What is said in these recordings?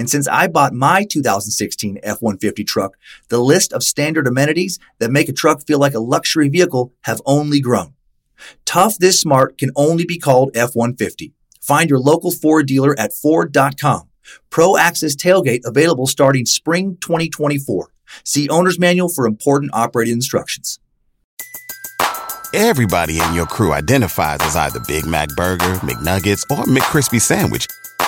And since I bought my 2016 F-150 truck, the list of standard amenities that make a truck feel like a luxury vehicle have only grown. Tough this smart can only be called F-150. Find your local Ford dealer at Ford.com. Pro Access Tailgate available starting spring 2024. See owner's manual for important operating instructions. Everybody in your crew identifies as either Big Mac Burger, McNuggets, or McCrispy Sandwich.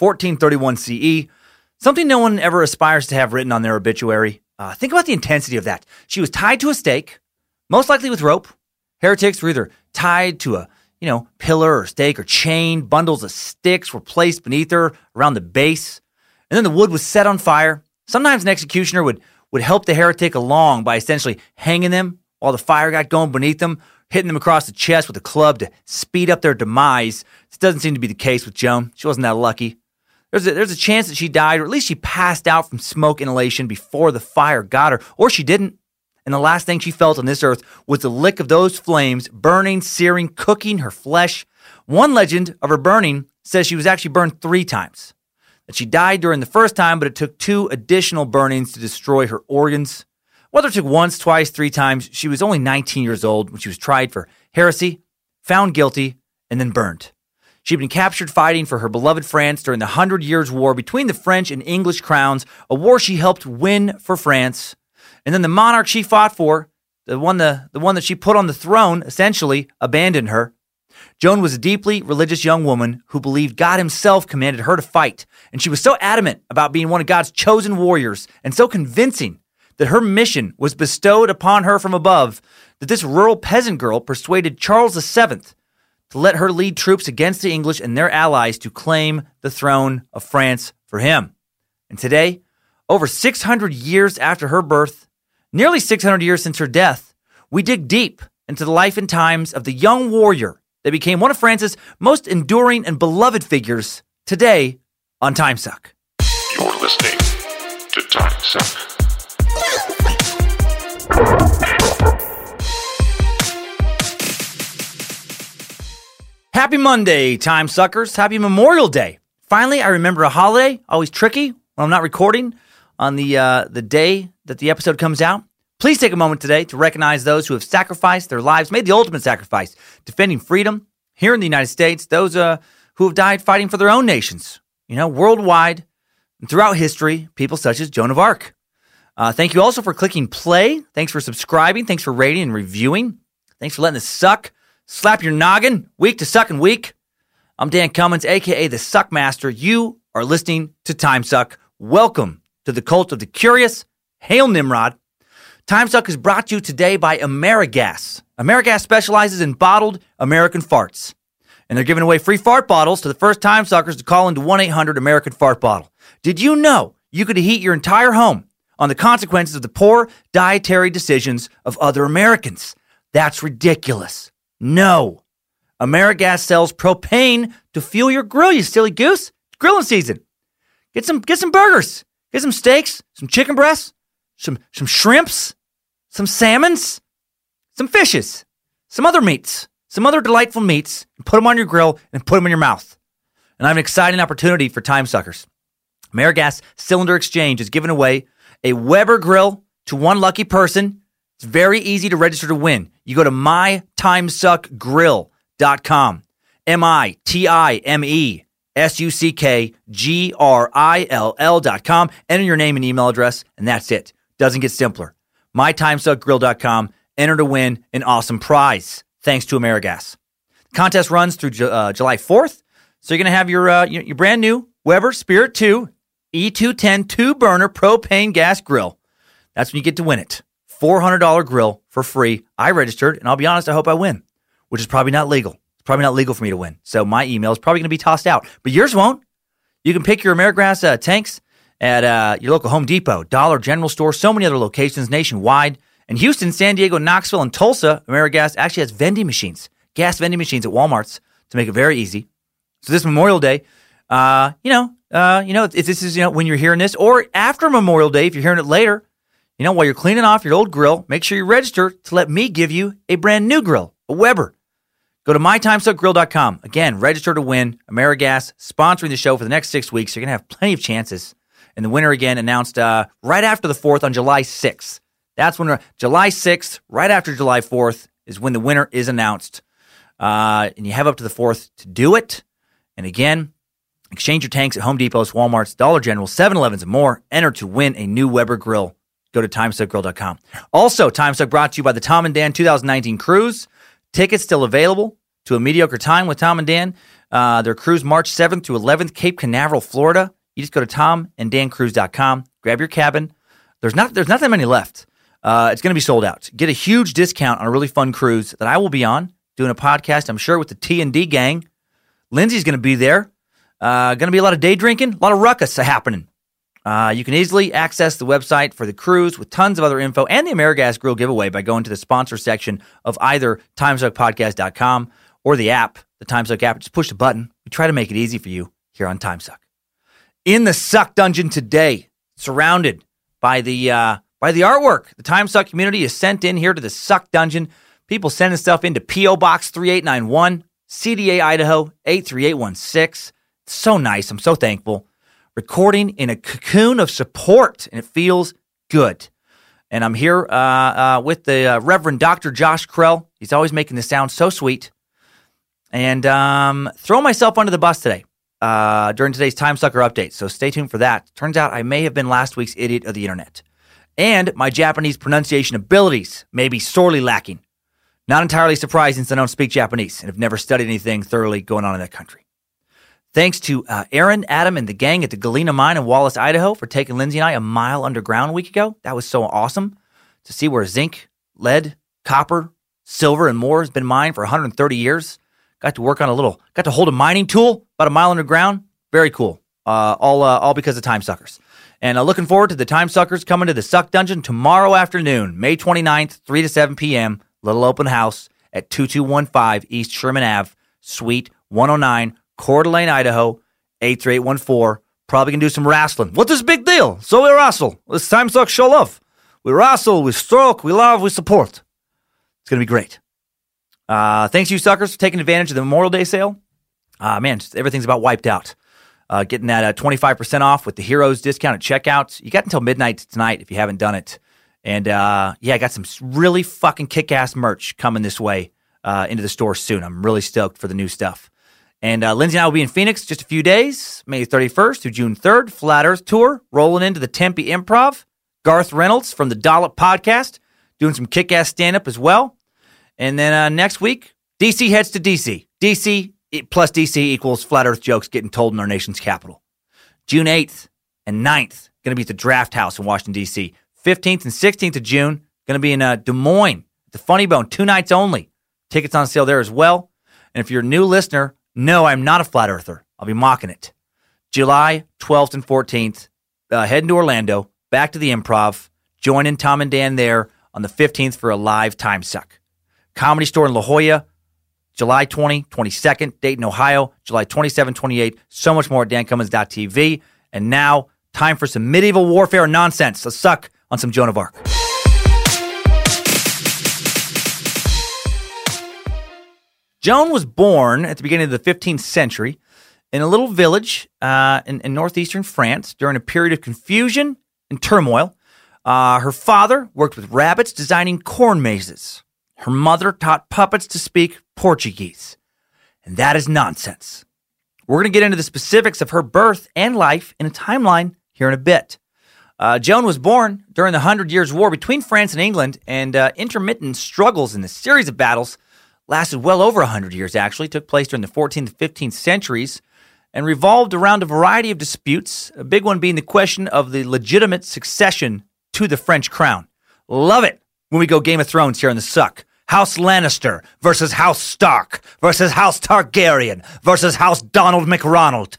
1431 CE, something no one ever aspires to have written on their obituary. Uh, think about the intensity of that. She was tied to a stake, most likely with rope. Heretics were either tied to a you know pillar or stake or chain. Bundles of sticks were placed beneath her around the base, and then the wood was set on fire. Sometimes an executioner would would help the heretic along by essentially hanging them while the fire got going beneath them, hitting them across the chest with a club to speed up their demise. This doesn't seem to be the case with Joan. She wasn't that lucky. There's a, there's a chance that she died, or at least she passed out from smoke inhalation before the fire got her, or she didn't. And the last thing she felt on this earth was the lick of those flames burning, searing, cooking her flesh. One legend of her burning says she was actually burned three times. That she died during the first time, but it took two additional burnings to destroy her organs. Whether it took once, twice, three times, she was only 19 years old when she was tried for heresy, found guilty, and then burned. She'd been captured fighting for her beloved France during the Hundred Years' War between the French and English crowns, a war she helped win for France. And then the monarch she fought for, the one, the, the one that she put on the throne, essentially abandoned her. Joan was a deeply religious young woman who believed God Himself commanded her to fight, and she was so adamant about being one of God's chosen warriors and so convincing that her mission was bestowed upon her from above, that this rural peasant girl persuaded Charles VII to let her lead troops against the English and their allies to claim the throne of France for him. And today, over 600 years after her birth, nearly 600 years since her death, we dig deep into the life and times of the young warrior that became one of France's most enduring and beloved figures today on Time Suck. You're listening to Time Happy Monday, time suckers. Happy Memorial Day. Finally, I remember a holiday, always tricky when I'm not recording on the uh, the day that the episode comes out. Please take a moment today to recognize those who have sacrificed their lives, made the ultimate sacrifice, defending freedom here in the United States, those uh, who have died fighting for their own nations, you know, worldwide and throughout history, people such as Joan of Arc. Uh, thank you also for clicking play. Thanks for subscribing. Thanks for rating and reviewing. Thanks for letting us suck. Slap your noggin, week to sucking week. I'm Dan Cummins, aka the Suck Master. You are listening to Time Suck. Welcome to the cult of the curious. Hail Nimrod. Time Suck is brought to you today by Amerigas. Amerigas specializes in bottled American farts. And they're giving away free fart bottles to the first time suckers to call into 1 800 American Fart Bottle. Did you know you could heat your entire home on the consequences of the poor dietary decisions of other Americans? That's ridiculous. No. Amerigas sells propane to fuel your grill, you silly goose. It's grilling season. Get some get some burgers. Get some steaks, some chicken breasts, some some shrimps, some salmons. some fishes, some other meats, some other delightful meats, and put them on your grill and put them in your mouth. And I have an exciting opportunity for time suckers. AmeriGas Cylinder Exchange is giving away a Weber grill to one lucky person. It's very easy to register to win. You go to mytimesuckgrill.com. M I T I M E S U C K G R I L L dot com. Enter your name and email address, and that's it. Doesn't get simpler. MyTimeSuckGrill.com. Enter to win an awesome prize thanks to AmeriGas. Contest runs through uh, July 4th. So you're going to have your, uh, your brand new Weber Spirit 2 E210 two burner propane gas grill. That's when you get to win it. $400 grill for free. I registered, and I'll be honest, I hope I win, which is probably not legal. It's probably not legal for me to win. So my email is probably going to be tossed out, but yours won't. You can pick your AmeriGas uh, tanks at uh, your local Home Depot, Dollar General Store, so many other locations nationwide. In Houston, San Diego, Knoxville, and Tulsa, AmeriGas actually has vending machines, gas vending machines at Walmarts to make it very easy. So this Memorial Day, uh, you know, uh, you know, if this is you know when you're hearing this, or after Memorial Day, if you're hearing it later, you know, while you're cleaning off your old grill, make sure you register to let me give you a brand new grill, a Weber. Go to mytimesuckgrill.com. Again, register to win. AmeriGas sponsoring the show for the next six weeks. You're going to have plenty of chances. And the winner again announced uh, right after the 4th on July 6th. That's when July 6th, right after July 4th, is when the winner is announced. Uh, and you have up to the 4th to do it. And again, exchange your tanks at Home Depot's, Walmart's, Dollar General, 7 Elevens, and more. Enter to win a new Weber grill. Go to timesuckgrill.com. Also, Timesuck brought to you by the Tom and Dan 2019 Cruise. Tickets still available to a mediocre time with Tom and Dan. Uh, their cruise March 7th to 11th, Cape Canaveral, Florida. You just go to tomanddancruise.com, grab your cabin. There's not there's not that many left. Uh, it's going to be sold out. Get a huge discount on a really fun cruise that I will be on doing a podcast. I'm sure with the T and D gang. Lindsay's going to be there. Uh, going to be a lot of day drinking, a lot of ruckus happening. Uh, you can easily access the website for the cruise with tons of other info and the AmeriGas Grill giveaway by going to the sponsor section of either timesuckpodcast.com or the app, the Timesuck app. Just push the button. We try to make it easy for you here on Timesuck. In the Suck Dungeon today, surrounded by the uh, by the artwork, the Timesuck community is sent in here to the Suck Dungeon. People sending stuff into PO Box 3891, CDA Idaho 83816. It's so nice. I'm so thankful recording in a cocoon of support, and it feels good. And I'm here uh, uh, with the uh, Reverend Dr. Josh Krell. He's always making the sound so sweet. And um, throw myself under the bus today uh, during today's Time Sucker update. So stay tuned for that. Turns out I may have been last week's idiot of the internet. And my Japanese pronunciation abilities may be sorely lacking. Not entirely surprising since I don't speak Japanese and have never studied anything thoroughly going on in that country. Thanks to uh, Aaron, Adam, and the gang at the Galena Mine in Wallace, Idaho, for taking Lindsay and I a mile underground a week ago. That was so awesome to see where zinc, lead, copper, silver, and more has been mined for 130 years. Got to work on a little, got to hold a mining tool about a mile underground. Very cool. Uh, all, uh, all because of Time Suckers. And uh, looking forward to the Time Suckers coming to the Suck Dungeon tomorrow afternoon, May 29th, 3 to 7 p.m. Little open house at 2215 East Sherman Ave, Suite 109. Coeur d'Alene, Idaho, 83814. Probably can do some wrestling. What is this big deal? So we wrestle. It's time suck show love. We wrestle, we stroke, we love, we support. It's going to be great. Uh, thanks you suckers for taking advantage of the Memorial Day sale. Uh, man, just, everything's about wiped out. Uh, getting that uh, 25% off with the Heroes discount at checkout. You got until midnight tonight if you haven't done it. And uh, yeah, I got some really fucking kick ass merch coming this way uh, into the store soon. I'm really stoked for the new stuff. And uh, Lindsay and I will be in Phoenix just a few days, May 31st through June 3rd, Flat Earth Tour, rolling into the Tempe Improv. Gareth Reynolds from the Dollop Podcast, doing some kick ass stand up as well. And then uh, next week, DC heads to DC. DC plus DC equals Flat Earth jokes getting told in our nation's capital. June 8th and 9th, going to be at the Draft House in Washington, D.C. 15th and 16th of June, going to be in uh, Des Moines, the Funny Bone, two nights only. Tickets on sale there as well. And if you're a new listener, no, I'm not a flat earther. I'll be mocking it. July 12th and 14th, uh, heading to Orlando, back to the improv, joining Tom and Dan there on the 15th for a live time suck. Comedy Store in La Jolla, July 20, 22nd, Dayton, Ohio, July 27, 28. So much more at dancummins.tv. And now, time for some medieval warfare nonsense. Let's suck on some Joan of Arc. Joan was born at the beginning of the 15th century in a little village uh, in, in, northeastern France during a period of confusion and turmoil. Uh, her father worked with rabbits designing corn mazes. Her mother taught puppets to speak Portuguese. And that is nonsense. We're going to get into the specifics of her birth and life in a timeline here in a bit. Uh, Joan was born during the Hundred Years' War between France and England, and uh, intermittent struggles in a series of battles lasted well over 100 years, actually, took place during the 14th and 15th centuries, and revolved around a variety of disputes, a big one being the question of the legitimate succession to the French crown. Love it when we go Game of Thrones here in the Suck. House Lannister versus House Stark versus House Targaryen versus House Donald McRonald.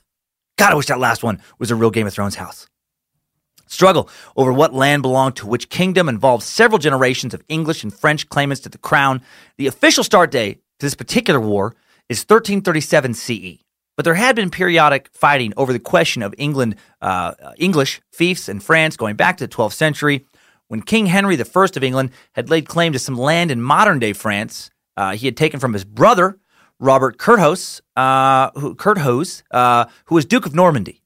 God, I wish that last one was a real Game of Thrones house. Struggle over what land belonged to which kingdom involved several generations of English and French claimants to the crown. The official start date to this particular war is 1337 CE, but there had been periodic fighting over the question of England, uh, English fiefs in France going back to the 12th century. When King Henry I of England had laid claim to some land in modern day France, uh, he had taken from his brother Robert Curthose, uh, who, uh, who was Duke of Normandy.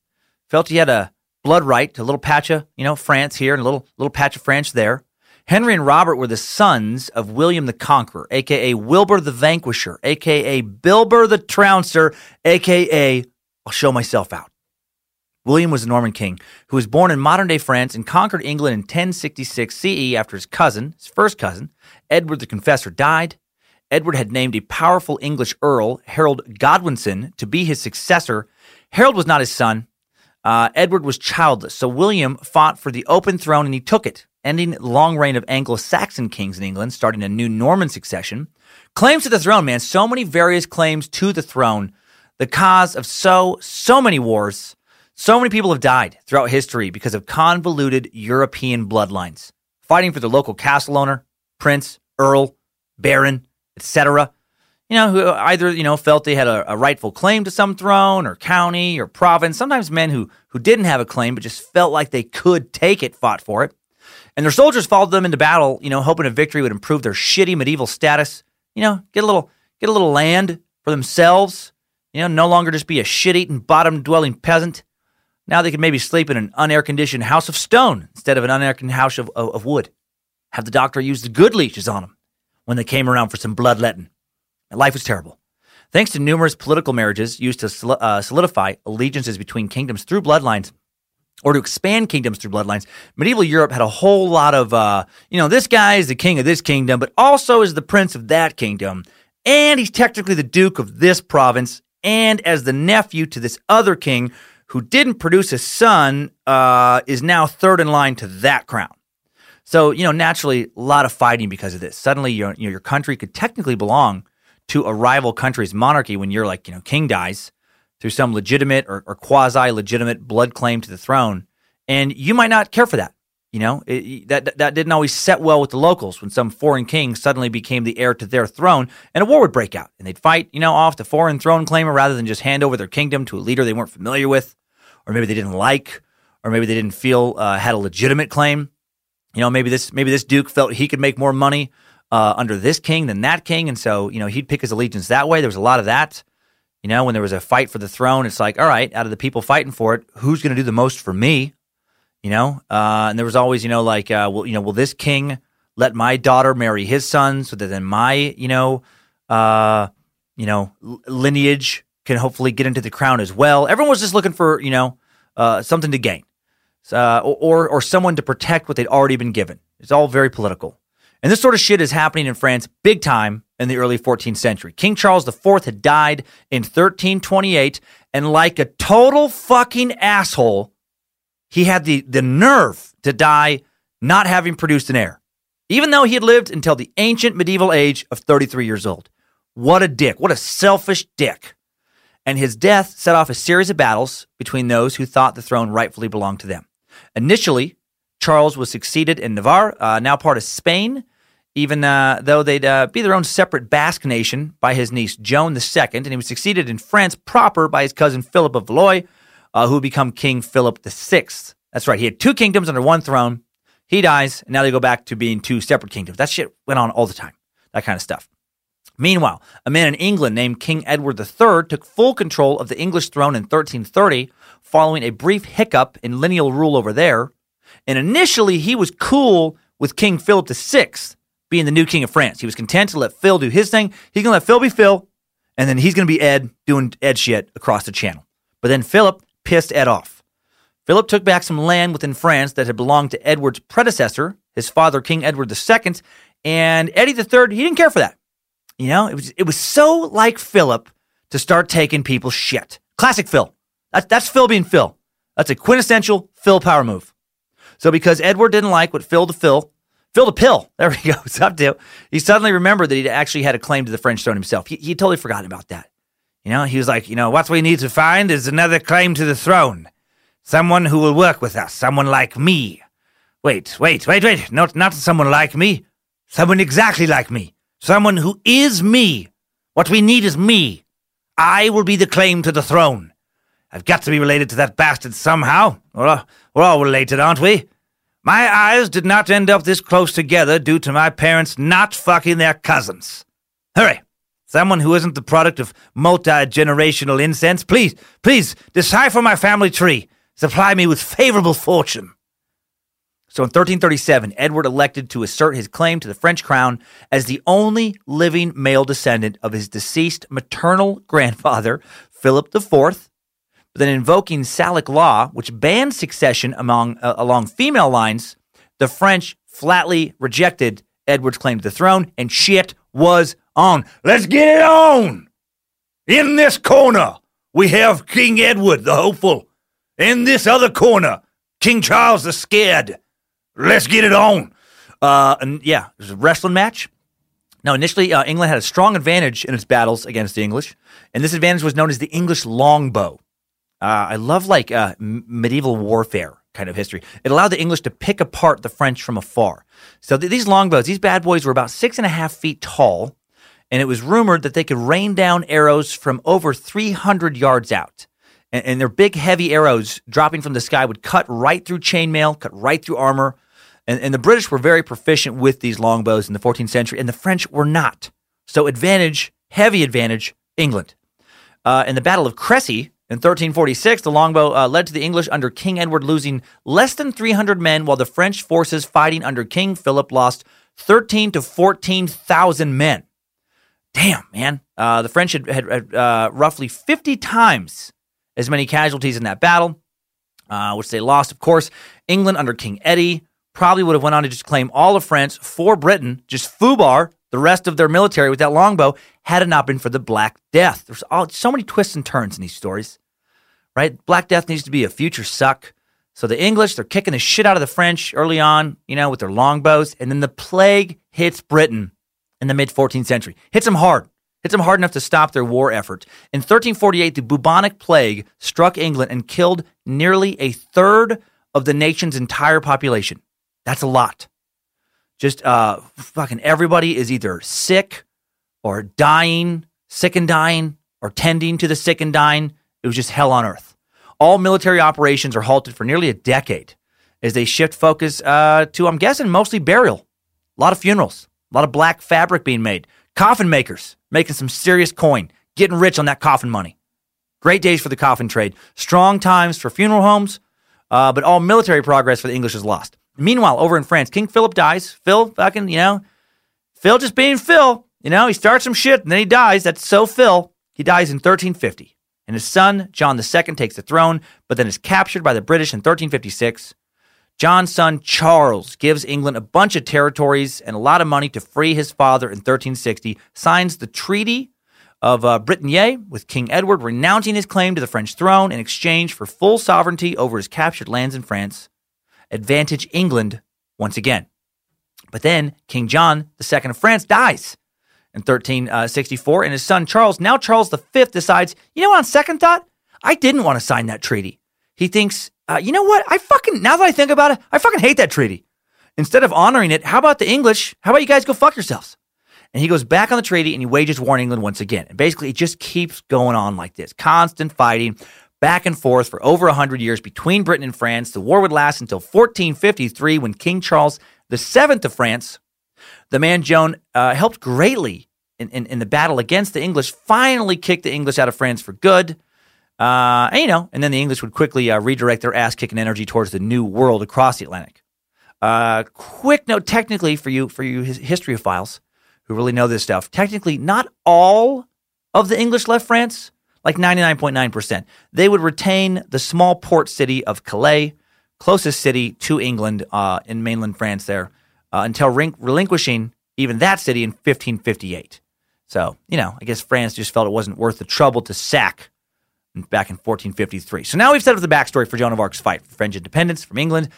Felt he had a blood right to a little patch of, you know, France here and a little little patch of France there. Henry and Robert were the sons of William the Conqueror, aka Wilbur the Vanquisher, aka Bilber the Trouncer, aka I'll show myself out. William was a Norman king who was born in modern day France and conquered England in 1066 CE after his cousin, his first cousin, Edward the Confessor, died. Edward had named a powerful English earl, Harold Godwinson, to be his successor. Harold was not his son. Uh, Edward was childless, so William fought for the open throne and he took it, ending the long reign of Anglo-Saxon kings in England, starting a new Norman succession. Claims to the throne, man, so many various claims to the throne, the cause of so, so many wars. So many people have died throughout history because of convoluted European bloodlines, fighting for the local castle owner, prince, earl, baron, etc you know, who either, you know, felt they had a, a, rightful claim to some throne or county or province. Sometimes men who, who didn't have a claim but just felt like they could take it fought for it. And their soldiers followed them into battle, you know, hoping a victory would improve their shitty medieval status. You know, get a little get a little land for themselves. You know, no longer just be a shit-eating, bottom-dwelling peasant. Now they could maybe sleep in an unair-conditioned house of stone instead of an unair-conditioned house of, of, of wood. Have the doctor use the good leeches on them when they came around for some bloodletting. Life was terrible. Thanks to numerous political marriages used to uh, solidify allegiances between kingdoms through bloodlines, or to expand kingdoms through bloodlines, medieval Europe had a whole lot of, uh, you know, this guy is the king of this kingdom, but also is the prince of that kingdom. And he's technically the duke of this province, and as the nephew to this other king who didn't produce a son, uh, is now third in line to that crown. So, you know, naturally, a lot of fighting because of this. Suddenly, your, you know, your country could technically belong to a rival country's monarchy when you're like, you know, king dies through some legitimate or, or quasi legitimate blood claim to the throne. And you might not care for that. You know, it, that, that didn't always set well with the locals when some foreign king suddenly became the heir to their throne and a war would break out and they'd fight, you know, off the foreign throne claimer rather than just hand over their kingdom to a leader they weren't familiar with or maybe they didn't like or maybe they didn't feel uh, had a legitimate claim. You know, maybe this maybe this duke felt he could make more money uh, under this king than that king. And so, you know, he'd pick his allegiance that way. There was a lot of that. You know, when there was a fight for the throne, it's like, all right, out of the people fighting for it, who's going to do the most for me? You know, uh, and there was always, you know, like, uh, well, you know, will this king let my daughter marry his son so that then my, you know, uh, you know, lineage can hopefully get into the crown as well. Everyone was just looking for, you know, uh, something to gain, uh, or or someone to protect what they'd already been given. It's all very political. And this sort of shit is happening in France big time in the early 14th century. King Charles IV had died in 1328, and like a total fucking asshole, he had the, the nerve to die not having produced an heir, even though he had lived until the ancient medieval age of 33 years old. What a dick. What a selfish dick. And his death set off a series of battles between those who thought the throne rightfully belonged to them. Initially, Charles was succeeded in Navarre, uh, now part of Spain, even uh, though they'd uh, be their own separate Basque nation by his niece Joan II, and he was succeeded in France proper by his cousin Philip of Valois, uh, who would become King Philip VI. That's right, he had two kingdoms under one throne. He dies, and now they go back to being two separate kingdoms. That shit went on all the time, that kind of stuff. Meanwhile, a man in England named King Edward III took full control of the English throne in 1330 following a brief hiccup in lineal rule over there. And initially, he was cool with King Philip VI being the new king of France. He was content to let Phil do his thing. He's going to let Phil be Phil, and then he's going to be Ed doing Ed shit across the channel. But then Philip pissed Ed off. Philip took back some land within France that had belonged to Edward's predecessor, his father, King Edward II, and Eddie III, he didn't care for that. You know, it was it was so like Philip to start taking people's shit. Classic Phil. That's that's Phil being Phil. That's a quintessential Phil power move. So because Edward didn't like what Phil to Phil, Phil to Pill, there we go, up to, he suddenly remembered that he actually had a claim to the French throne himself. He, he totally forgotten about that. You know, he was like, you know, what we need to find is another claim to the throne. Someone who will work with us, someone like me. Wait, wait, wait, wait, not, not someone like me. Someone exactly like me. Someone who is me. What we need is me. I will be the claim to the throne. I've got to be related to that bastard somehow. We're all, we're all related, aren't we? My eyes did not end up this close together due to my parents not fucking their cousins. Hurry! Someone who isn't the product of multi generational incense, please, please decipher my family tree. Supply me with favorable fortune. So in 1337, Edward elected to assert his claim to the French crown as the only living male descendant of his deceased maternal grandfather, Philip IV. But then invoking Salic law, which banned succession among, uh, along female lines, the French flatly rejected Edward's claim to the throne, and shit was on. Let's get it on! In this corner, we have King Edward the hopeful. In this other corner, King Charles the scared. Let's get it on. Uh, and yeah, it was a wrestling match. Now, initially, uh, England had a strong advantage in its battles against the English, and this advantage was known as the English longbow. Uh, I love like uh, medieval warfare kind of history. It allowed the English to pick apart the French from afar. So th- these longbows, these bad boys were about six and a half feet tall, and it was rumored that they could rain down arrows from over 300 yards out. And, and their big, heavy arrows dropping from the sky would cut right through chainmail, cut right through armor. And, and the British were very proficient with these longbows in the 14th century, and the French were not. So, advantage, heavy advantage, England. Uh, in the Battle of Crecy in 1346, the longbow uh, led to the English under King Edward losing less than 300 men, while the French forces fighting under King Philip lost 13 to 14,000 men. Damn, man. Uh, the French had, had uh, roughly 50 times as many casualties in that battle, uh, which they lost, of course. England under King Eddie probably would have went on to just claim all of France for Britain, just foobar the rest of their military with that longbow, had it not been for the Black Death. There's all, so many twists and turns in these stories, right? Black Death needs to be a future suck. So the English, they're kicking the shit out of the French early on, you know, with their longbows. And then the plague hits Britain in the mid 14th century. Hits them hard. Hits them hard enough to stop their war effort. In 1348, the bubonic plague struck England and killed nearly a third of the nation's entire population. That's a lot. Just uh, fucking everybody is either sick or dying, sick and dying, or tending to the sick and dying. It was just hell on earth. All military operations are halted for nearly a decade as they shift focus uh, to, I'm guessing, mostly burial. A lot of funerals, a lot of black fabric being made, coffin makers making some serious coin, getting rich on that coffin money. Great days for the coffin trade, strong times for funeral homes, uh, but all military progress for the English is lost. Meanwhile, over in France, King Philip dies. Phil, fucking, you know, Phil just being Phil. You know, he starts some shit and then he dies. That's so Phil. He dies in 1350. And his son, John II, takes the throne, but then is captured by the British in 1356. John's son, Charles, gives England a bunch of territories and a lot of money to free his father in 1360, signs the Treaty of uh, Brittany with King Edward, renouncing his claim to the French throne in exchange for full sovereignty over his captured lands in France advantage England once again. But then King John II of France dies in 1364, and his son Charles, now Charles V, decides, you know what, on second thought, I didn't want to sign that treaty. He thinks, uh, you know what, I fucking, now that I think about it, I fucking hate that treaty. Instead of honoring it, how about the English? How about you guys go fuck yourselves? And he goes back on the treaty and he wages war on England once again. And basically, it just keeps going on like this constant fighting back and forth for over 100 years between Britain and France. The war would last until 1453 when King Charles VII of France, the man Joan uh, helped greatly in, in, in the battle against the English finally kicked the English out of France for good. Uh, and, you know, and then the English would quickly uh, redirect their ass kicking energy towards the new world across the Atlantic. Uh, quick note, technically, for you for you historiophiles who really know this stuff, technically, not all of the English left France, like 99.9%. They would retain the small port city of Calais, closest city to England uh, in mainland France there, uh, until relinquishing even that city in 1558. So, you know, I guess France just felt it wasn't worth the trouble to sack back in 1453. So now we've set up the backstory for Joan of Arc's fight for French independence from England.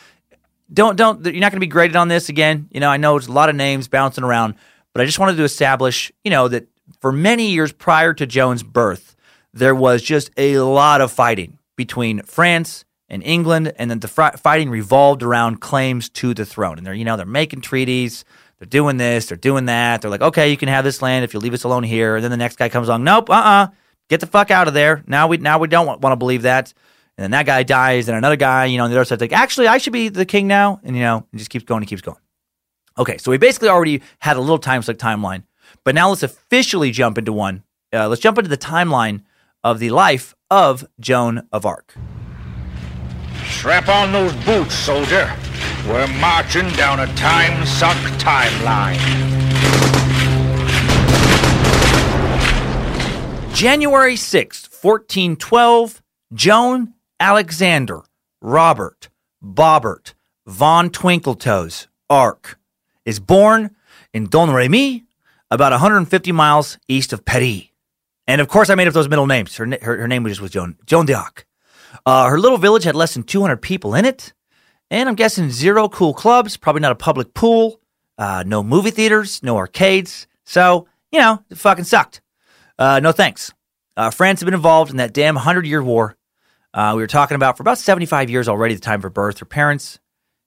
Don't, don't, you're not going to be graded on this again. You know, I know it's a lot of names bouncing around, but I just wanted to establish, you know, that for many years prior to Joan's birth, there was just a lot of fighting between France and England, and then the fr- fighting revolved around claims to the throne. And they're, you know, they're making treaties, they're doing this, they're doing that. They're like, okay, you can have this land if you leave us alone here. And then the next guy comes along, nope, uh uh-uh, uh, get the fuck out of there. Now we now we don't want, to believe that. And then that guy dies, and another guy, you know, on the other side's like, actually, I should be the king now. And, you know, it just keeps going and keeps going. Okay, so we basically already had a little time like timeline, but now let's officially jump into one. Uh, let's jump into the timeline of the life of Joan of Arc. Strap on those boots, soldier. We're marching down a time suck timeline. January 6th, 1412, Joan Alexander Robert Bobbert von Twinkletoes Arc is born in Domremy, about 150 miles east of Paris. And of course, I made up those middle names. Her, her, her name was just was Joan, Joan d'Arc. Uh, her little village had less than 200 people in it. And I'm guessing zero cool clubs, probably not a public pool, uh, no movie theaters, no arcades. So, you know, it fucking sucked. Uh, no thanks. Uh, France had been involved in that damn 100 year war uh, we were talking about for about 75 years already, the time for birth. Her parents,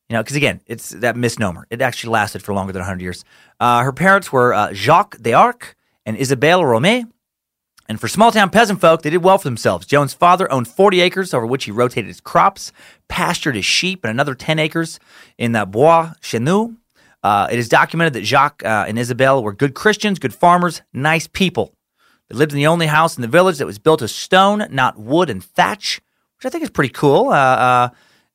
you know, because again, it's that misnomer. It actually lasted for longer than 100 years. Uh, her parents were Jacques d'Arc and Isabelle Romée. And for small town peasant folk, they did well for themselves. Joan's father owned 40 acres over which he rotated his crops, pastured his sheep, and another 10 acres in the Bois Chenu. Uh, it is documented that Jacques uh, and Isabelle were good Christians, good farmers, nice people. They lived in the only house in the village that was built of stone, not wood and thatch, which I think is pretty cool. Uh, uh,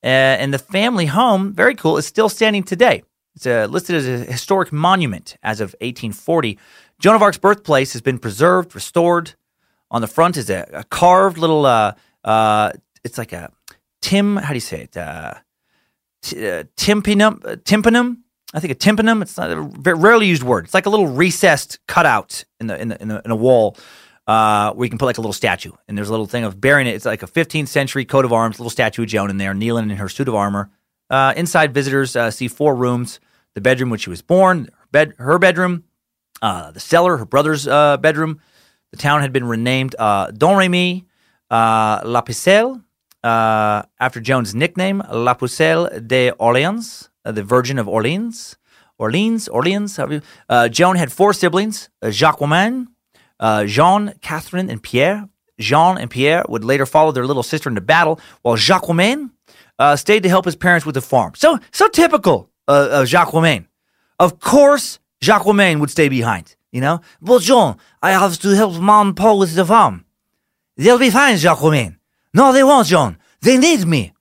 and the family home, very cool, is still standing today. It's uh, listed as a historic monument as of 1840. Joan of Arc's birthplace has been preserved, restored. On the front is a, a carved little, uh, uh, it's like a tim, how do you say it? Uh, t- uh, tympanum, uh, tympanum. I think a tympanum. It's not a rarely used word. It's like a little recessed cutout in the in the in, the, in a wall uh, where you can put like a little statue, and there's a little thing of burying it. It's like a 15th century coat of arms, little statue of Joan in there, kneeling in her suit of armor. Uh, inside, visitors uh, see four rooms: the bedroom which she was born, her, bed, her bedroom, uh, the cellar, her brother's uh, bedroom, the town had been renamed uh, Domremy uh, La Pucelle uh, after Joan's nickname, La Pucelle de Orleans, uh, the Virgin of Orleans. Orleans, Orleans. Uh, Joan had four siblings: uh, Jacques Romain, uh, Jean, Catherine, and Pierre. Jean and Pierre would later follow their little sister into battle, while Jacques Romain uh, stayed to help his parents with the farm. So, so typical of Jacques Romain. Of course, Jacques Romain would stay behind. You know, but John, I have to help Mom Paul with the farm. They'll be fine, Jacques Romain. No, they won't, John. They need me.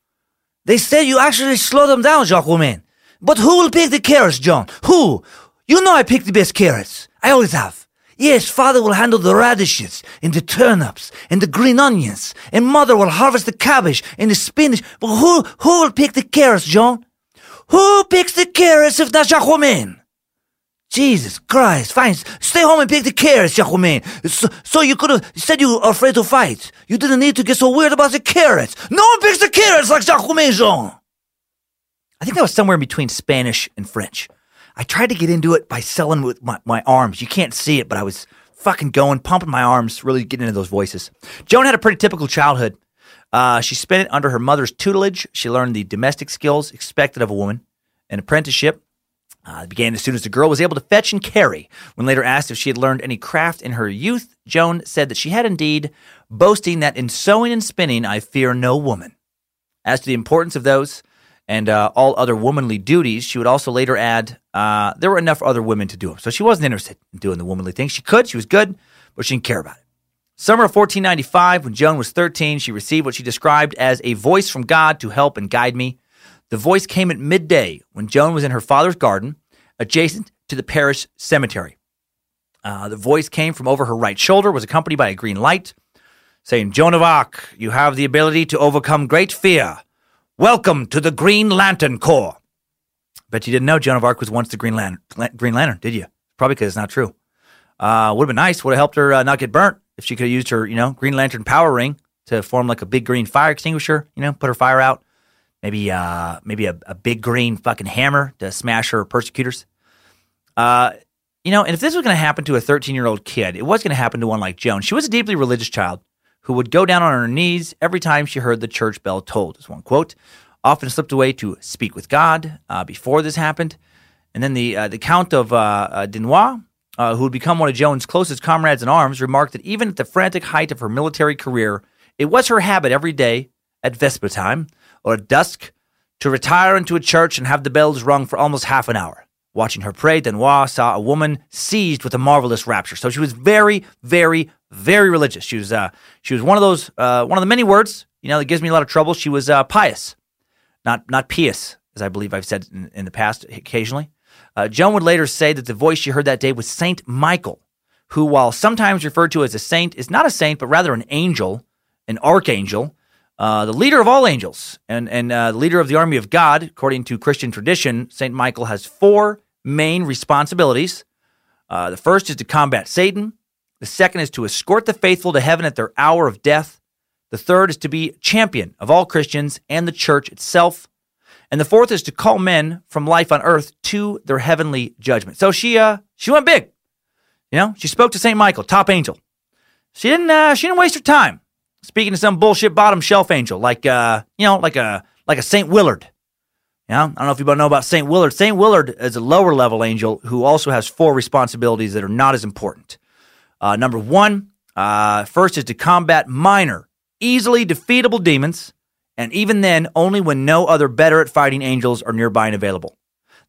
They said you actually slow them down, Jacques Romain. But who will pick the carrots, John? Who? You know I pick the best carrots. I always have. Yes, father will handle the radishes and the turnips and the green onions, and mother will harvest the cabbage and the spinach. But who, who will pick the carrots, John? Who picks the carrots if not Jacques Romain? Jesus Christ, fine. Stay home and pick the carrots, Jacquemin. So, so you could have said you were afraid to fight. You didn't need to get so weird about the carrots. No one picks the carrots like Jacquemin Jean. I think that was somewhere between Spanish and French. I tried to get into it by selling with my, my arms. You can't see it, but I was fucking going, pumping my arms, really getting into those voices. Joan had a pretty typical childhood. Uh, she spent it under her mother's tutelage. She learned the domestic skills expected of a woman, an apprenticeship, uh, began as soon as the girl was able to fetch and carry. When later asked if she had learned any craft in her youth, Joan said that she had indeed, boasting that in sewing and spinning I fear no woman. As to the importance of those, and uh, all other womanly duties. She would also later add, uh, there were enough other women to do them. So she wasn't interested in doing the womanly things. She could, she was good, but she didn't care about it. Summer of 1495, when Joan was 13, she received what she described as a voice from God to help and guide me. The voice came at midday when Joan was in her father's garden, adjacent to the parish cemetery. Uh, the voice came from over her right shoulder, was accompanied by a green light, saying, Joan of Arc, you have the ability to overcome great fear. Welcome to the Green Lantern Corps. Bet you didn't know Joan of Arc was once the Green Lantern, Green Lantern did you? Probably because it's not true. Uh, would have been nice. Would have helped her uh, not get burnt if she could have used her, you know, Green Lantern power ring to form like a big green fire extinguisher. You know, put her fire out. Maybe, uh, maybe a, a big green fucking hammer to smash her persecutors. Uh, you know, and if this was going to happen to a 13 year old kid, it was going to happen to one like Joan. She was a deeply religious child who would go down on her knees every time she heard the church bell tolled. Is one quote. Often slipped away to speak with God uh, before this happened. And then the uh, the Count of uh, uh Dunois, uh, who had become one of Joan's closest comrades in arms, remarked that even at the frantic height of her military career, it was her habit every day at vesper time or at dusk to retire into a church and have the bells rung for almost half an hour. Watching her pray, Dunois saw a woman seized with a marvelous rapture. So she was very, very, very religious. She was, uh, she was one of those, uh, one of the many words, you know, that gives me a lot of trouble. She was uh, pious, not not pious, as I believe I've said in, in the past occasionally. Uh, Joan would later say that the voice she heard that day was Saint Michael, who, while sometimes referred to as a saint, is not a saint, but rather an angel, an archangel, uh, the leader of all angels, and and uh, the leader of the army of God. According to Christian tradition, Saint Michael has four main responsibilities. Uh, the first is to combat Satan. The second is to escort the faithful to heaven at their hour of death. The third is to be champion of all Christians and the church itself. And the fourth is to call men from life on earth to their heavenly judgment. So she uh she went big. You know, she spoke to Saint Michael, top angel. She didn't uh, she didn't waste her time speaking to some bullshit bottom shelf angel like uh you know like a like a Saint Willard. Yeah, I don't know if you know about St. Willard. St. Willard is a lower level angel who also has four responsibilities that are not as important. Uh, number one, uh, first is to combat minor, easily defeatable demons, and even then, only when no other better at fighting angels are nearby and available.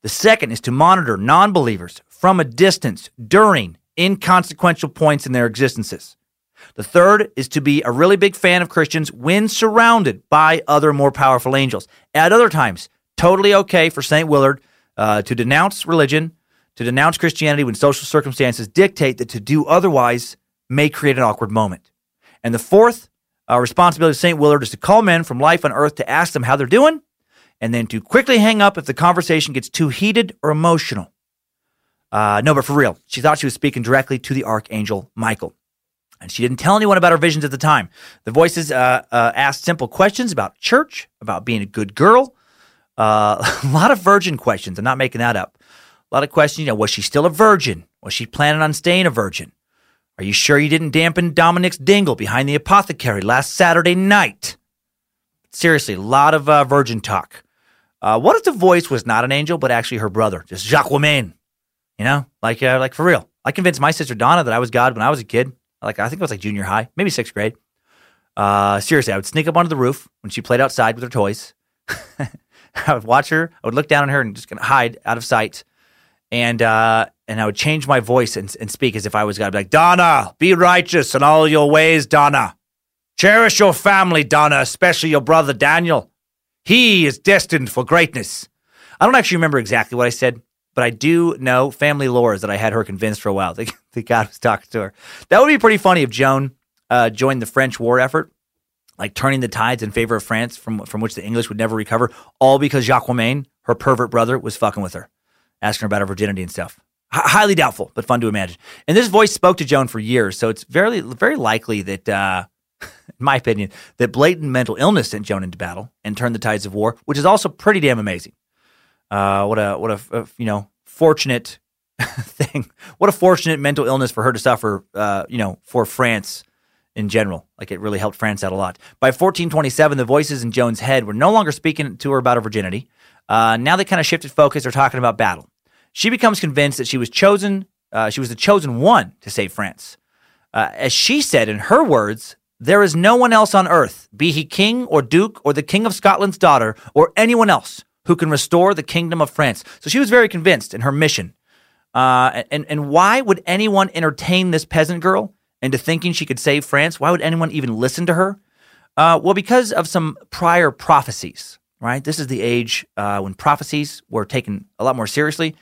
The second is to monitor non believers from a distance during inconsequential points in their existences. The third is to be a really big fan of Christians when surrounded by other more powerful angels. At other times, totally okay for St. Willard uh, to denounce religion, to denounce Christianity when social circumstances dictate that to do otherwise may create an awkward moment. And the fourth uh, responsibility of St. Willard is to call men from life on earth to ask them how they're doing, and then to quickly hang up if the conversation gets too heated or emotional. Uh, no, but for real, she thought she was speaking directly to the archangel Michael. And she didn't tell anyone about her visions at the time. The voices uh, uh, asked simple questions about church, about being a good girl, uh, a lot of virgin questions. I'm not making that up. A lot of questions. You know, was she still a virgin? Was she planning on staying a virgin? Are you sure you didn't dampen Dominic's dingle behind the apothecary last Saturday night? Seriously, a lot of uh, virgin talk. Uh, what if the voice was not an angel, but actually her brother, just Jacques You know, like uh, like for real. I convinced my sister Donna that I was God when I was a kid. Like I think it was like junior high, maybe sixth grade. Uh, seriously, I would sneak up onto the roof when she played outside with her toys. I would watch her. I would look down on her and just of hide out of sight. And uh, and I would change my voice and, and speak as if I was God. I'd be like, Donna, be righteous in all your ways, Donna. Cherish your family, Donna, especially your brother Daniel. He is destined for greatness. I don't actually remember exactly what I said, but I do know family lore is that I had her convinced for a while that, that God was talking to her. That would be pretty funny if Joan uh, joined the French war effort like turning the tides in favor of France from from which the English would never recover, all because Jacques Romain, her pervert brother, was fucking with her, asking her about her virginity and stuff. H- highly doubtful, but fun to imagine. And this voice spoke to Joan for years, so it's very very likely that, uh, in my opinion, that blatant mental illness sent Joan into battle and turned the tides of war, which is also pretty damn amazing. Uh, what a what a, a you know fortunate thing. What a fortunate mental illness for her to suffer. Uh, you know, for France in general. Like it really helped France out a lot. By 1427, the voices in Joan's head were no longer speaking to her about her virginity. Uh, now they kind of shifted focus. They're talking about battle. She becomes convinced that she was chosen. Uh, she was the chosen one to save France. Uh, as she said in her words, There is no one else on earth, be he king or duke or the king of Scotland's daughter or anyone else, who can restore the kingdom of France. So she was very convinced in her mission. Uh, and, and why would anyone entertain this peasant girl into thinking she could save France? Why would anyone even listen to her? Uh, well, because of some prior prophecies, right? This is the age uh, when prophecies were taken a lot more seriously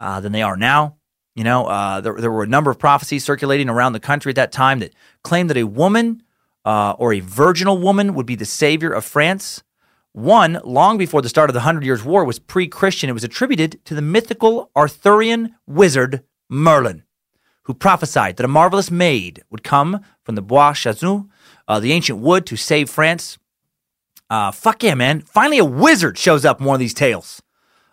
uh, than they are now. You know, uh, there, there were a number of prophecies circulating around the country at that time that claimed that a woman uh, or a virginal woman would be the savior of France. One, long before the start of the Hundred Years' War, was pre Christian. It was attributed to the mythical Arthurian wizard Merlin, who prophesied that a marvelous maid would come from the Bois Chazou, uh, the ancient wood, to save France. Uh, fuck yeah, man. Finally, a wizard shows up in one of these tales.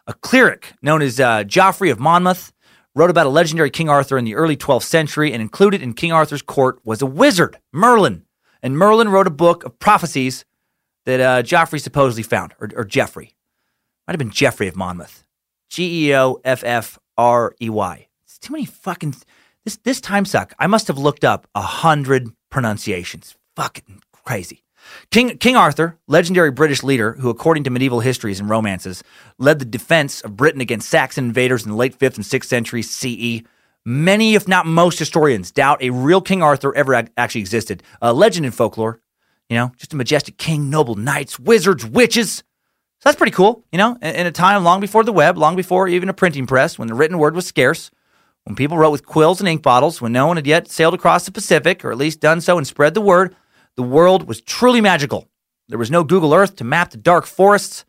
A cleric known as uh, Geoffrey of Monmouth wrote about a legendary King Arthur in the early 12th century, and included in King Arthur's court was a wizard, Merlin. And Merlin wrote a book of prophecies that uh, Joffrey supposedly found, or, or Jeffrey. Might have been Jeffrey of Monmouth. G E O F F R E Y. It's too many fucking. This this time suck. I must have looked up a hundred pronunciations. Fucking crazy. King King Arthur, legendary British leader who, according to medieval histories and romances, led the defense of Britain against Saxon invaders in the late fifth and sixth centuries CE. Many, if not most, historians doubt a real King Arthur ever ac- actually existed. A legend in folklore, you know, just a majestic king, noble knights, wizards, witches. So that's pretty cool, you know, in, a time long before the web, long before even a printing press, when the written word was scarce, when people wrote with quills and ink bottles, when no one had yet sailed across the Pacific, or at least done so and spread the word, the world was truly magical. There was no Google Earth to map the dark forests.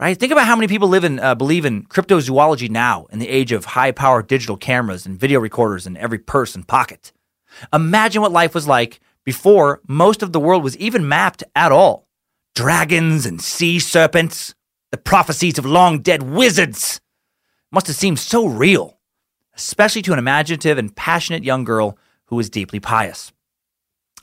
Right? Think about how many people live in uh, believe in cryptozoology now in the age of high-powered digital cameras and video recorders in every purse and pocket. Imagine what life was like before most of the world was even mapped at all. Dragons and sea serpents, the prophecies of long dead wizards must have seemed so real, especially to an imaginative and passionate young girl who was deeply pious.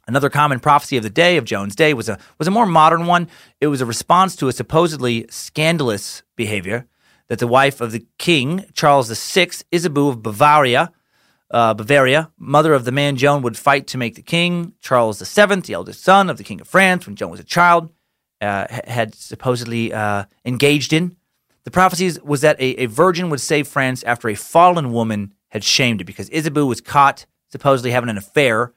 Another common prophecy of the day of Joan's day was a was a more modern one. It was a response to a supposedly scandalous behavior that the wife of the king Charles VI, Isabeau of Bavaria, uh, Bavaria, mother of the man Joan would fight to make the king, Charles VII, the eldest son of the king of France, when Joan was a child, uh, had supposedly uh, engaged in. The prophecies was that a, a virgin would save France after a fallen woman had shamed it because Isabeau was caught supposedly having an affair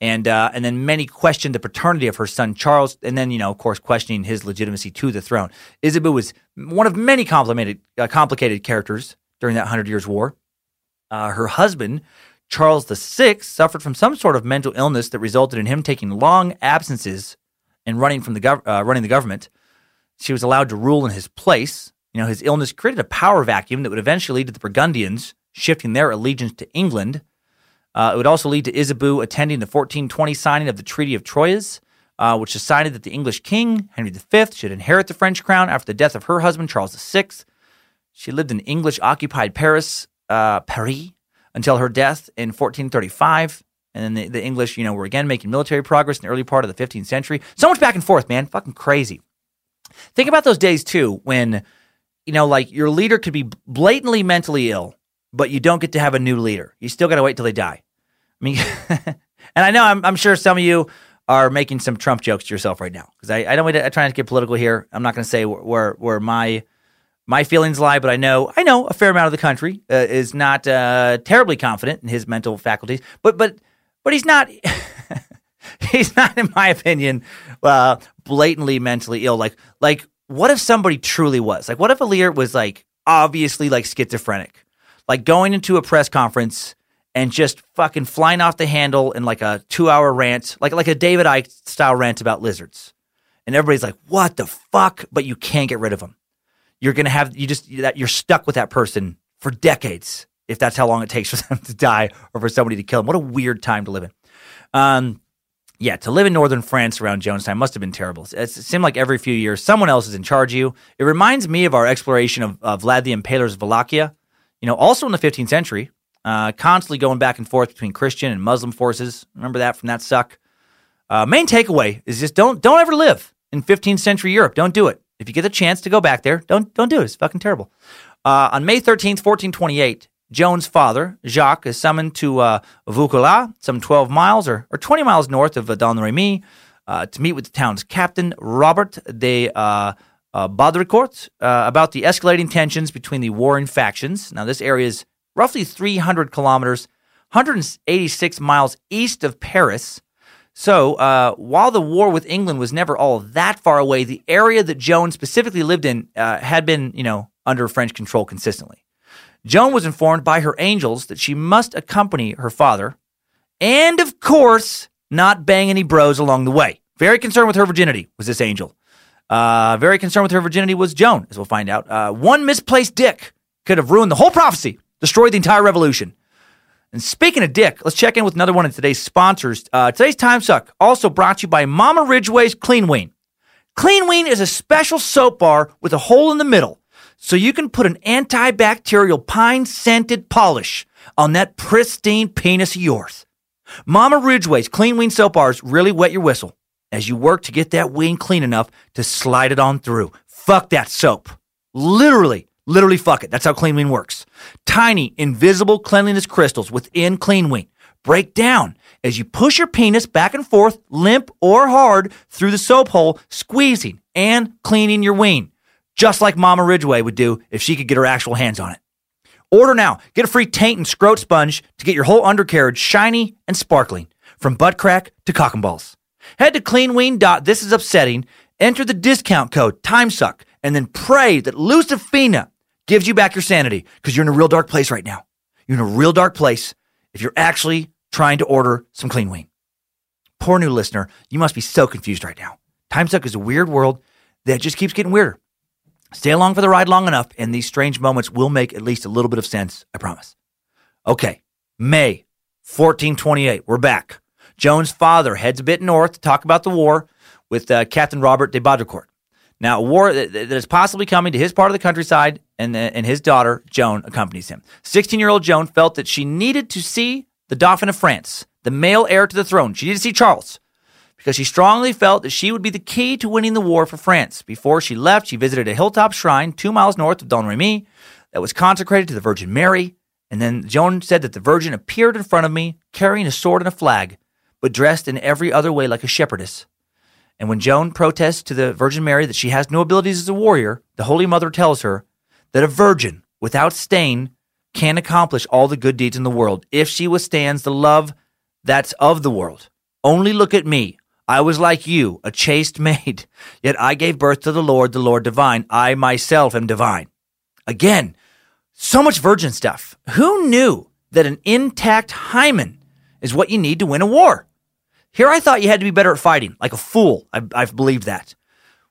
and uh, and then many questioned the paternity of her son Charles, and then you know, of course, questioning his legitimacy to the throne. Isabeau was one of many uh, complicated characters during that Hundred Years' War. Uh, her husband, Charles VI, suffered from some sort of mental illness that resulted in him taking long absences and running from the gov- uh, running the government. She was allowed to rule in his place. You know, his illness created a power vacuum that would eventually lead to the Burgundians shifting their allegiance to England. Uh, it would also lead to Isabeau attending the 1420 signing of the Treaty of Troyes, uh, which decided that the English king, Henry V, should inherit the French crown after the death of her husband, Charles VI. She lived in English occupied Paris, uh, Paris, until her death in 1435. And then the, the English, you know, were again making military progress in the early part of the 15th century. So much back and forth, man. Fucking crazy. Think about those days, too, when, you know, like your leader could be blatantly mentally ill, but you don't get to have a new leader. You still got to wait till they die. I mean, and I know I'm, I'm, sure some of you are making some Trump jokes to yourself right now because I, I don't wait to try to get political here. I'm not going to say where where my my feelings lie, but I know I know a fair amount of the country uh, is not uh, terribly confident in his mental faculties. But but but he's not. he's not, in my opinion, uh, blatantly mentally ill. Like like what if somebody truly was? Like what if a leader was like obviously like schizophrenic, like going into a press conference and just fucking flying off the handle in like a two hour rant, like like a David Icke style rant about lizards. And everybody's like, "What the fuck?" But you can't get rid of them. You're gonna have you just that you're stuck with that person for decades if that's how long it takes for them to die or for somebody to kill them. What a weird time to live in. Um, yeah, to live in northern France around time must have been terrible. It seemed like every few years someone else is in charge of you. It reminds me of our exploration of, of Vlad the Impaler's Wallachia. You know, also in the 15th century, uh, constantly going back and forth between Christian and Muslim forces. Remember that from that suck. Uh, main takeaway is just don't don't ever live in 15th century Europe. Don't do it. If you get the chance to go back there, don't don't do it. It's fucking terrible. Uh, on May 13th, 1428, Joan's father, Jacques, is summoned to uh, some 12 miles or, or 20 miles north of Domremy, uh, to meet with the town's captain, Robert de uh, uh, Baudricourt, uh, about the escalating tensions between the warring factions. Now, this area is roughly 300 kilometers, 186 miles east of Paris. So, uh, while the war with England was never all that far away, the area that Joan specifically lived in uh, had been, you know, under French control consistently. Joan was informed by her angels that she must accompany her father, and of course, not bang any bros along the way. Very concerned with her virginity was this angel. Uh, very concerned with her virginity was Joan, as we'll find out. Uh, one misplaced dick could have ruined the whole prophecy, destroyed the entire revolution. And speaking of dick, let's check in with another one of today's sponsors. Uh, today's Time Suck also brought to you by Mama Ridgeway's Clean Ween. Clean Ween is a special soap bar with a hole in the middle, so you can put an antibacterial pine scented polish on that pristine penis of yours. Mama Ridgeway's Clean Ween soap bars really wet your whistle as you work to get that ween clean enough to slide it on through. Fuck that soap. Literally, literally fuck it. That's how Clean Ween works. Tiny, invisible cleanliness crystals within Clean Ween break down as you push your penis back and forth, limp or hard, through the soap hole, squeezing and cleaning your ween, just like Mama Ridgeway would do if she could get her actual hands on it. Order now. Get a free taint and scrote sponge to get your whole undercarriage shiny and sparkling, from butt crack to cock and balls. Head to cleanween.thisisupsetting, enter the discount code TIMESUCK, and then pray that Lucifina gives you back your sanity because you're in a real dark place right now. You're in a real dark place if you're actually trying to order some clean ween. Poor new listener, you must be so confused right now. TimeSuck is a weird world that just keeps getting weirder. Stay along for the ride long enough, and these strange moments will make at least a little bit of sense, I promise. Okay, May 1428, we're back. Joan's father heads a bit north to talk about the war with uh, Captain Robert de Baudricourt. Now, war that, that is possibly coming to his part of the countryside, and, and his daughter, Joan, accompanies him. 16 year old Joan felt that she needed to see the Dauphin of France, the male heir to the throne. She needed to see Charles because she strongly felt that she would be the key to winning the war for France. Before she left, she visited a hilltop shrine two miles north of Domremy that was consecrated to the Virgin Mary. And then Joan said that the Virgin appeared in front of me carrying a sword and a flag, but dressed in every other way like a shepherdess. And when Joan protests to the Virgin Mary that she has no abilities as a warrior, the Holy Mother tells her that a virgin without stain can accomplish all the good deeds in the world if she withstands the love that's of the world. Only look at me. I was like you, a chaste maid, yet I gave birth to the Lord, the Lord divine. I myself am divine. Again, so much virgin stuff. Who knew that an intact hymen is what you need to win a war? Here I thought you had to be better at fighting, like a fool. I've, I've believed that.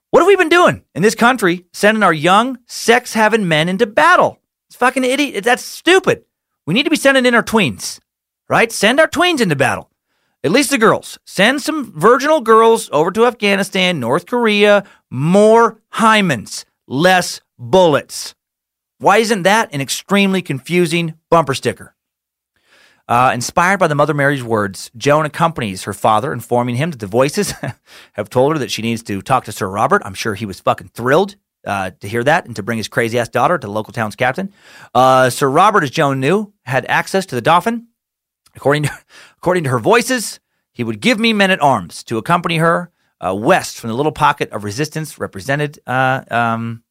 What have we been doing in this country, sending our young, sex having men into battle? It's fucking idiot. That's stupid. We need to be sending in our tweens, right? Send our tweens into battle. At least the girls. Send some virginal girls over to Afghanistan, North Korea, more hymens, less bullets. Why isn't that an extremely confusing bumper sticker? Uh, inspired by the Mother Mary's words, Joan accompanies her father, informing him that the voices have told her that she needs to talk to Sir Robert. I'm sure he was fucking thrilled uh, to hear that and to bring his crazy ass daughter to the local town's captain. Uh, Sir Robert, as Joan knew, had access to the Dauphin. According to, according to her voices, he would give me men at arms to accompany her uh, west from the little pocket of resistance represented uh, um,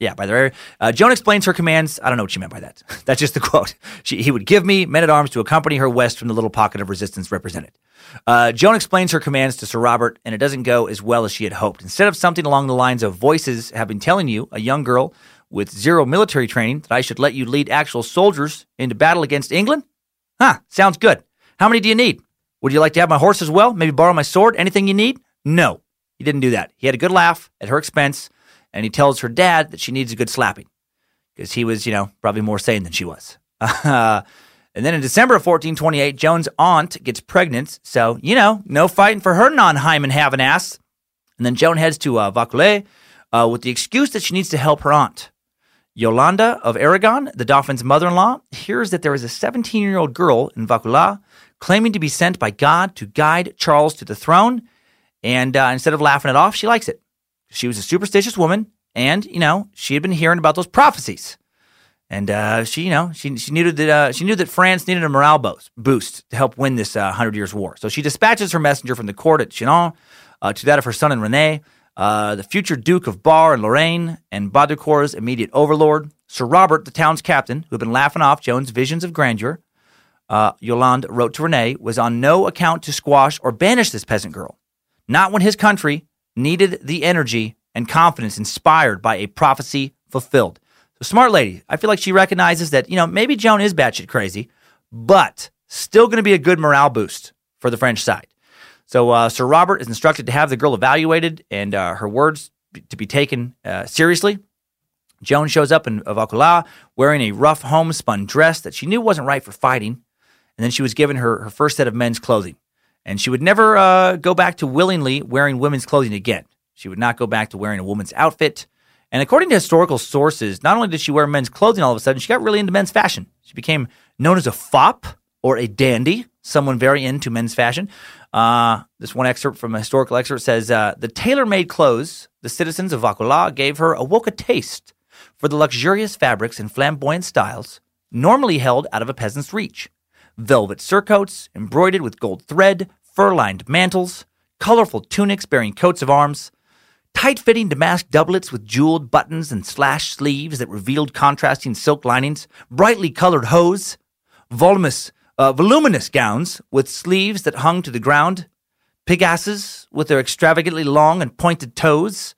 yeah, by the way, uh, Joan explains her commands. I don't know what she meant by that. That's just the quote. She, he would give me men at arms to accompany her west from the little pocket of resistance represented. Uh, Joan explains her commands to Sir Robert, and it doesn't go as well as she had hoped. Instead of something along the lines of voices have been telling you, a young girl with zero military training, that I should let you lead actual soldiers into battle against England? Huh, sounds good. How many do you need? Would you like to have my horse as well? Maybe borrow my sword? Anything you need? No, he didn't do that. He had a good laugh at her expense and he tells her dad that she needs a good slapping because he was, you know, probably more sane than she was. And then in December of 1428, Joan's aunt gets pregnant, so, you know, no fighting for her non hymen having ass. And then Joan heads to uh, Vaucouleurs uh, with the excuse that she needs to help her aunt. Yolanda of Aragon, the Dauphin's mother in law, hears that there is a 17 year old girl in Vaucouleurs claiming to be sent by God to guide Charles to the throne. And uh, instead of laughing it off, she likes it. She was a superstitious woman, and, you know, she had been hearing about those prophecies. And uh, she, you know, she she knew that uh, she knew that France needed a morale boost, boost to help win this uh, Hundred Years' War. So she dispatches her messenger from the court at Chinon uh, to that of her son and Rene, uh, the future Duke of Bar and Lorraine, and Baudricourt's immediate overlord, Sir Robert, the town's captain, who had been laughing off Joan's visions of grandeur. Uh, Yolande wrote to Rene, was on no account to squash or banish this peasant girl. Not when his country needed the energy and confidence inspired by a prophecy fulfilled. So, smart lady. I feel like she recognizes that, you know, maybe Joan is batshit crazy, but still going to be a good morale boost for the French side. So, uh, Sir Robert is instructed to have the girl evaluated and uh, her words to be taken uh, seriously. Joan shows up in Vaucouleurs wearing a rough homespun dress that she knew wasn't right for fighting. And then she was given her, her first set of men's clothing. And she would never uh, go back to willingly wearing women's clothing again. She would not go back to wearing a woman's outfit. And according to historical sources, not only did she wear men's clothing all of a sudden, she got really into men's fashion. She became known as a fop or a dandy, someone very into men's fashion. Uh, this one excerpt from a historical excerpt says uh, the tailor made clothes the citizens of Vaucouleurs gave her awoke a taste for the luxurious fabrics and flamboyant styles normally held out of a peasant's reach. Velvet surcoats embroidered with gold thread, fur lined mantles, colorful tunics bearing coats of arms, tight fitting damask doublets with jeweled buttons and slashed sleeves that revealed contrasting silk linings, brightly colored hose, voluminous, uh, voluminous gowns with sleeves that hung to the ground, pigaches with their extravagantly long and pointed toes,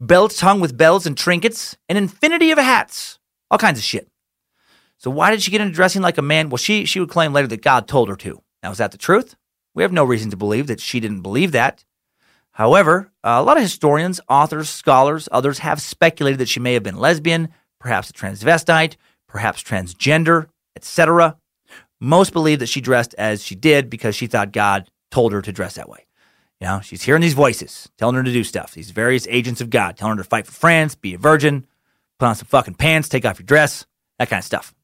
belts hung with bells and trinkets, an infinity of hats, all kinds of shit. So why did she get into dressing like a man? Well, she she would claim later that God told her to. Now, is that the truth? We have no reason to believe that she didn't believe that. However, uh, a lot of historians, authors, scholars, others have speculated that she may have been lesbian, perhaps a transvestite, perhaps transgender, etc. Most believe that she dressed as she did because she thought God told her to dress that way. You know, she's hearing these voices telling her to do stuff, these various agents of God telling her to fight for France, be a virgin, put on some fucking pants, take off your dress, that kind of stuff.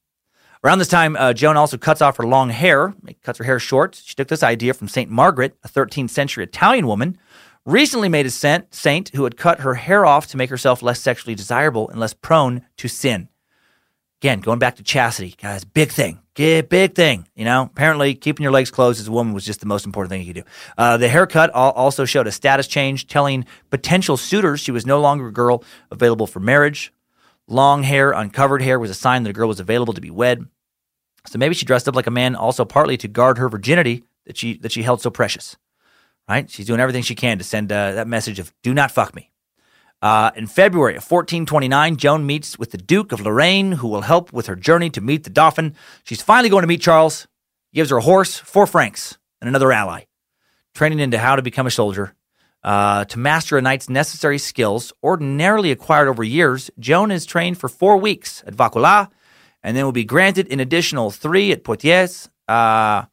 Around this time, uh, Joan also cuts off her long hair, cuts her hair short. She took this idea from St. Margaret, a 13th century Italian woman, recently made a saint who had cut her hair off to make herself less sexually desirable and less prone to sin. Again, going back to chastity, guys, big thing. Big thing. You know, apparently keeping your legs closed as a woman was just the most important thing you could do. Uh, the haircut also showed a status change, telling potential suitors she was no longer a girl available for marriage. Long hair, uncovered hair was a sign that a girl was available to be wed. So maybe she dressed up like a man also partly to guard her virginity that she that she held so precious. Right? She's doing everything she can to send uh, that message of "Do not fuck me." Uh, in February of 1429, Joan meets with the Duke of Lorraine, who will help with her journey to meet the Dauphin. She's finally going to meet Charles. He gives her a horse, four francs, and another ally. Training into how to become a soldier. Uh, to master a knight's necessary skills, ordinarily acquired over years, Joan is trained for four weeks at Vaucouleurs, and then will be granted an additional three at Poitiers uh,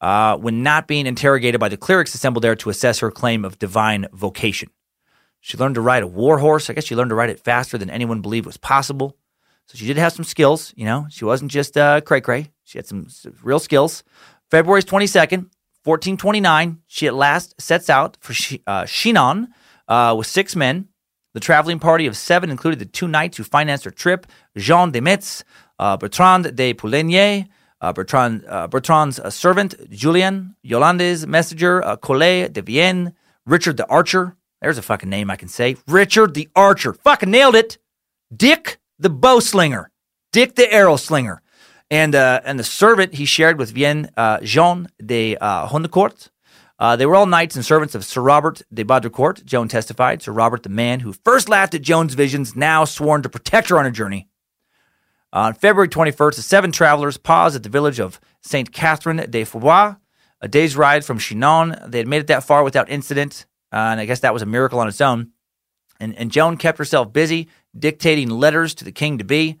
uh, when not being interrogated by the clerics assembled there to assess her claim of divine vocation. She learned to ride a war horse. I guess she learned to ride it faster than anyone believed was possible. So she did have some skills. You know, she wasn't just uh, cray cray. She had some, some real skills. February 22nd, 1429, she at last sets out for uh, Chinon uh, with six men. The traveling party of seven included the two knights who financed her trip Jean de Metz, uh, Bertrand de Poulengy, uh, Bertrand, uh, Bertrand's servant Julien, Yolande's messenger Collet de Vienne, Richard the Archer, there's a fucking name I can say. Richard the Archer. Fucking nailed it. Dick the bow slinger. Dick the arrow slinger. And uh, and the servant he shared with Vienne uh, Jean de uh, Honnecourt. Uh, they were all knights and servants of Sir Robert de Baudricourt, Joan testified. Sir Robert, the man who first laughed at Joan's visions, now sworn to protect her on her journey. On February 21st, the seven travelers paused at the village of St. Catherine de Fourbois, a day's ride from Chinon. They had made it that far without incident. Uh, and I guess that was a miracle on its own. And, and Joan kept herself busy dictating letters to the king to be,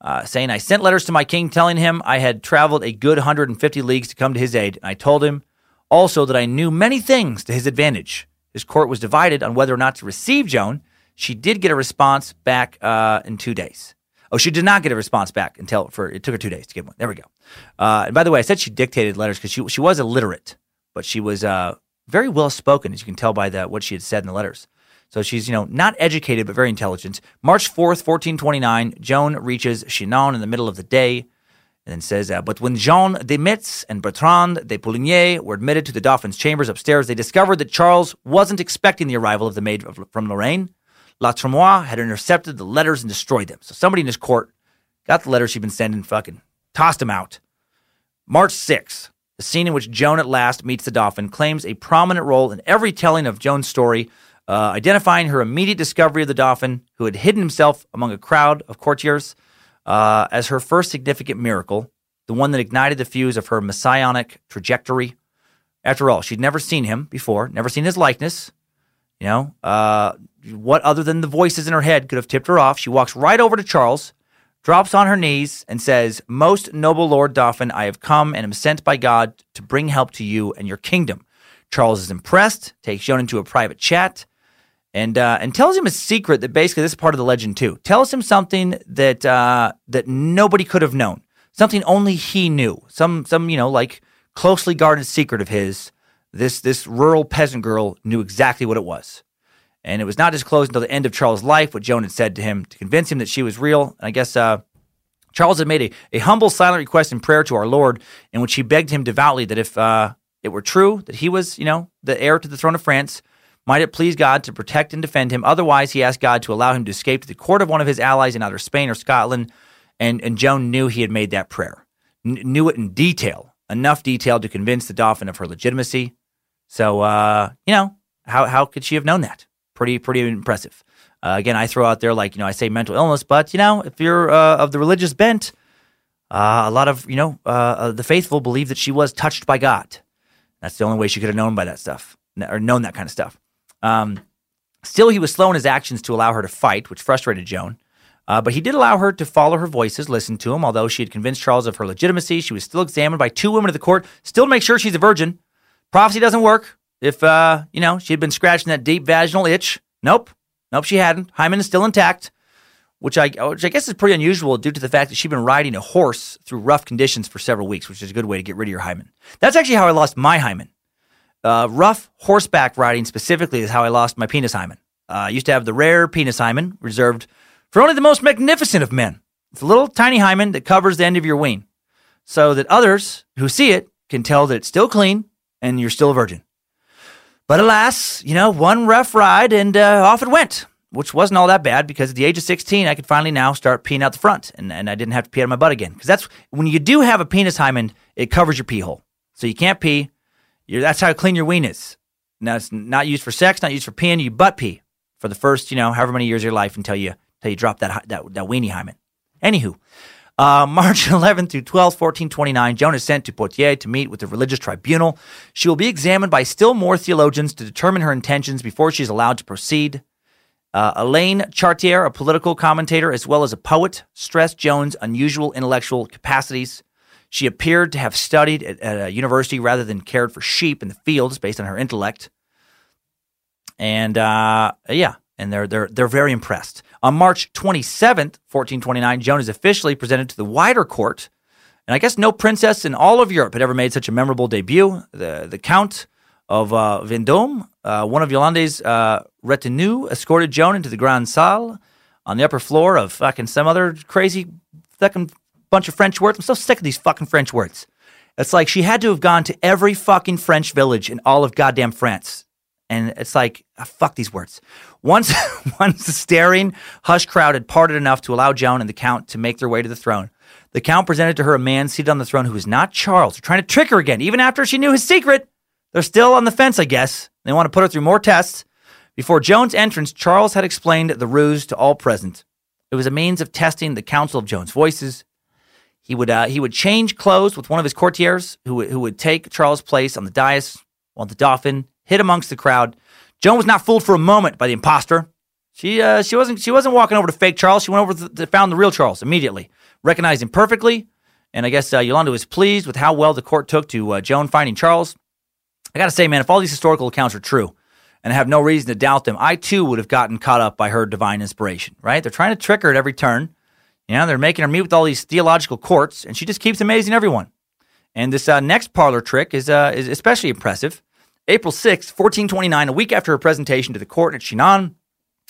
uh, saying, I sent letters to my king telling him I had traveled a good 150 leagues to come to his aid. And I told him also that I knew many things to his advantage. His court was divided on whether or not to receive Joan. She did get a response back uh, in two days. Oh, she did not get a response back until for it took her two days to get one. There we go. Uh, and by the way, I said she dictated letters because she she was illiterate, but she was uh, very well spoken, as you can tell by the, what she had said in the letters. So she's, you know, not educated, but very intelligent. March 4th, 1429, Joan reaches Chinon in the middle of the day and then says, uh, But when Jean de Metz and Bertrand de Poulengy were admitted to the Dauphin's chambers upstairs, they discovered that Charles wasn't expecting the arrival of the maid from Lorraine. La Tremoille had intercepted the letters and destroyed them. So somebody in his court got the letters she'd been sending, fucking tossed them out. March 6th, the scene in which Joan at last meets the Dauphin claims a prominent role in every telling of Joan's story, uh, identifying her immediate discovery of the Dauphin, who had hidden himself among a crowd of courtiers uh, as her first significant miracle, the one that ignited the fuse of her messianic trajectory. After all, she'd never seen him before, never seen his likeness. You know, uh, what other than the voices in her head could have tipped her off? She walks right over to Charles, drops on her knees, and says, Most noble Lord Dauphin, I have come and am sent by God to bring help to you and your kingdom. Charles is impressed, takes Joan into a private chat, and uh, and tells him a secret that basically this is part of the legend too. Tells him something that uh, that nobody could have known, something only he knew. Some some you know like closely guarded secret of his. This this rural peasant girl knew exactly what it was, and it was not disclosed until the end of Charles' life. What Joan had said to him to convince him that she was real. And I guess uh, Charles had made a, a humble silent request in prayer to our Lord, in which he begged him devoutly that if uh, it were true that he was you know the heir to the throne of France might it please God to protect and defend him? Otherwise, he asked God to allow him to escape to the court of one of his allies in either Spain or Scotland. And, and Joan knew he had made that prayer, N- knew it in detail, enough detail to convince the Dauphin of her legitimacy. So, uh, you know, how, how could she have known that? Pretty, pretty impressive. Uh, again, I throw out there, like, you know, I say mental illness, but, you know, if you're uh, of the religious bent, uh, a lot of, you know, uh, the faithful believe that she was touched by God. That's the only way she could have known by that stuff, or known that kind of stuff. Um, still, he was slow in his actions to allow her to fight, which frustrated Joan. Uh, but he did allow her to follow her voices, listen to him. Although she had convinced Charles of her legitimacy, she was still examined by two women of the court, still to make sure she's a virgin. Prophecy doesn't work. If, uh, you know, she had been scratching that deep vaginal itch. Nope. Nope, she hadn't. Hymen is still intact, which I, which I guess is pretty unusual due to the fact that she'd been riding a horse through rough conditions for several weeks, which is a good way to get rid of your hymen. That's actually how I lost my hymen. Uh, rough horseback riding specifically is how I lost my penis hymen. Uh, I used to have the rare penis hymen reserved for only the most magnificent of men. It's a little tiny hymen that covers the end of your ween so that others who see it can tell that it's still clean and you're still a virgin. But alas, you know, one rough ride and uh, off it went, which wasn't all that bad because at the age of 16, I could finally now start peeing out the front and, and I didn't have to pee out of my butt again. Because that's when you do have a penis hymen, it covers your pee hole. So you can't pee you're, that's how clean your ween is. Now it's not used for sex, not used for peeing. You butt pee for the first, you know, however many years of your life until you until you drop that that that weenie hymen. Anywho, uh, March 11th through 12th, 1429, Joan is sent to Poitiers to meet with the religious tribunal. She will be examined by still more theologians to determine her intentions before she is allowed to proceed. Uh, Alain Chartier, a political commentator as well as a poet, stressed Joan's unusual intellectual capacities. She appeared to have studied at, at a university rather than cared for sheep in the fields based on her intellect. And uh, yeah, and they're, they're, they're very impressed. On March 27th, 1429, Joan is officially presented to the wider court. And I guess no princess in all of Europe had ever made such a memorable debut. The, the Count of uh, Vendôme, uh, one of Yolande's uh, retinue, escorted Joan into the Grand Salle on the upper floor of fucking some other crazy fucking bunch of French words. I'm so sick of these fucking French words. It's like she had to have gone to every fucking French village in all of goddamn France. And it's like, oh, fuck these words. Once, once the staring, hushed crowd had parted enough to allow Joan and the Count to make their way to the throne, the Count presented to her a man seated on the throne who was not Charles. They're trying to trick her again, even after she knew his secret. They're still on the fence, I guess. They want to put her through more tests. Before Joan's entrance, Charles had explained the ruse to all present. It was a means of testing the counsel of Joan's voices, he would uh, he would change clothes with one of his courtiers who who would take Charles' place on the dais while the Dauphin hid amongst the crowd. Joan was not fooled for a moment by the impostor. She uh, she wasn't she wasn't walking over to fake Charles. She went over to, to found the real Charles immediately, recognized him perfectly, and I guess uh, Yolanda was pleased with how well the court took to uh, Joan finding Charles. I got to say, man, if all these historical accounts are true, and I have no reason to doubt them, I too would have gotten caught up by her divine inspiration. Right? They're trying to trick her at every turn. Know, they're making her meet with all these theological courts, and she just keeps amazing everyone. And this uh, next parlor trick is, uh, is especially impressive. April 6, 1429, a week after her presentation to the court at Chinon,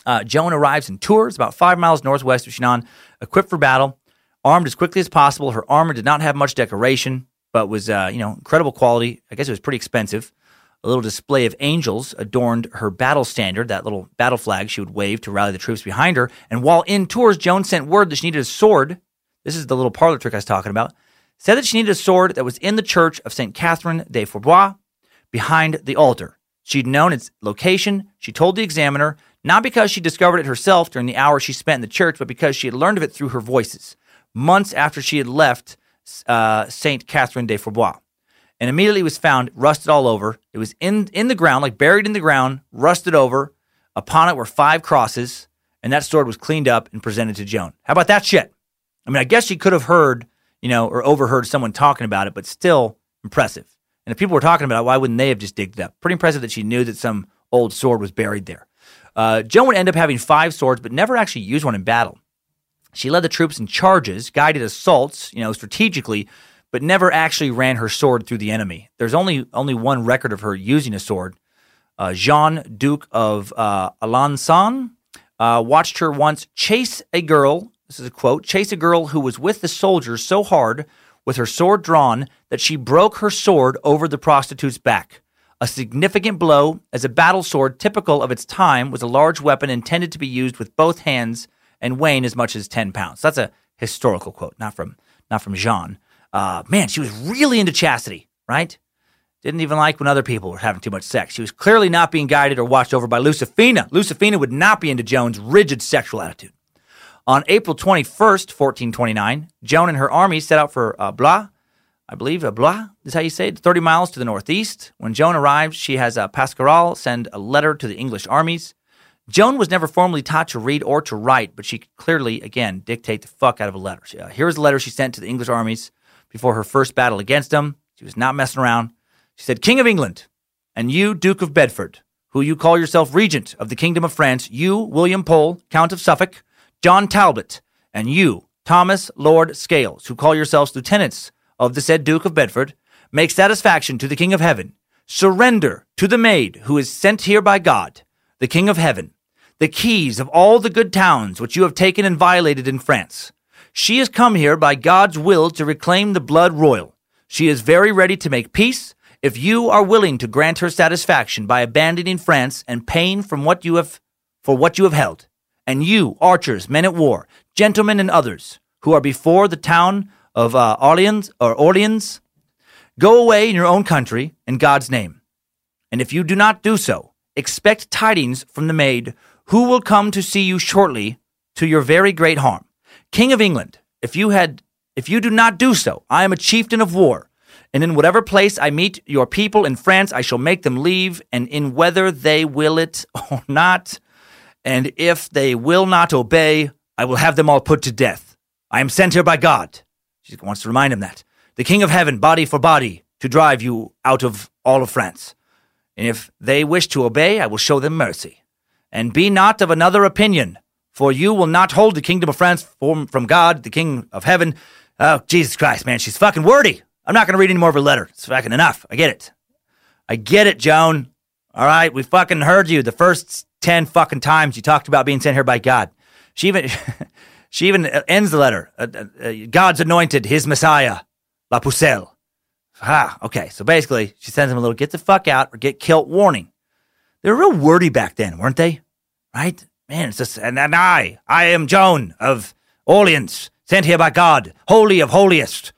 Uh, Joan arrives in Tours, about five miles northwest of Chinon, equipped for battle, armed as quickly as possible. Her armor did not have much decoration, but was, uh, you know, incredible quality. I guess it was pretty expensive. A little display of angels adorned her battle standard, that little battle flag she would wave to rally the troops behind her. And while in Tours, Joan sent word that she needed a sword. This is the little parlor trick I was talking about. Said that she needed a sword that was in the church of St. Catherine de Fourbois behind the altar. She'd known its location. She told the examiner, not because she discovered it herself during the hour she spent in the church, but because she had learned of it through her voices, months after she had left uh, St. Catherine de Fourbois. And immediately was found rusted all over. It was in, in the ground, like buried in the ground, rusted over. Upon it were five crosses, and that sword was cleaned up and presented to Joan. How about that shit? I mean, I guess she could have heard, you know, or overheard someone talking about it, but still impressive. And if people were talking about it, why wouldn't they have just digged it up? Pretty impressive that she knew that some old sword was buried there. Uh, Joan would end up having five swords, but never actually used one in battle. She led the troops in charges, guided assaults, you know, strategically, but never actually ran her sword through the enemy. There's only only one record of her using a sword. Uh, Jean, Duke of uh, Alençon, uh, watched her once chase a girl. This is a quote: chase a girl who was with the soldiers so hard with her sword drawn that she broke her sword over the prostitute's back. A significant blow, as a battle sword typical of its time was a large weapon intended to be used with both hands and weighing as much as 10 pounds. That's a historical quote, not from, not from Jean. Uh, man, she was really into chastity, right? Didn't even like when other people were having too much sex. She was clearly not being guided or watched over by Lucifina. Lucifina would not be into Joan's rigid sexual attitude. On April 21st, 1429, Joan and her army set out for uh, Blois, I believe, uh, Blois is how you say it, 30 miles to the northeast. When Joan arrives, she has uh, Pasquerel send a letter to the English armies. Joan was never formally taught to read or to write, but she could clearly, again, dictate the fuck out of a letter. Uh, here's a letter she sent to the English armies before her first battle against them. She was not messing around. She said, King of England, and you, Duke of Bedford, who you call yourself regent of the kingdom of France, you, William Pole, Count of Suffolk, John Talbot, and you, Thomas Lord Scales, who call yourselves lieutenants of the said Duke of Bedford, make satisfaction to the King of Heaven. Surrender to the maid who is sent here by God, the King of Heaven, the keys of all the good towns which you have taken and violated in France. She has come here by God's will to reclaim the blood royal. She is very ready to make peace if you are willing to grant her satisfaction by abandoning France and paying from what you have for what you have held. And you, archers, men at war, gentlemen and others who are before the town of uh, Orleans or Orleans, go away in your own country in God's name. And if you do not do so, expect tidings from the maid who will come to see you shortly to your very great harm. King of England, if you had if you do not do so, I am a chieftain of war, and in whatever place I meet your people in France, I shall make them leave, and in whether they will it or not, and if they will not obey, I will have them all put to death. I am sent here by God. She wants to remind him that. The King of Heaven, body for body, to drive you out of all of France. And if they wish to obey, I will show them mercy. And be not of another opinion, for you will not hold the kingdom of France from, from God, the King of Heaven. Oh, Jesus Christ, man, she's fucking wordy. I'm not going to read any more of her letter. It's fucking enough. I get it. I get it, Joan. All right, we fucking heard you the first 10 fucking times you talked about being sent here by God. She even she even ends the letter. Uh, uh, God's anointed, his Messiah, La Pucelle. Ah, okay. So basically, she sends him a little get the fuck out or get killed warning. They were real wordy back then, weren't they? Right? Man, it's just, and, and I, I am Joan of Orleans, sent here by God, holy of holiest,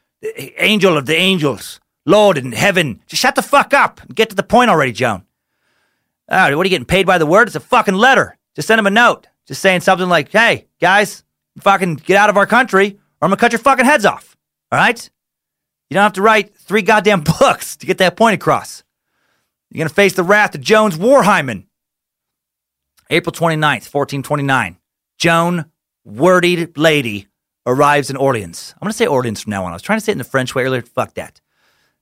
angel of the angels, Lord in heaven. Just shut the fuck up and get to the point already, Joan. Ah, what are you getting paid by the word? It's a fucking letter. Just send him a note. Just saying something like, hey, guys, fucking get out of our country or I'm gonna cut your fucking heads off. All right? You don't have to write three goddamn books to get that point across. You're gonna face the wrath of Jones Warhymen. April 29th, 1429. Joan, wordy lady, arrives in Orleans. I'm gonna say Orleans from now on. I was trying to say it in the French way earlier. Fuck that.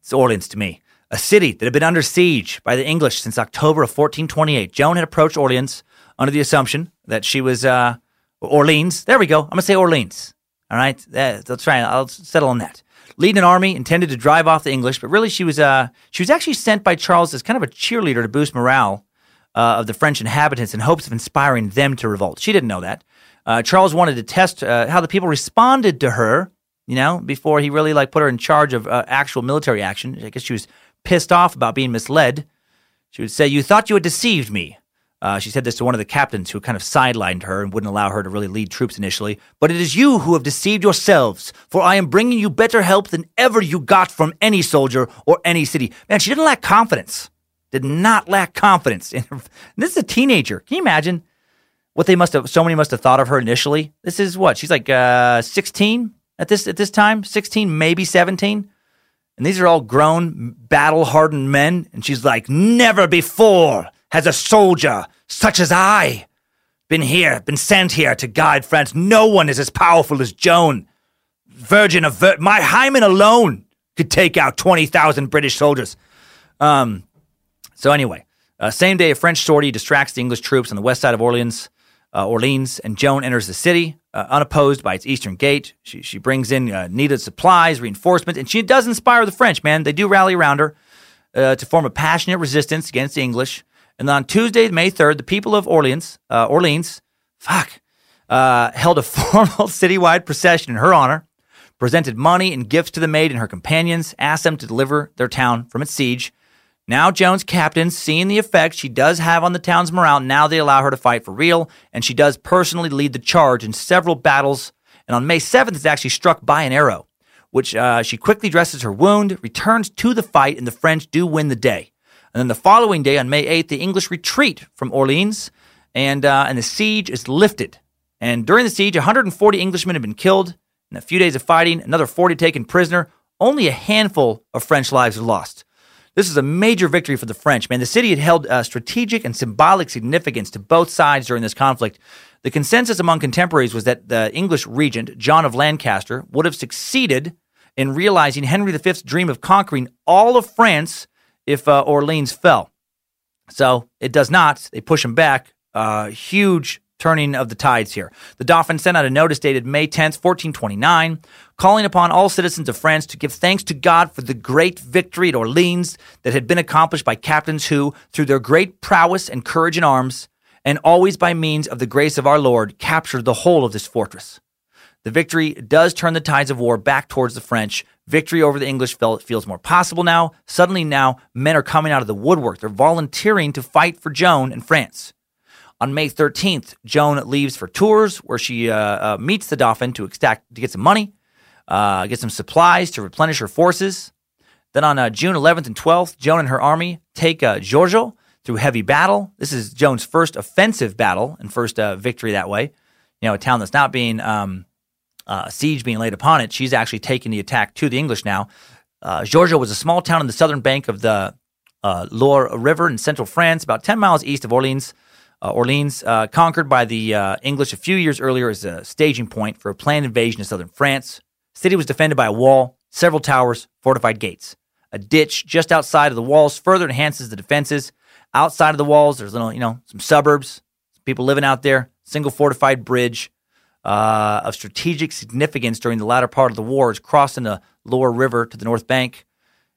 It's Orleans to me. A city that had been under siege by the English since October of 1428. Joan had approached Orleans under the assumption that she was uh, Orleans. There we go. I'm gonna say Orleans. All right, let's try. I'll settle on that. Leading an army intended to drive off the English, but really she was uh, she was actually sent by Charles as kind of a cheerleader to boost morale uh, of the French inhabitants in hopes of inspiring them to revolt. She didn't know that. Uh, Charles wanted to test uh, how the people responded to her, you know, before he really like put her in charge of uh, actual military action. I guess she was pissed off about being misled. She would say, "You thought you had deceived me." Uh, she said this to one of the captains who kind of sidelined her and wouldn't allow her to really lead troops initially. But it is you who have deceived yourselves, for I am bringing you better help than ever you got from any soldier or any city. Man, she didn't lack confidence. Did not lack confidence. This is a teenager. Can you imagine what they must have? So many must have thought of her initially. This is what she's like, uh, sixteen at this at this time, sixteen, maybe seventeen. And these are all grown, battle hardened men. And she's like, never before has a soldier such as I been here, been sent here to guide France. No one is as powerful as Joan. Virgin of Vir- my Hymen alone could take out 20,000 British soldiers. Um, so anyway, uh, same day, a French sortie distracts the English troops on the west side of Orleans, uh, Orleans, and Joan enters the city uh, unopposed by its eastern gate. She, she brings in uh, needed supplies, reinforcements, and she does inspire the French. Man, they do rally around her uh, to form a passionate resistance against the English. And on Tuesday, May 3rd, the people of Orleans, uh, Orleans, fuck, held a formal citywide procession in her honor, presented money and gifts to the maid and her companions, asked them to deliver their town from its siege. Now, Joan's captains, seeing the effect she does have on the town's morale, now they allow her to fight for real, and she does personally lead the charge in several battles. And on May 7th, is actually struck by an arrow, which uh, she quickly dresses her wound, returns to the fight, and the French do win the day. And then the following day, on May 8th, the English retreat from Orleans, and, uh, and the siege is lifted. And during the siege, 140 Englishmen have been killed. In a few days of fighting, another 40 taken prisoner. Only a handful of French lives are lost. This is a major victory for the French, man. The city had held uh, strategic and symbolic significance to both sides during this conflict. The consensus among contemporaries was that the English regent, John of Lancaster, would have succeeded in realizing Henry V's dream of conquering all of France if uh, Orleans fell. So it does not. They push him back. Uh, huge turning of the tides here. The Dauphin sent out a notice dated May 10th, 1429, calling upon all citizens of France to give thanks to God for the great victory at Orleans that had been accomplished by captains who, through their great prowess and courage in arms, and always by means of the grace of our Lord, captured the whole of this fortress. The victory does turn the tides of war back towards the French. Victory over the English feels more possible now. Suddenly, now, men are coming out of the woodwork. They're volunteering to fight for Joan and France. On May 13th, Joan leaves for Tours, where she uh, uh, meets the Dauphin to, extract, to get some money, uh, get some supplies to replenish her forces. Then on uh, June 11th and 12th, Joan and her army take uh, Jargeau through heavy battle. This is Joan's first offensive battle and first uh, victory that way. You know, a town that's not being um, uh, siege being laid upon it, she's actually taking the attack to the English now. Jargeau was a small town on the southern bank of the Loire River in central France, about 10 miles east of Orleans. Uh, Orleans, uh, conquered by the uh, English a few years earlier as a staging point for a planned invasion of southern France. The city was defended by a wall, several towers, fortified gates. A ditch just outside of the walls further enhances the defenses. Outside of the walls, there's little, you know, some suburbs, some people living out there, single fortified bridge, uh, of strategic significance during the latter part of the war is crossing the Loire River to the north bank,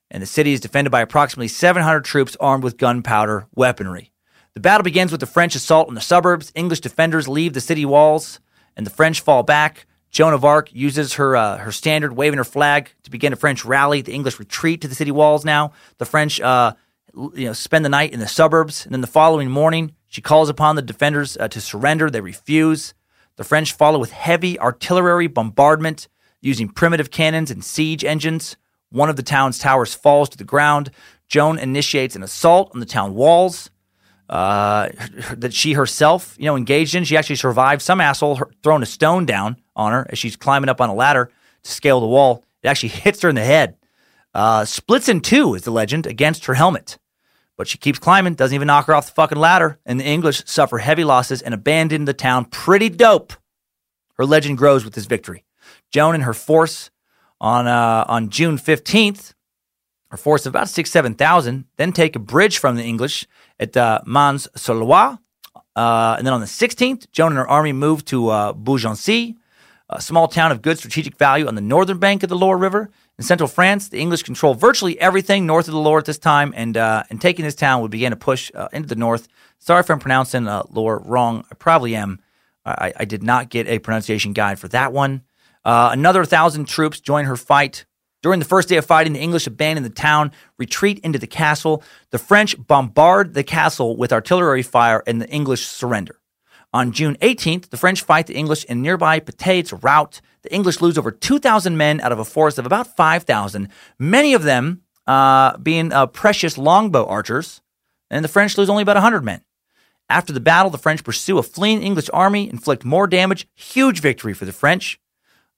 and the city is defended by approximately 700 troops armed with gunpowder weaponry. The battle begins with the French assault on the suburbs. English defenders leave the city walls, and the French fall back. Joan of Arc uses her uh, her standard, waving her flag, to begin a French rally. The English retreat to the city walls. Now the French, uh, you know, spend the night in the suburbs, and then the following morning, she calls upon the defenders uh, to surrender. They refuse. The French follow with heavy artillery bombardment using primitive cannons and siege engines. One of the town's towers falls to the ground. Joan initiates an assault on the town walls uh, that she herself, you know, engaged in. She actually survived some asshole throwing a stone down on her as she's climbing up on a ladder to scale the wall. It actually hits her in the head. Uh, splits in two is the legend against her helmet. But she keeps climbing, doesn't even knock her off the fucking ladder, and the English suffer heavy losses and abandon the town. Pretty dope. Her legend grows with this victory. Joan and her force on uh, on June 15th, her force of about six, 7,000, then take a bridge from the English at uh, Meung sur Loire. Uh, and then on the 16th, Joan and her army moved to uh, Beaugency, a small town of good strategic value on the northern bank of the Loire River. In central France, the English control virtually everything north of the Loire at this time, and uh, and taking this town would begin to push uh, into the north. Sorry if I'm pronouncing uh, Loire wrong. I probably am. I, I, did not get a pronunciation guide for that one. Uh, another thousand troops join her fight. During the first day of fighting, the English abandon the town, retreat into the castle. The French bombard the castle with artillery fire, and the English surrender. On June 18th, the French fight the English in nearby Patay to rout. The English lose over 2,000 men out of a force of about 5,000, many of them uh, being uh, precious longbow archers, and the French lose only about 100 men. After the battle, the French pursue a fleeing English army, inflict more damage, huge victory for the French.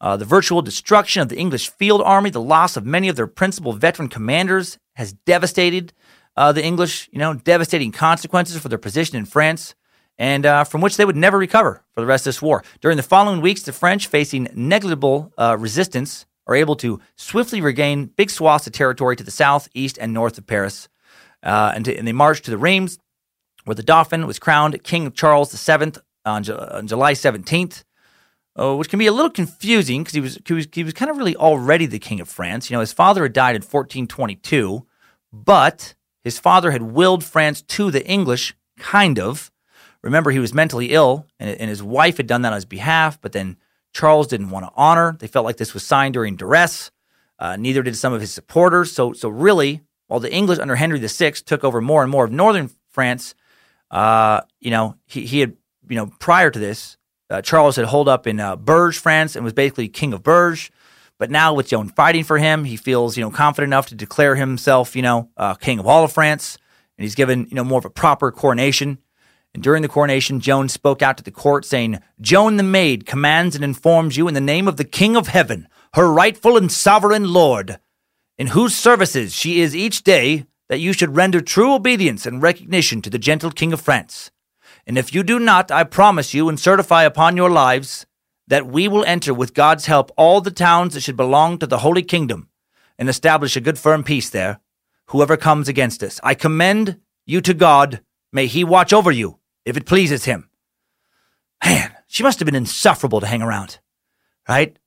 Uh, the virtual destruction of the English field army, the loss of many of their principal veteran commanders, has devastated uh, the English, you know, devastating consequences for their position in France and uh, from which they would never recover for the rest of this war. During the following weeks, the French, facing negligible uh, resistance, are able to swiftly regain big swaths of territory to the south, east, and north of Paris. Uh, and, to, and, they marched to the Reims, where the Dauphin was crowned King Charles VII on, on July 17th. Uh, which can be a little confusing because he was, he was he was kind of really already the king of France. You know, his father had died in 1422, but his father had willed France to the English, kind of. Remember, he was mentally ill, and, and his wife had done that on his behalf, but then Charles didn't want to honor. They felt like this was signed during duress. Uh, neither did some of his supporters. So, so really, while the English under Henry VI took over more and more of northern France, uh, you know, he, he had, you know, prior to this, uh, Charles had holed up in uh, Bourges, France, and was basically king of Bourges. But now, with Joan fighting for him, he feels, you know, confident enough to declare himself, you know, uh, king of all of France, and he's given, you know, more of a proper coronation. And during the coronation, Joan spoke out to the court, saying, Joan the Maid commands and informs you in the name of the King of Heaven, her rightful and sovereign Lord, in whose services she is each day, that you should render true obedience and recognition to the gentle King of France. And if you do not, I promise you and certify upon your lives that we will enter with God's help all the towns that should belong to the Holy Kingdom and establish a good firm peace there, whoever comes against us. I commend you to God. May he watch over you if it pleases him. Man, she must have been insufferable to hang around, right?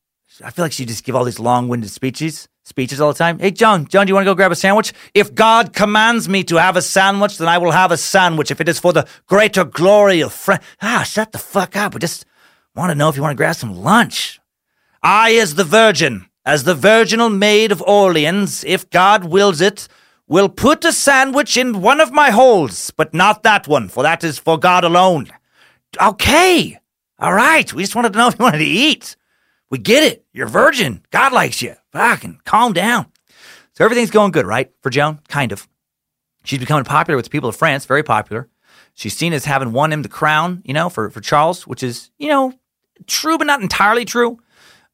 I feel like she just give all these long-winded speeches, speeches all the time. Hey, John, John, do you want to go grab a sandwich? If God commands me to have a sandwich, then I will have a sandwich. If it is for the greater glory of friend, ah, shut the fuck up. I just want to know if you want to grab some lunch. I, as the Virgin, as the virginal maid of Orleans, if God wills it, will put a sandwich in one of my holes, but not that one, for that is for God alone. Okay. All right. We just wanted to know if you wanted to eat. We get it. You're a virgin. God likes you. Fucking calm down. So everything's going good, right? For Joan? Kind of. She's becoming popular with the people of France, very popular. She's seen as having won him the crown, you know, for, for Charles, which is, you know, true, but not entirely true.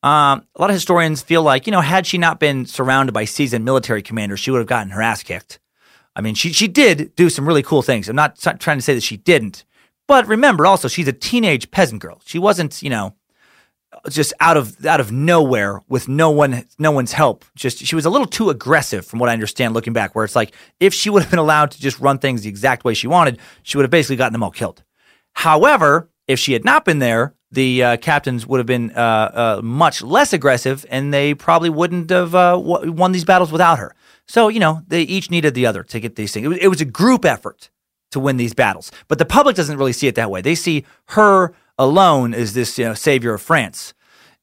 Um, a lot of historians feel like, you know, had she not been surrounded by seasoned military commanders, she would have gotten her ass kicked. I mean, she she did do some really cool things. I'm not trying to say that she didn't, but remember also she's a teenage peasant girl. She wasn't, you know, just out of out of nowhere with no one no one's help. Just she was a little too aggressive, from what I understand, looking back. Where it's like if she would have been allowed to just run things the exact way she wanted, she would have basically gotten them all killed. However, if she had not been there, the uh, captains would have been uh, uh, much less aggressive, and they probably wouldn't have uh, won these battles without her. So you know, they each needed the other to get these things. It was, it was a group effort to win these battles, but the public doesn't really see it that way. They see her alone is this you know, savior of France,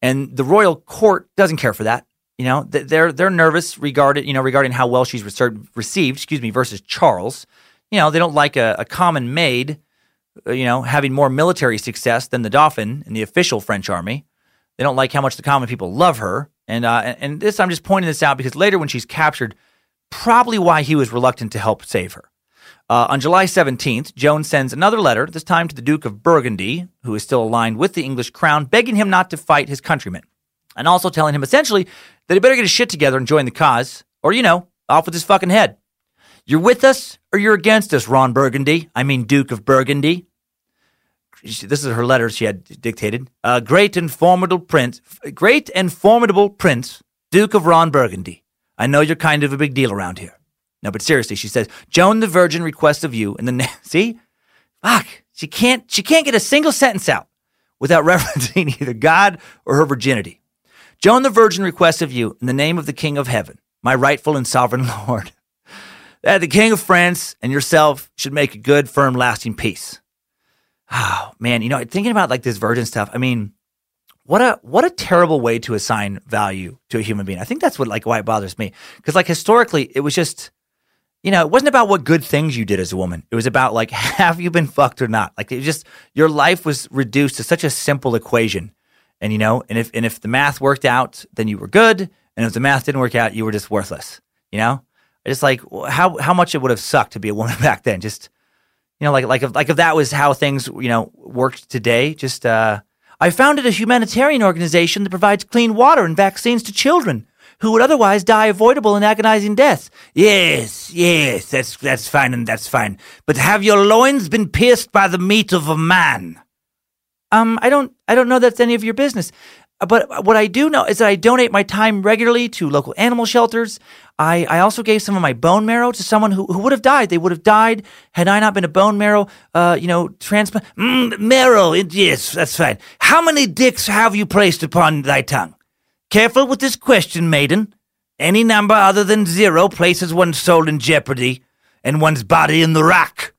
and the royal court doesn't care for that. You know, they're they're nervous regarding you know regarding how well she's received. Excuse me, versus Charles. You know, they don't like a, a common maid uh, you know, having more military success than the Dauphin in the official French army. They don't like how much the common people love her. And, uh, and this, I'm just pointing this out because later when she's captured, probably why he was reluctant to help save her. Uh, on July 17th, Joan sends another letter, this time to the Duke of Burgundy, who is still aligned with the English crown, begging him not to fight his countrymen. And also telling him essentially that he better get his shit together and join the cause, or, you know, off with his fucking head. You're with us or you're against us, Ron Burgundy. I mean, Duke of Burgundy. This is her letter she had dictated. Uh, great and formidable prince, great and formidable prince, Duke of Ron Burgundy. I know you're kind of a big deal around here. No, but seriously, she says, Joan the Virgin requests of you, and then see, fuck, she can't, she can't get a single sentence out without referencing either God or her virginity. Joan the Virgin requests of you, in the name of the King of Heaven, my rightful and sovereign Lord, that the King of France and yourself should make a good, firm, lasting peace. Oh man, you know, thinking about like this virgin stuff, I mean, what a what a terrible way to assign value to a human being. I think that's what like why it bothers me. Because like historically, it was just you know, it wasn't about what good things you did as a woman. It was about like, have you been fucked or not? Like, it just your life was reduced to such a simple equation, and you know, and if and if the math worked out, then you were good, and if the math didn't work out, you were just worthless. You know, just like how how much it would have sucked to be a woman back then. Just you know, like like if like if that was how things you know worked today. Just uh, I founded a humanitarian organization that provides clean water and vaccines to children who would otherwise die avoidable and agonizing deaths. Yes, yes, that's that's fine and that's fine. But have your loins been pierced by the meat of a man? Um, I don't I don't know that's any of your business. But what I do know is that I donate my time regularly to local animal shelters. I, I also gave some of my bone marrow to someone who, who would have died. They would have died had I not been a bone marrow, uh, you know, transplant. Mm, marrow, yes, that's fine. How many dicks have you placed upon thy tongue? Careful with this question, maiden. Any number other than zero places one's soul in jeopardy and one's body in the rack.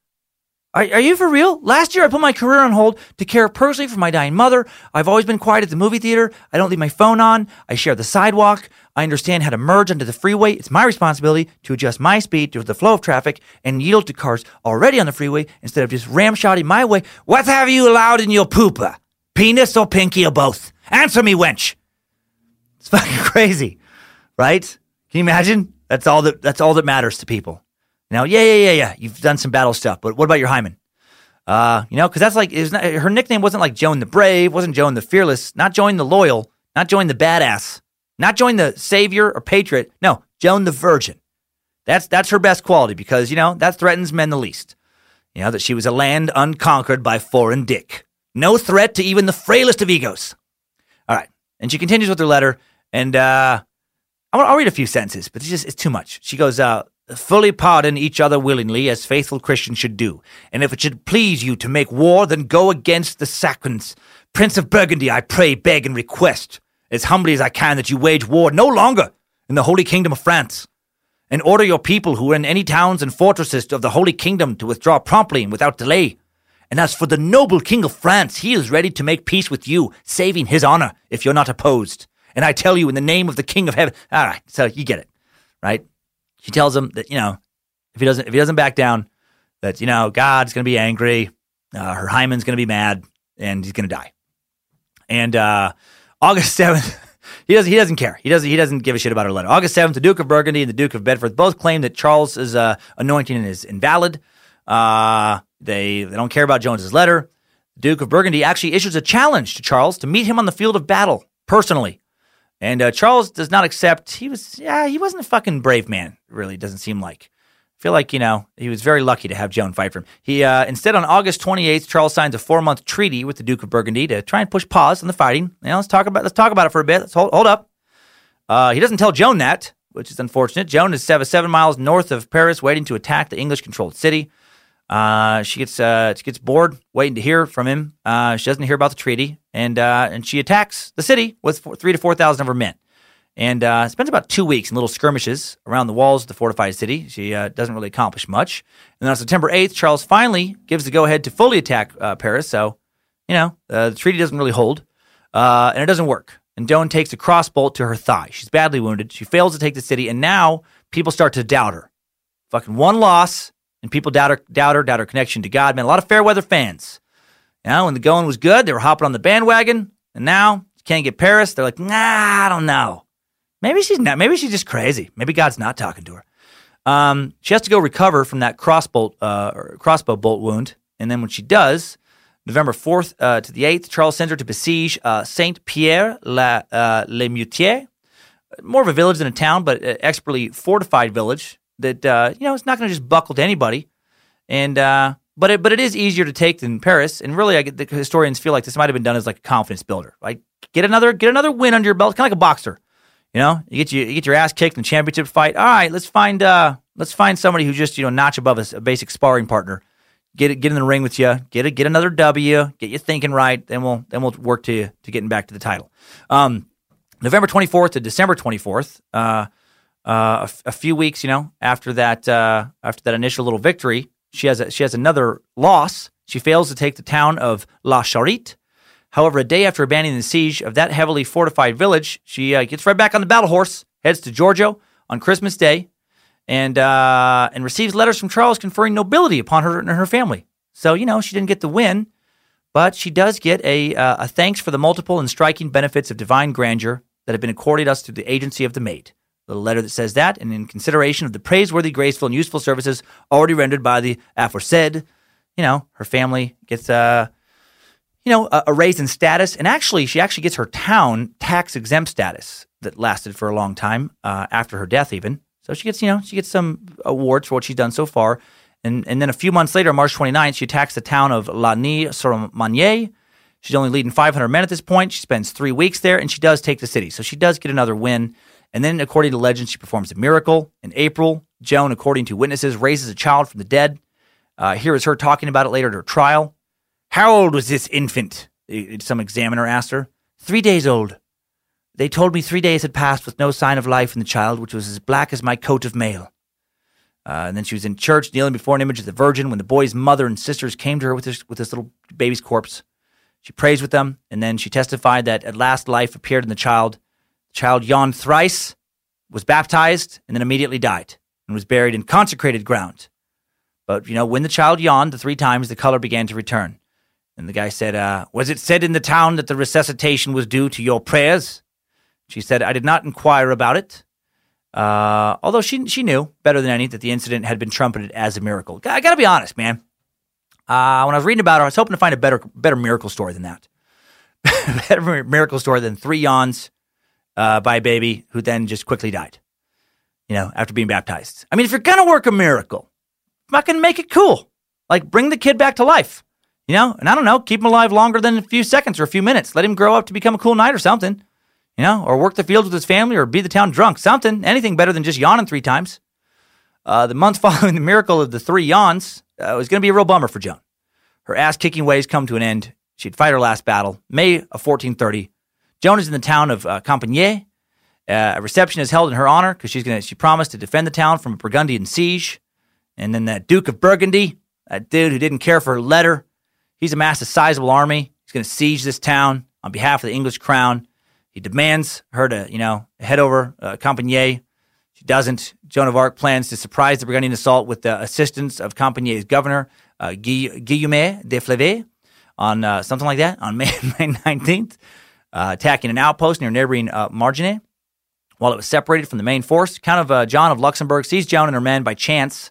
Are, are you for real? Last year I put my career on hold to care personally for my dying mother. I've always been quiet at the movie theater. I don't leave my phone on. I share the sidewalk. I understand how to merge onto the freeway. It's my responsibility to adjust my speed to the flow of traffic and yield to cars already on the freeway instead of just ramshotting my way. What have you allowed in your pooper? Penis or pinky or both? Answer me, wench. It's fucking crazy, right? Can you imagine? That's all that that's all that matters to people. Now, yeah, yeah, yeah, yeah. You've done some battle stuff, but what about your hymen? Uh, you know, because that's like not, her nickname wasn't like Joan the Brave, wasn't Joan the Fearless, not Joan the Loyal, not Joan the Badass, not Joan the Savior or Patriot. No, Joan the Virgin. That's that's her best quality because you know that threatens men the least. You know that she was a land unconquered by foreign dick. No threat to even the frailest of egos. All right, and she continues with her letter. And uh, I'll, read a few sentences, but it's just it's too much. She goes, uh, fully pardon each other willingly, as faithful Christians should do. And if it should please you to make war, then go against the Saxons. Prince of Burgundy, I pray, beg, and request, as humbly as I can, that you wage war no longer in the Holy Kingdom of France, and order your people who are in any towns and fortresses of the Holy Kingdom to withdraw promptly and without delay. And as for the noble King of France, he is ready to make peace with you, saving his honor if you're not opposed. And I tell you in the name of the King of Heaven. All right, so you get it, right? She tells him that you know if he doesn't if he doesn't back down, that you know God's going to be angry, uh, her hymen's going to be mad, and he's going to die. And uh, August seventh. He doesn't. He doesn't care. He doesn't. He doesn't give a shit about her letter. August seventh, the Duke of Burgundy and the Duke of Bedford both claim that Charles's uh, anointing is invalid. Uh, they they don't care about Jones's letter. The Duke of Burgundy actually issues a challenge to Charles to meet him on the field of battle personally. And uh, Charles does not accept. He was, yeah, he wasn't a fucking brave man. Really, doesn't seem like. I feel like you know he was very lucky to have Joan fight for him. He uh, instead on August 28th, Charles signs a four month treaty with the Duke of Burgundy to try and push pause on the fighting. You know, let's talk about let's talk about it for a bit. Let's hold hold up. Uh, he doesn't tell Joan that, which is unfortunate. Joan is seven, seven miles north of Paris, waiting to attack the English controlled city. Uh, she gets uh, she gets bored waiting to hear from him. Uh, she doesn't hear about the treaty, and uh, and she attacks the city with four, three to four thousand of her men, and uh, spends about two weeks in little skirmishes around the walls of the fortified city. She uh, doesn't really accomplish much. And then on September eighth, Charles finally gives the go ahead to fully attack Paris. So, you know, the treaty doesn't really hold, and it doesn't work. And Joan takes a crossbolt to her thigh. She's badly wounded. She fails to take the city, and now people start to doubt her. Fucking one loss and people doubt her, doubt her, doubt her connection to God. Man, a lot of fair weather fans. You know, when the going was good, they were hopping on the bandwagon, and now can't get Paris. They're like, nah, I don't know. Maybe she's not. Maybe she's just crazy. Maybe God's not talking to her. Um, she has to go recover from that uh, crossbow bolt wound, and then when she does, November fourth uh, to the eighth, Charles sends her to besiege uh, Saint Pierre la uh, Le Moutier, more of a village than a town, but expertly fortified village that uh, you know it's not going to just buckle to anybody, and uh, but it but it is easier to take than Paris. And really, I get the historians feel like this might have been done as like a confidence builder. Like get another get another win under your belt, kind of like a boxer. You know, you get you, you get your ass kicked in the championship fight. All right, let's find uh let's find somebody who's just you know notch above a, a basic sparring partner. Get it, get in the ring with you. Get it, get another W. Get you thinking right. Then we'll then we'll work to to getting back to the title. Um, November 24th to December 24th, uh, uh, a, few weeks, you know, after that, uh, after that initial little victory, she has a, she has another loss. She fails to take the town of La Charite. However, a day after abandoning the siege of that heavily fortified village, she uh, gets right back on the battle horse, heads to Jargeau on Christmas Day, and uh, and receives letters from Charles conferring nobility upon her and her family. So you know she didn't get the win, but she does get a uh, a thanks for the multiple and striking benefits of divine grandeur that have been accorded us through the agency of the maid. A little letter that says that, and in consideration of the praiseworthy, graceful, and useful services already rendered by the aforesaid, you know, her family gets uh, you know, a, a raise in status, and actually, she actually gets her town tax exempt status that lasted for a long time uh, after her death, even. So she gets, you know, she gets some awards for what she's done so far. And, and then a few months later, March 29th, she attacks the town of Lagny-sur-Marne. She's only leading 500 men at this point. She spends three weeks there, and she does take the city. So she does get another win. And then, according to legend, she performs a miracle. In April, Joan, according to witnesses, raises a child from the dead. Uh, here is her talking about it later at her trial. How old was this infant? Some examiner asked her. Three days old. They told me three days had passed with no sign of life in the child, which was as black as my coat of mail. Uh, and then she was in church, kneeling before an image of the Virgin, when the boy's mother and sisters came to her with this, with this little baby's corpse. She prays with them, and then she testified that at last life appeared in the child. Child yawned thrice, was baptized, and then immediately died, and was buried in consecrated ground. But, you know, when the child yawned the three times, the color began to return. And the guy said, uh, Was it said in the town that the resuscitation was due to your prayers? She said, I did not inquire about it. Uh, although she she knew better than any that the incident had been trumpeted as a miracle. I got to be honest, man. Uh, when I was reading about her, I was hoping to find a better better miracle story than that. better miracle story than three yawns uh, by a baby who then just quickly died. You know, after being baptized. I mean, if you're gonna work a miracle, fucking make it cool. Like bring the kid back to life. You know, and I don't know, keep him alive longer than a few seconds or a few minutes. Let him grow up to become a cool knight or something you know, or work the fields with his family or be the town drunk. Something, anything better than just yawning three times. Uh, the month following the miracle of the three yawns uh, was going to be a real bummer for Joan. Her ass kicking ways come to an end. She'd fight her last battle, May of 1430. Joan is in the town of uh. Uh, a reception is held in her honor because she's gonna. She promised to defend the town from a Burgundian siege. And then that Duke of Burgundy, that dude who didn't care for her letter, he's amassed a sizable army. He's going to siege this town on behalf of the English crown. He demands her to, you know, head over uh. She doesn't. Joan of Arc plans to surprise the Burgundian assault with the assistance of Compiègne's governor, uh, Guillaume de Flèves, on uh, something like that, on May, May 19th, uh, attacking an outpost near neighboring uh, Margine. While it was separated from the main force, Count of uh, John of Luxembourg sees Joan and her men by chance.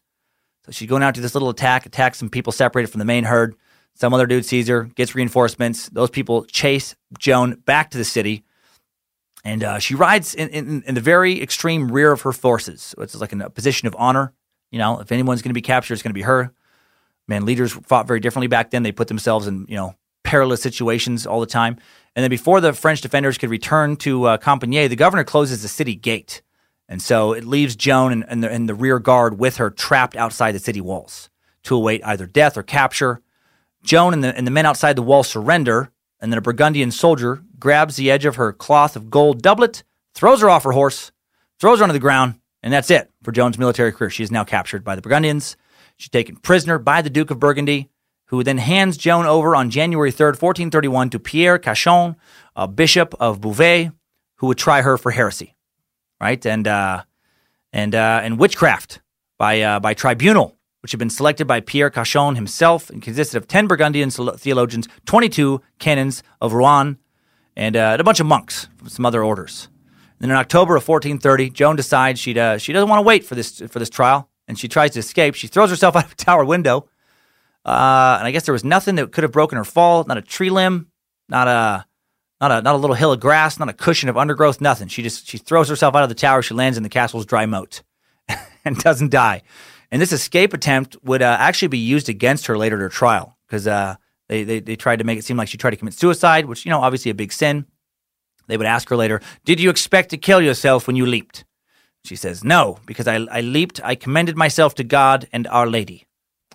So she's going out to this little attack, attacks some people separated from the main herd. Some other dude sees her, gets reinforcements. Those people chase Joan back to the city and uh, she rides in, in, in, the very extreme rear of her forces. It's like in a position of honor. You know, if anyone's going to be captured, it's going to be her. Man, leaders fought very differently back then. They put themselves in, you know, perilous situations all the time. And then before the French defenders could return to uh, the governor closes the city gate. And so it leaves Joan and, and, the, and the rear guard with her trapped outside the city walls to await either death or capture. Joan and the, and the men outside the wall surrender, and then a Burgundian soldier grabs the edge of her cloth of gold doublet, throws her off her horse, throws her onto the ground, and that's it for Joan's military career. She is now captured by the Burgundians. She's taken prisoner by the Duke of Burgundy, who then hands Joan over on January 3rd, 1431, to Pierre Cauchon, a bishop of Beauvais, who would try her for heresy, right? And uh, and uh, and witchcraft by uh, by tribunal which had been selected by Pierre Cauchon himself and consisted of 10 Burgundian theologians, 22 canons of Rouen, and, uh, and a bunch of monks from some other orders. And then in October of 1430, Joan decides she uh, she doesn't want to wait for this for this trial, and she tries to escape. She throws herself out of a tower window, uh, and I guess there was nothing that could have broken her fall. Not a tree limb, not a not a not a little hill of grass, not a cushion of undergrowth, nothing. She just she throws herself out of the tower. She lands in the castle's dry moat, and doesn't die. And this escape attempt would uh, actually be used against her later at her trial because uh, they, they, they tried to make it seem like she tried to commit suicide, which, you know, obviously a big sin. They would ask her later, Did you expect to kill yourself when you leaped? She says, No, because I, I leaped, I commended myself to God and Our Lady.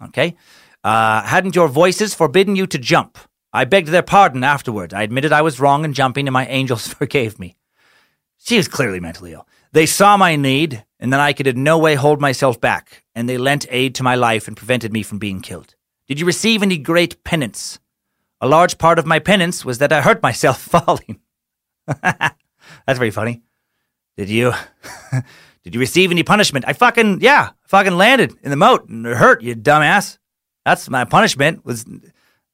Okay? Uh, hadn't your voices forbidden you to jump? I begged their pardon afterward. I admitted I was wrong in jumping, and my angels forgave me. She was clearly mentally ill. They saw my need, and that I could in no way hold myself back, and they lent aid to my life and prevented me from being killed. Did you receive any great penance? A large part of my penance was that I hurt myself falling. That's very funny. Did you did you receive any punishment? I fucking yeah, fucking landed in the moat and hurt, you dumbass. That's my punishment was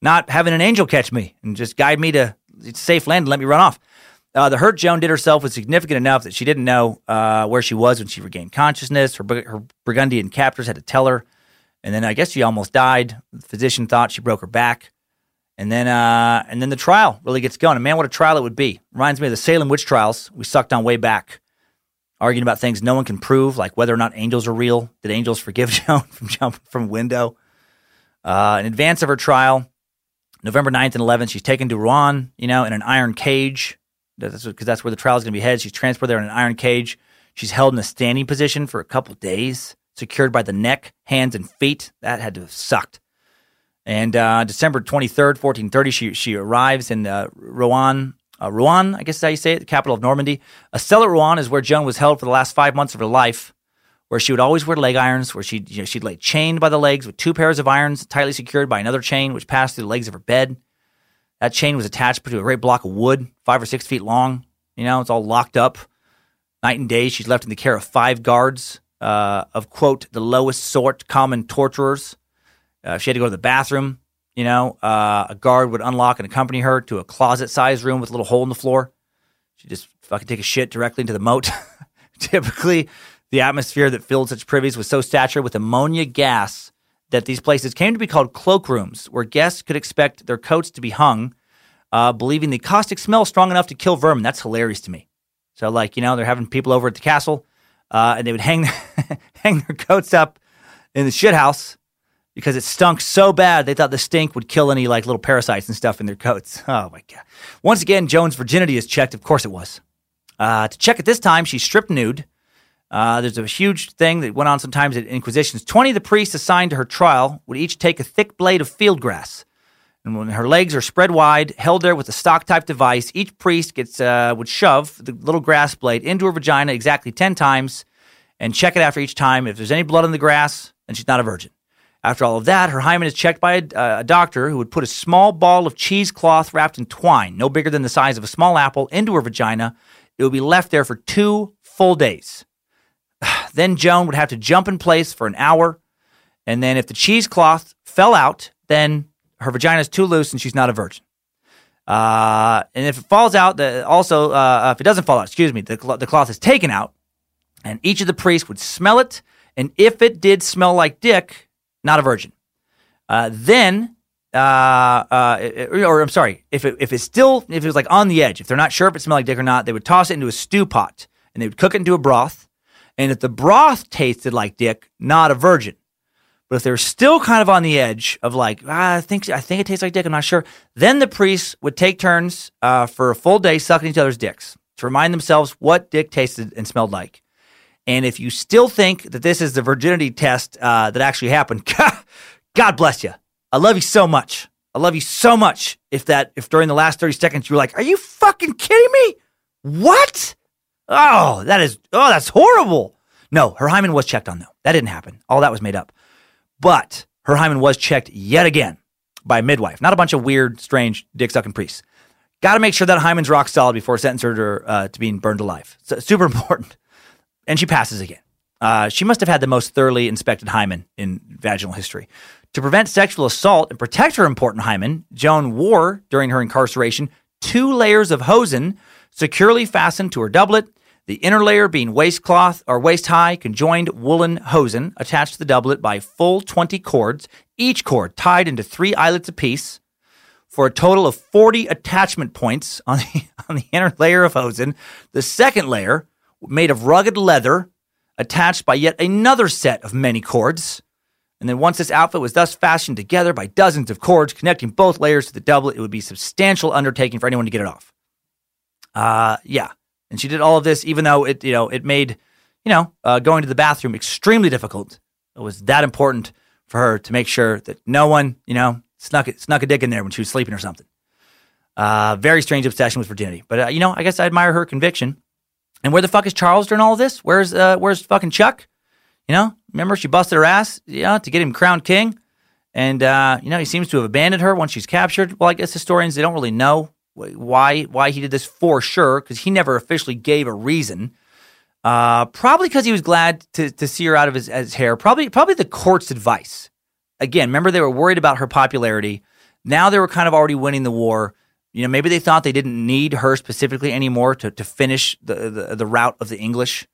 not having an angel catch me and just guide me to safe land and let me run off. Uh, the hurt Joan did herself was significant enough that she didn't know uh, where she was when she regained consciousness. Her, her Burgundian captors had to tell her. And then I guess she almost died. The physician thought she broke her back. And then, uh, and then the trial really gets going. And man, what a trial it would be! Reminds me of the Salem witch trials we sucked on way back, arguing about things no one can prove, like whether or not angels are real. Did angels forgive Joan from jumping from window? Uh, in advance of her trial, November 9th and 11th, she's taken to Rouen, you know, in an iron cage because that's, that's, where the trial is going to be headed. She's transported there in an iron cage. She's held in a standing position for a couple days, secured by the neck, hands, and feet. That had to have sucked. And uh, December 23rd, 1430, she, she arrives in uh, Rouen, uh, Rouen, I guess is how you say it, the capital of Normandy. A cell at Rouen is where Joan was held for the last five months of her life, where she would always wear leg irons, where she'd, you know, she'd lay chained by the legs with two pairs of irons tightly secured by another chain, which passed through the legs of her bed. That chain was attached to a great block of wood, five or six feet long. You know, it's all locked up. Night and day, she's left in the care of five guards uh, of, quote, the lowest sort common torturers. Uh, if she had to go to the bathroom, you know, uh, a guard would unlock and accompany her to a closet sized room with a little hole in the floor. She just fucking take a shit directly into the moat. Typically, the atmosphere that filled such privies was so saturated with ammonia gas that these places came to be called cloakrooms, where guests could expect their coats to be hung, uh, believing the caustic smell strong enough to kill vermin. That's hilarious to me. So, like, you know, they're having people over at the castle, uh, and they would hang their, hang their coats up in the shit house because it stunk so bad they thought the stink would kill any like little parasites and stuff in their coats. Oh my god! Once again, Joan's virginity is checked. Of course, it was. Uh, to check it this time, she's stripped nude. Uh, there's a huge thing that went on sometimes at Inquisitions. 20 of the priests assigned to her trial would each take a thick blade of field grass. And when her legs are spread wide, held there with a stock type device, each priest gets uh, would shove the little grass blade into her vagina exactly 10 times and check it after each time. If there's any blood on the grass, then she's not a virgin. After all of that, her hymen is checked by a, uh, a doctor who would put a small ball of cheesecloth wrapped in twine, no bigger than the size of a small apple, into her vagina. It would be left there for two full days. Then Joan would have to jump in place for an hour. And then if the cheesecloth fell out, then her vagina is too loose and she's not a virgin. Uh, and if it falls out, the, also, uh, if it doesn't fall out, excuse me, the, the cloth is taken out, and each of the priests would smell it. And if it did smell like dick, not a virgin. Uh, then, uh, uh, or I'm sorry, if it, if it's still, if it was like on the edge, if they're not sure if it smelled like dick or not, they would toss it into a stew pot and they would cook it into a broth. And if the broth tasted like dick, not a virgin. But if they're still kind of on the edge of like, ah, I think I think it tastes like dick, I'm not sure. Then the priests would take turns uh, for a full day sucking each other's dicks to remind themselves what dick tasted and smelled like. And if you still think that this is the virginity test uh, that actually happened, God bless you. I love you so much. I love you so much. If that, if during the last 30 seconds you were like, are you fucking kidding me? What? Oh, that is, oh, that's horrible. No, her hymen was checked on though. That didn't happen. All that was made up. But her hymen was checked yet again by a midwife, not a bunch of weird, strange, dick sucking priests. Got to make sure that hymen's rock solid before sentencing her uh, to being burned alive. So, super important. And she passes again. Uh, she must have had the most thoroughly inspected hymen in vaginal history. To prevent sexual assault and protect her important hymen, Joan wore, during her incarceration, two layers of hosen securely fastened to her doublet the inner layer being waistcloth or waist high conjoined woolen hosen attached to the doublet by full 20 cords, each cord tied into three eyelets apiece for a total of 40 attachment points on the, on the inner layer of hosen. The second layer, made of rugged leather, attached by yet another set of many cords. And then once this outfit was thus fashioned together by dozens of cords connecting both layers to the doublet, it would be a substantial undertaking for anyone to get it off. Uh, yeah. And she did all of this even though it, you know, it made, you know, uh, going to the bathroom extremely difficult. It was that important for her to make sure that no one, you know, snuck snuck a dick in there when she was sleeping or something. Uh, very strange obsession with virginity. But, uh, you know, I guess I admire her conviction. And where the fuck is Charles during all of this? Where's uh, where's fucking Chuck? You know, remember she busted her ass, you know, to get him crowned king, and uh, you know he seems to have abandoned her once she's captured. Well, I guess historians they don't really know why why he did this for sure because he never officially gave a reason. Uh, probably because he was glad to, to see her out of his, his hair. Probably probably the court's advice. Again, remember they were worried about her popularity. Now they were kind of already winning the war. You know, maybe they thought they didn't need her specifically anymore to, to finish the, the, the route of the English,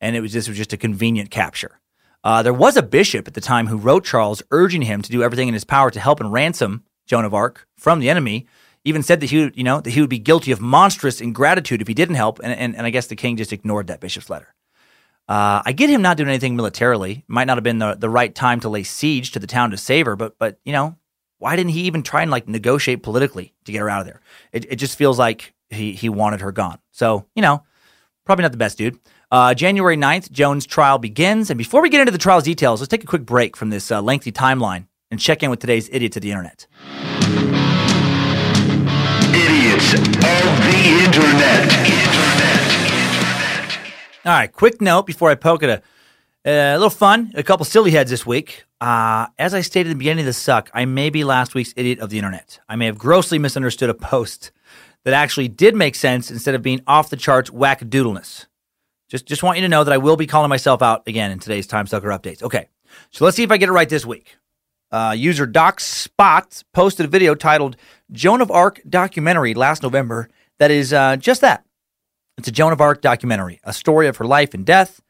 and it was this was just a convenient capture. Uh, there was a bishop at the time who wrote Charles urging him to do everything in his power to help and ransom Joan of Arc from the enemy. Even said that he would, you know, that he would be guilty of monstrous ingratitude if he didn't help, and, and, and I guess the king just ignored that bishop's letter. Uh, I get him not doing anything militarily. Might not have been the, the right time to lay siege to the town to save her, but but you know, why didn't he even try and like negotiate politically to get her out of there? It, it just feels like he, he wanted her gone. So, you know, probably not the best dude. Uh, January 9th, Joan's trial begins. And before we get into the trial's details, let's take a quick break from this uh, lengthy timeline and check in with today's idiots of the internet. Of the internet. All right, quick note before I poke at a, a little fun, a couple silly heads this week. Uh, as I stated at the beginning of the suck, I may be last week's idiot of the internet. I may have grossly misunderstood a post that actually did make sense instead of being off the charts wackadoodleness. Just, just want you to know that I will be calling myself out again in today's Time Sucker updates. Okay, so let's see if I get it right this week. Uh, user Doc Spot posted a video titled Joan of Arc documentary last November that is uh, just that. It's a Joan of Arc documentary, a story of her life and death.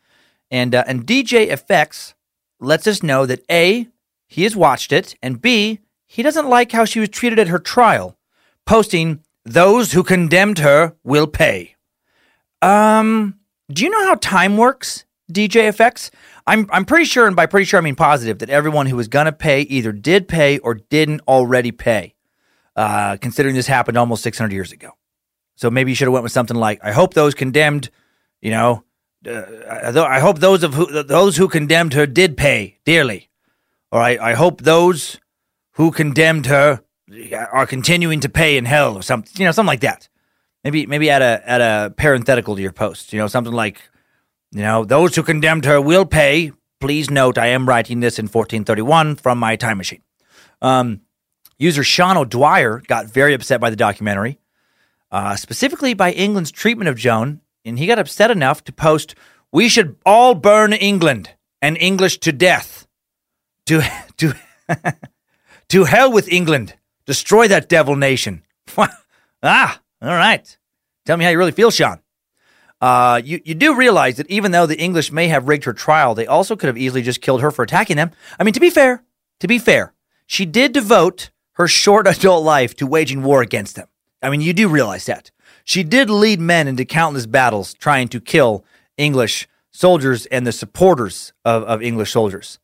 And, uh, and DJ Effects lets us know that A, he has watched it, and B, he doesn't like how she was treated at her trial, posting, Those who condemned her will pay. Um, do you know how time works, DJ Effects? I'm, I'm pretty sure, and by pretty sure I mean positive, that everyone who was going to pay either did pay or didn't already pay, uh, considering this happened almost 600 years ago. So maybe you should have went with something like, I hope those condemned, you know, uh, I hope those of who, those who condemned her did pay dearly. Or I, I hope those who condemned her are continuing to pay in hell or something, you know, something like that. Maybe maybe add a add a parenthetical to your post, you know, something like, you know, those who condemned her will pay. Please note, I am writing this in 1431 from my time machine. Um, user Sean O'Dwyer got very upset by the documentary, uh, specifically by England's treatment of Joan and he got upset enough to post, "We should all burn England and English to death. To to to hell with England. Destroy that devil nation." ah, all right. Tell me how you really feel, Sean. Uh, you, you do realize that even though the English may have rigged her trial, they also could have easily just killed her for attacking them. I mean, to be fair, to be fair, she did devote her short adult life to waging war against them. I mean, you do realize that. She did lead men into countless battles trying to kill English soldiers and the supporters of, of English soldiers.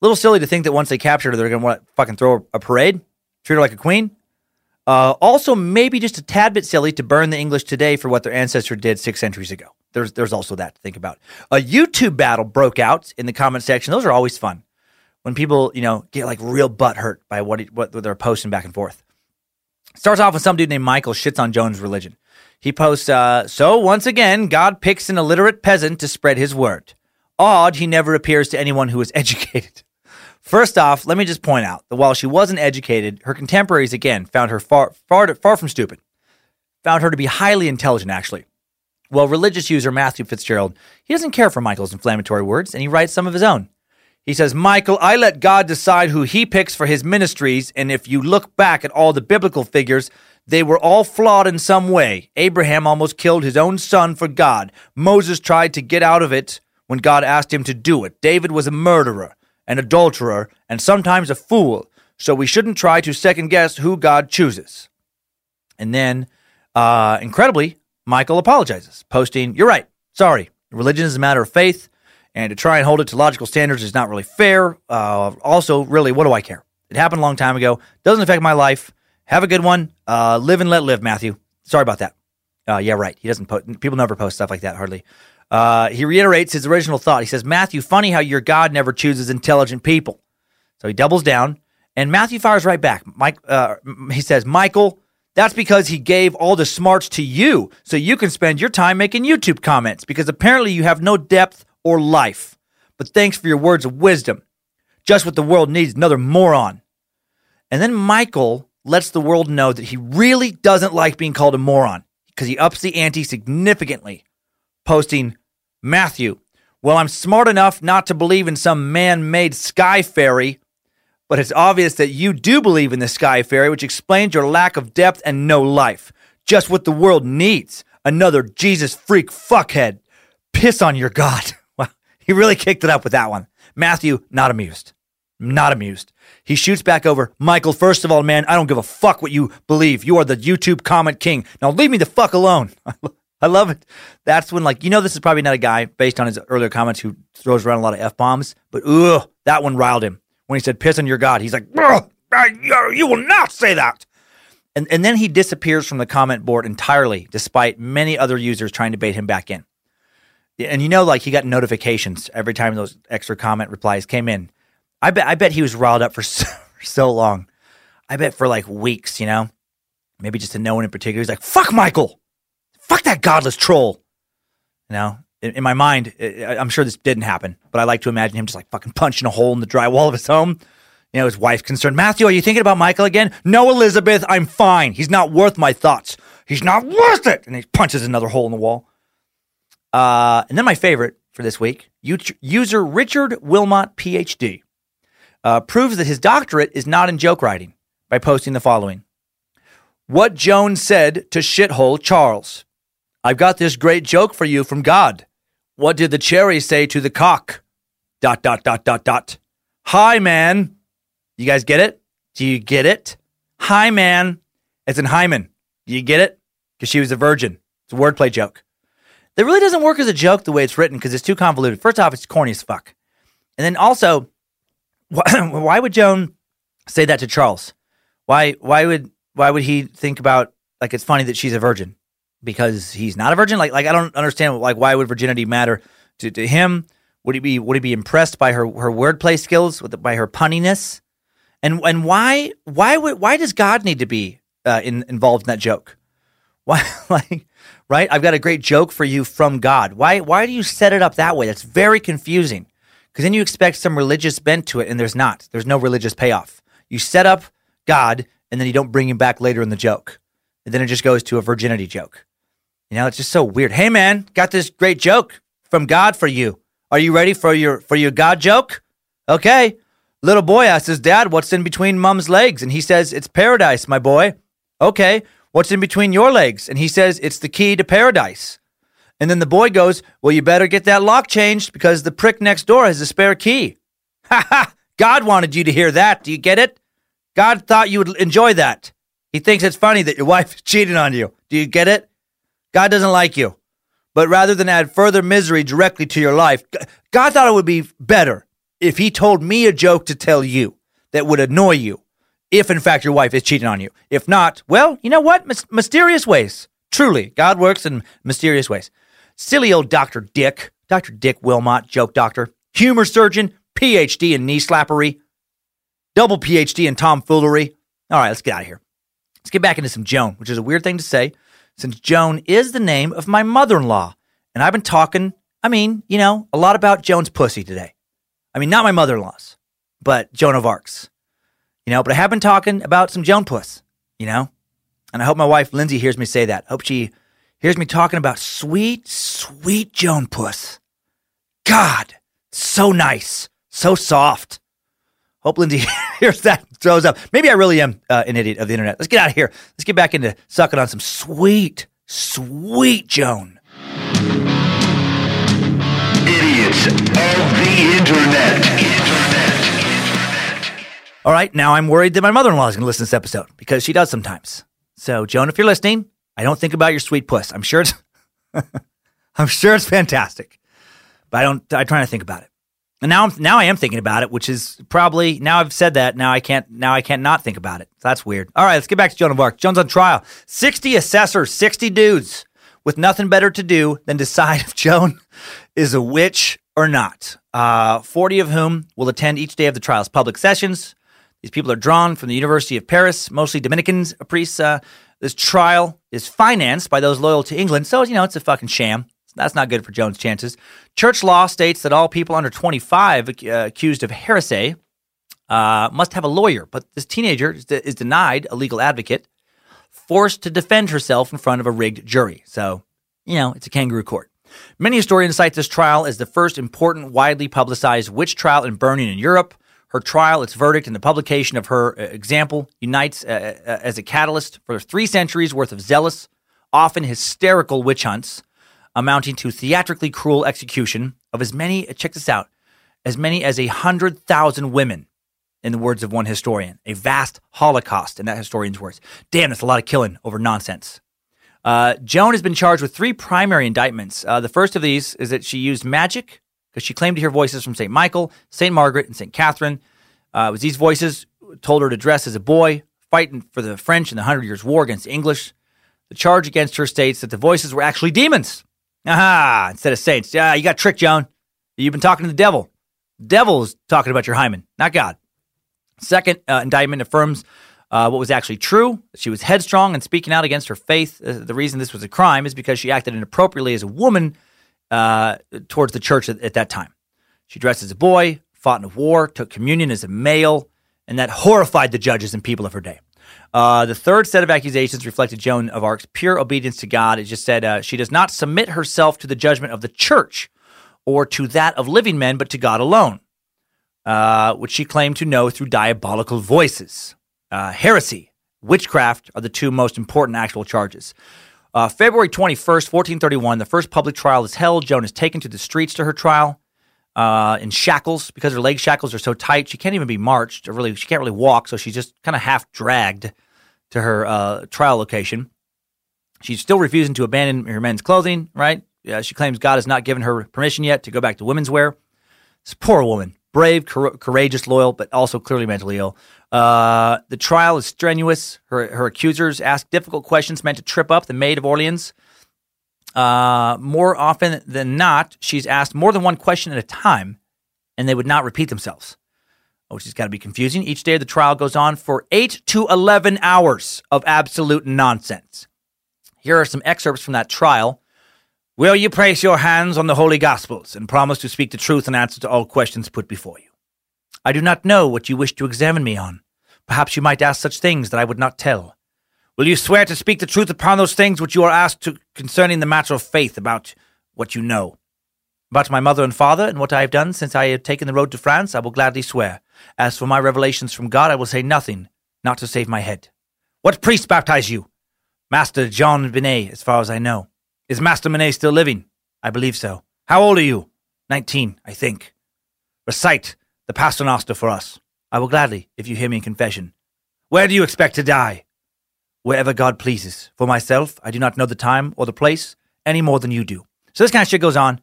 Little silly to think that once they captured her, they're going to want to fucking throw a parade, treat her like a queen. Uh, also, maybe just a tad bit silly to burn the English today for what their ancestor did six centuries ago. There's, there's also that to think about. A YouTube battle broke out in the comment section. Those are always fun when people, you know, get like real butt hurt by what, what they're posting back and forth. Starts off with some dude named Michael shits on Joan's religion. He posts, uh, So once again, God picks an illiterate peasant to spread his word. Odd, he never appears to anyone who is educated. First off, let me just point out that while she wasn't educated, her contemporaries again found her far, far, far from stupid. Found her to be highly intelligent, actually. Well, religious user Matthew Fitzgerald, he doesn't care for Michael's inflammatory words, and he writes some of his own. He says, Michael, I let God decide who he picks for his ministries, and if you look back at all the biblical figures, they were all flawed in some way. Abraham almost killed his own son for God. Moses tried to get out of it when God asked him to do it. David was a murderer, an adulterer, and sometimes a fool. So we shouldn't try to second guess who God chooses. And then, uh, incredibly, Michael apologizes, posting, You're right. Sorry. Religion is a matter of faith, and to try and hold it to logical standards is not really fair. Uh, also, really, what do I care? It happened a long time ago. Doesn't affect my life. Have a good one. Uh, live and let live, Matthew. Sorry about that. Uh, yeah, right. He doesn't post. People never post stuff like that hardly. Uh, he reiterates his original thought. He says, "Matthew, funny how your God never chooses intelligent people." So he doubles down, and Matthew fires right back. Mike, uh, he says, "Michael, That's because he gave all the smarts to you so you can spend your time making YouTube comments because apparently you have no depth or life. But thanks for your words of wisdom. Just what the world needs another moron. And then Michael lets the world know that he really doesn't like being called a moron because he ups the ante significantly, posting, Matthew, well, I'm smart enough not to believe in some man made sky fairy, but it's obvious that you do believe in the sky fairy, which explains your lack of depth and no life. Just what the world needs. Another Jesus freak fuckhead. Piss on your God. Wow, he really kicked it up with that one. Matthew, not amused. Not amused. He shoots back over, Michael, first of all, man, I don't give a fuck what you believe. You are the YouTube comment king. Now leave me the fuck alone. I love it. That's when, like, you know, this is probably not a guy based on his earlier comments who throws around a lot of F bombs, but ugh, that one riled him. When he said, piss on your God, he's like, you will not say that. And, and then he disappears from the comment board entirely, despite many other users trying to bait him back in. And you know, like, he got notifications every time those extra comment replies came in. I bet, I bet he was riled up for so, for so long. I bet for like weeks, you know, maybe just to no one in particular. He's like, fuck Michael fuck that godless troll. You know, in, in my mind, I- I'm sure this didn't happen, but I like to imagine him just like fucking punching a hole in the drywall of his home. You know, his wife concerned. Matthew, are you thinking about Michael again? No, Elizabeth, I'm fine. He's not worth my thoughts. He's not worth it. And he punches another hole in the wall. Uh, and then my favorite for this week, user Richard Wilmot, PhD, uh, proves that his doctorate is not in joke writing by posting the following. What Jones said to shithole Charles. I've got this great joke for you from God. What did the cherry say to the cock? Dot, dot, dot, dot, dot. Hi, man. You guys get it? Do you get it? Hi, man. It's in hymen. Do you get it? Because she was a virgin. It's a wordplay joke. That really doesn't work as a joke the way it's written because it's too convoluted. First off, it's corny as fuck. And then also, why would Joan say that to Charles? Why why would why would he think about like it's funny that she's a virgin because he's not a virgin? Like like I don't understand like why would virginity matter to, to him? Would he be would he be impressed by her her wordplay skills with by her punniness? And and why why would why does God need to be uh, in, involved in that joke? Why like right? I've got a great joke for you from God. Why why do you set it up that way? That's very confusing. Because then you expect some religious bent to it, and there's not. There's no religious payoff. You set up God, and then you don't bring him back later in the joke. And then it just goes to a virginity joke. You know, it's just so weird. Hey man, got this great joke from God for you. Are you ready for your for your God joke? Okay. Little boy asks his dad, "What's in between Mum's legs?" And he says, "It's paradise, my boy." Okay. What's in between your legs? And he says, "It's the key to paradise." And then the boy goes, Well, you better get that lock changed because the prick next door has a spare key. Ha ha! God wanted you to hear that. Do you get it? God thought you would enjoy that. He thinks it's funny that your wife is cheating on you. Do you get it? God doesn't like you. But rather than add further misery directly to your life, God thought it would be better if He told me a joke to tell you that would annoy you, if in fact your wife is cheating on you. If not, well, you know what? Mys- mysterious ways. Truly, God works in mysterious ways. Silly old Dr. Dick, Dr. Dick Wilmot, joke doctor, humor surgeon, PhD in knee slappery, double PhD in tomfoolery. All right, let's get out of here. Let's get back into some Joan, which is a weird thing to say, since Joan is the name of my mother in law. And I've been talking, I mean, you know, a lot about Joan's pussy today. I mean, not my mother in law's, but Joan of Arc's. You know, but I have been talking about some Joan puss, you know? And I hope my wife Lindsay hears me say that. Hope she hears me talking about sweet, sweet Joan puss. God, so nice, so soft. Hope Lindsay hears that, throws up. Maybe I really am uh, an idiot of the internet. Let's get out of here. Let's get back into sucking on some sweet, sweet Joan. Idiots of the Internet. All right, now I'm worried that my mother in law is going to listen to this episode because she does sometimes. So, Joan, if you're listening, I don't think about your sweet puss. I'm sure it's, I'm sure it's fantastic, but I don't. I try to think about it. And now, I'm now I am thinking about it, which is probably now I've said that. Now I can't. Now I can't not think about it. So that's weird. All right, let's get back to Joan of Arc. Joan's on trial. Sixty assessors, sixty dudes with nothing better to do than decide if Joan is a witch or not. Uh, Forty of whom will attend each day of the trial's public sessions. These people are drawn from the University of Paris, mostly Dominicans, priests, uh, This trial is financed by those loyal to England, so you know it's a fucking sham. That's not good for Joan's chances. Church law states that all people under 25 uh, accused of heresy uh, must have a lawyer, but this teenager is, is denied a legal advocate, forced to defend herself in front of a rigged jury. So, you know, it's a kangaroo court. Many historians cite this trial as the first important, widely publicized witch trial and burning in Europe. Her trial, its verdict, and the publication of her uh, example unites uh, uh, as a catalyst for three centuries worth of zealous, often hysterical witch hunts, amounting to theatrically cruel execution of as many, check this out, as many as a hundred thousand women, in the words of one historian. A vast holocaust, in that historian's words. Damn, that's a lot of killing over nonsense. Uh, Joan has been charged with three primary indictments. Uh, the first of these is that she used magic because she claimed to hear voices from St. Michael, St. Margaret, and St. Catherine. Uh, it was these voices told her to dress as a boy, fighting for the French in the Hundred Years' War against the English. The charge against her states that the voices were actually demons. Aha! Instead of saints. Yeah, you got tricked, Joan. You've been talking to the devil. The devil is talking about your hymen, not God. Second uh, indictment affirms uh, what was actually true. She was headstrong and speaking out against her faith. Uh, the reason this was a crime is because she acted inappropriately as a woman uh, towards the church at, at, that time. She dressed as a boy, fought in a war, took communion as a male, and that horrified the judges and people of her day. Uh, the third set of accusations reflected Joan of Arc's pure obedience to God. It just said uh, she does not submit herself to the judgment of the church or to that of living men, but to God alone, uh, which she claimed to know through diabolical voices. Uh, heresy, witchcraft are the two most important actual charges. Uh, February 21st, 1431, the first public trial is held. Joan is taken to the streets to her trial uh, in shackles because her leg shackles are so tight. She can't even be marched or really, she can't really walk. So she's just kind of half dragged to her uh, trial location. She's still refusing to abandon her men's clothing, right? Uh, she claims God has not given her permission yet to go back to women's wear. This poor woman, brave, cor- courageous, loyal, but also clearly mentally ill. Uh, the trial is strenuous. Her, her accusers ask difficult questions meant to trip up the Maid of Orleans. Uh, more often than not, she's asked more than one question at a time, and they would not repeat themselves, which has got to be confusing. Each day of the trial goes on for 8 to 11 hours of absolute nonsense. Here are some excerpts from that trial. Will you place your hands on the Holy Gospels and promise to speak the truth and answer to all questions put before you? I do not know what you wish to examine me on. Perhaps you might ask such things that I would not tell. Will you swear to speak the truth upon those things which you are asked to concerning the matter of faith about what you know? About my mother and father and what I have done since I have taken the road to France, I will gladly swear. As for my revelations from God, I will say nothing, not to save my head. What priest baptized you? Master John Binet, as far as I know. Is Master Binet still living? I believe so. How old are you? Nineteen, I think. Recite the paternoster for us. I will gladly, if you hear me in confession. Where do you expect to die? Wherever God pleases. For myself, I do not know the time or the place any more than you do. So this kind of shit goes on,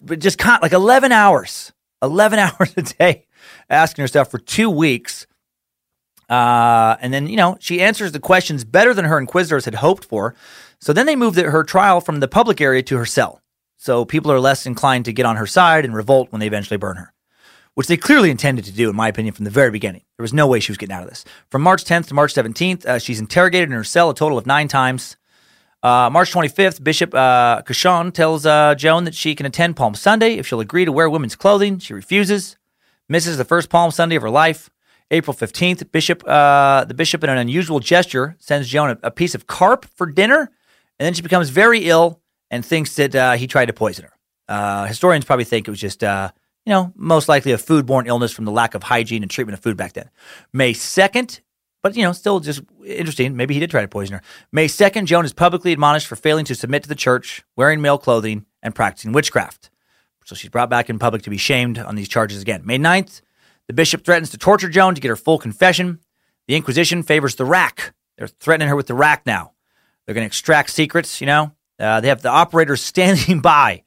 but just like 11 hours, 11 hours a day, asking herself for two weeks. Uh, and then, you know, she answers the questions better than her inquisitors had hoped for. So then they moved her trial from the public area to her cell. So people are less inclined to get on her side and revolt when they eventually burn her which they clearly intended to do, in my opinion, from the very beginning. There was no way she was getting out of this. From March 10th to March 17th, uh, she's interrogated in her cell a total of nine times. Uh, March 25th, Bishop uh, tells uh, Joan that she can attend Palm Sunday if she'll agree to wear women's clothing. She refuses, misses the first Palm Sunday of her life. April 15th, Bishop, uh, the bishop, in an unusual gesture, sends Joan a, a, piece of carp for dinner, and then she becomes very ill and thinks that uh, he tried to poison her. Uh, historians probably think it was just you know, most likely a foodborne illness from the lack of hygiene and treatment of food back then. May 2nd, but you know, still just interesting. Maybe he did try to poison her. May 2nd, Joan is publicly admonished for failing to submit to the church, wearing male clothing, and practicing witchcraft. So she's brought back in public to be shamed on these charges again. May 9th, the bishop threatens to torture Joan to get her full confession. The Inquisition favors the rack. They're threatening her with the rack now. They're going to extract secrets, you know. Uh, they have the operators standing by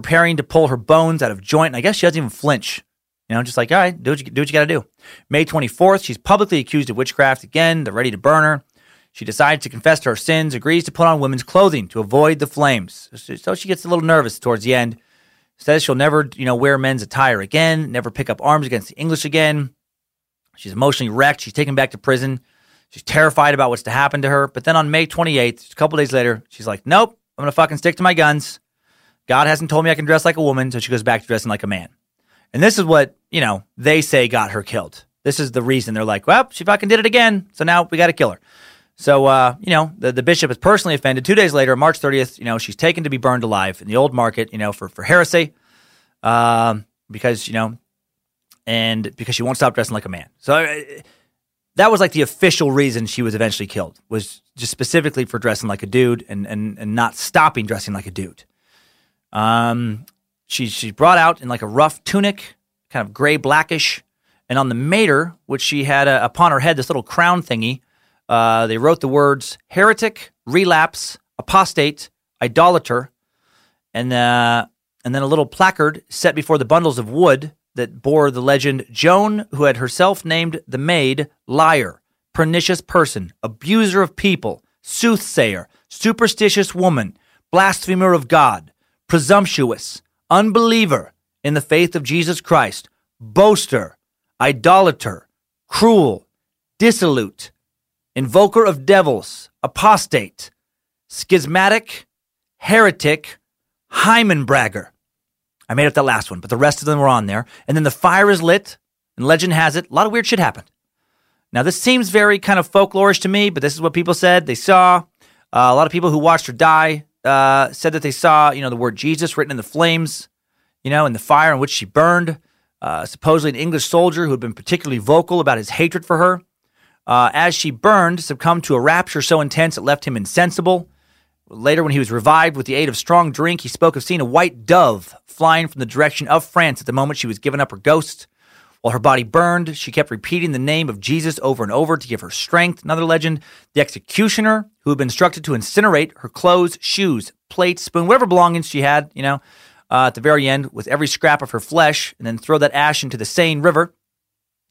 preparing to pull her bones out of joint. And I guess she doesn't even flinch. You know, just like, all right, do what you, do what you got to do. May 24th, she's publicly accused of witchcraft again. They're ready to burn her. She decides to confess to her sins, agrees to put on women's clothing to avoid the flames. So she gets a little nervous towards the end. Says she'll never, you know, wear men's attire again, never pick up arms against the English again. She's emotionally wrecked. She's taken back to prison. She's terrified about what's to happen to her. But then on May 28th, a couple days later, she's like, nope, I'm going to fucking stick to my guns. God hasn't told me I can dress like a woman, so she goes back to dressing like a man. And this is what, you know, they say got her killed. This is the reason they're like, well, she fucking did it again. So now we got to kill her. So, uh, you know, the, the bishop is personally offended. Two days later, March 30th, you know, she's taken to be burned alive in the old market, you know, for, for heresy, um, because, you know, and because she won't stop dressing like a man. So uh, that was like the official reason she was eventually killed, was just specifically for dressing like a dude and, and, and not stopping dressing like a dude. Um, she, she's brought out in like a rough tunic, kind of gray blackish. And on the miter, which she had uh, upon her head, this little crown thingy, uh, they wrote the words heretic, relapse, apostate, idolater, and, uh, and then a little placard set before the bundles of wood that bore the legend Joan, who had herself named the maid, liar, pernicious person, abuser of people, soothsayer, superstitious woman, blasphemer of God, presumptuous, unbeliever in the faith of Jesus Christ, boaster, idolater, cruel, dissolute, invoker of devils, apostate, schismatic, heretic, Hymenbragger. I made up that last one, but the rest of them were on there. And then the fire is lit, and legend has it, a lot of weird shit happened. Now, this seems very kind of folklorish to me, but this is what people said they saw. Uh, a lot of people who watched her die uh, said that they saw, you know, the word Jesus written in the flames, you know, in the fire in which she burned. Uh, supposedly, an English soldier who had been particularly vocal about his hatred for her. Uh, as she burned, succumbed to a rapture so intense it left him insensible. Later, when he was revived with the aid of strong drink, he spoke of seeing a white dove flying from the direction of France at the moment she was giving up her ghost. While her body burned, she kept repeating the name of Jesus over and over to give her strength. Another legend the executioner, who had been instructed to incinerate her clothes, shoes, plates, spoon, whatever belongings she had, you know, uh, at the very end with every scrap of her flesh, and then throw that ash into the Seine River.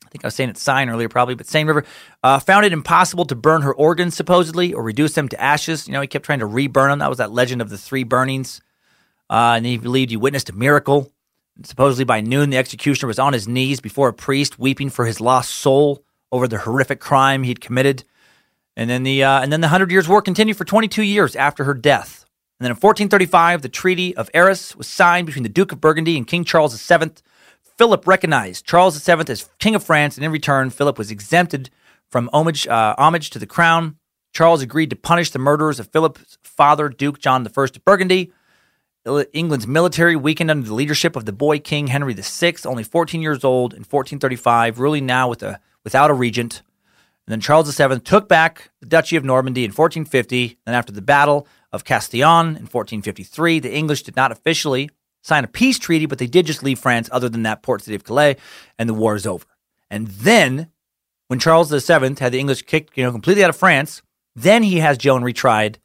I think I was saying it Seine earlier, probably, but Seine River uh, found it impossible to burn her organs, supposedly, or reduce them to ashes. You know, he kept trying to re-burn them. That was that legend of the three burnings. Uh, and he believed he witnessed a miracle. Supposedly by noon, the executioner was on his knees before a priest, weeping for his lost soul over the horrific crime he'd committed. And then the uh, and then the Hundred Years' War continued for 22 years after her death. And then in 1435, the Treaty of Arras was signed between the Duke of Burgundy and King Charles VII. Philip recognized Charles VII as King of France, and in return, Philip was exempted from homage, uh, homage to the crown. Charles agreed to punish the murderers of Philip's father, Duke John I of Burgundy. England's military weakened under the leadership of the boy king Henry VI, only 14 years old in 1435, ruling now with a, without a regent. And then Charles VII took back the Duchy of Normandy in 1450. And after the Battle of Castillon in 1453, the English did not officially sign a peace treaty, but they did just leave France, other than that port city of Calais, and the war is over. And then, when Charles VII had the English kicked, you know, completely out of France, then he has Joan retried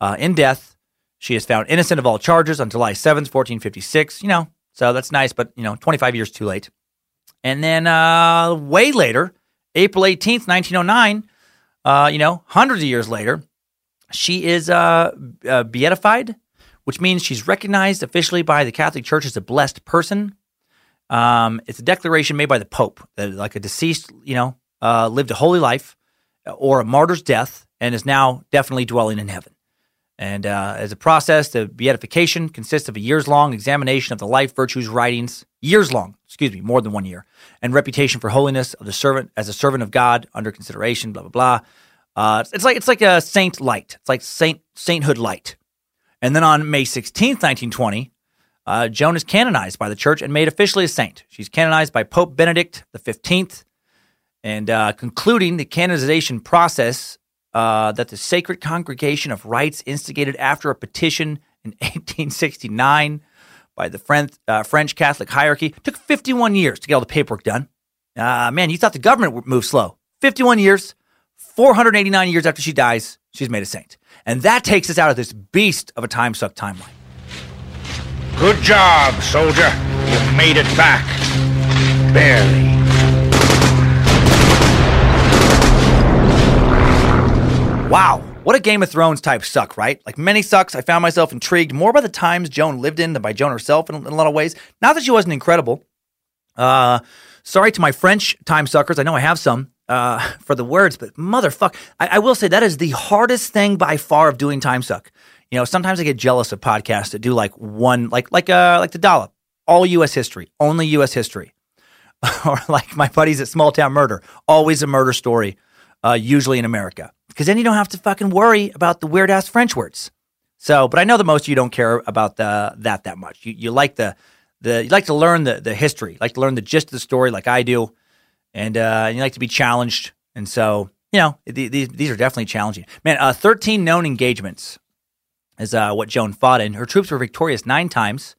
uh, in death. She is found innocent of all charges on July 7th, 1456. You know, so that's nice, but, you know, 25 years too late. And then uh, way later, April 18th, 1909, uh, you know, hundreds of years later, she is uh, uh, beatified which means she's recognized officially by the Catholic Church as a blessed person. Um, it's a declaration made by the Pope that, like a deceased, you know, uh, lived a holy life or a martyr's death and is now definitely dwelling in heaven. And uh, as a process, the beatification consists of a years long examination of the life, virtues, writings, years long, excuse me, more than one year, and reputation for holiness of the servant as a servant of God under consideration, blah, blah, blah. Uh, it's like it's like a saint light. It's like saint sainthood light. And then on May 16th, 1920, uh, Joan is canonized by the church and made officially a saint. She's canonized by Pope Benedict XV, and uh, concluding the canonization process uh, that the Sacred Congregation of Rites instigated after a petition in 1869 by the French, uh, French Catholic hierarchy took 51 years to get all the paperwork done. Uh, man, you thought the government moved slow. 51 years, 489 years after she dies, she's made a saint. And that takes us out of this beast of a time suck timeline. Good job, soldier. You made it back. Barely. Wow. What a Game of Thrones type suck, right? Like many sucks, I found myself intrigued more by the times Joan lived in than by Joan herself in, in a lot of ways. Not that she wasn't incredible. Uh, sorry to my French time suckers. I know I have some. uh, for the words, but motherfuck, I, I will say that is the hardest thing by far of doing time suck. You know, sometimes I get jealous of podcasts that do like one, like like uh like the dollop, all U.S. history, only U.S. history, or like my buddies at Small Town Murder, always a murder story, uh, usually in America, because then you don't have to fucking worry about the weird ass French words. So, but I know that most of you don't care about the that that much. You you like the the you like to learn the the history, like to learn the gist of the story, like I do, and uh, you like to be challenged. And so, you know, these these are definitely challenging. Man, uh, thirteen known engagements is uh, what Joan fought in. Her troops were victorious nine times.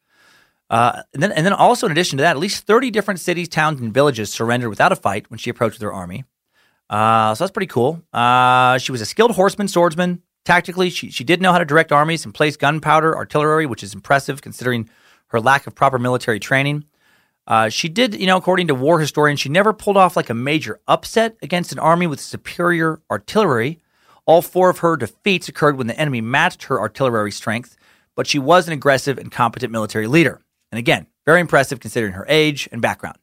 Uh, and then, and then also in addition to that, at least 30 different cities, towns, and villages surrendered without a fight when she approached their army. Uh, so that's pretty cool. Uh, she was a skilled horseman, swordsman. Tactically, she, she did know how to direct armies and place gunpowder, artillery, which is impressive considering her lack of proper military training. Uh, she did, you know, according to war historians, she never pulled off like a major upset against an army with superior artillery. All four of her defeats occurred when the enemy matched her artillery strength, but she was an aggressive and competent military leader. And again, very impressive considering her age and background.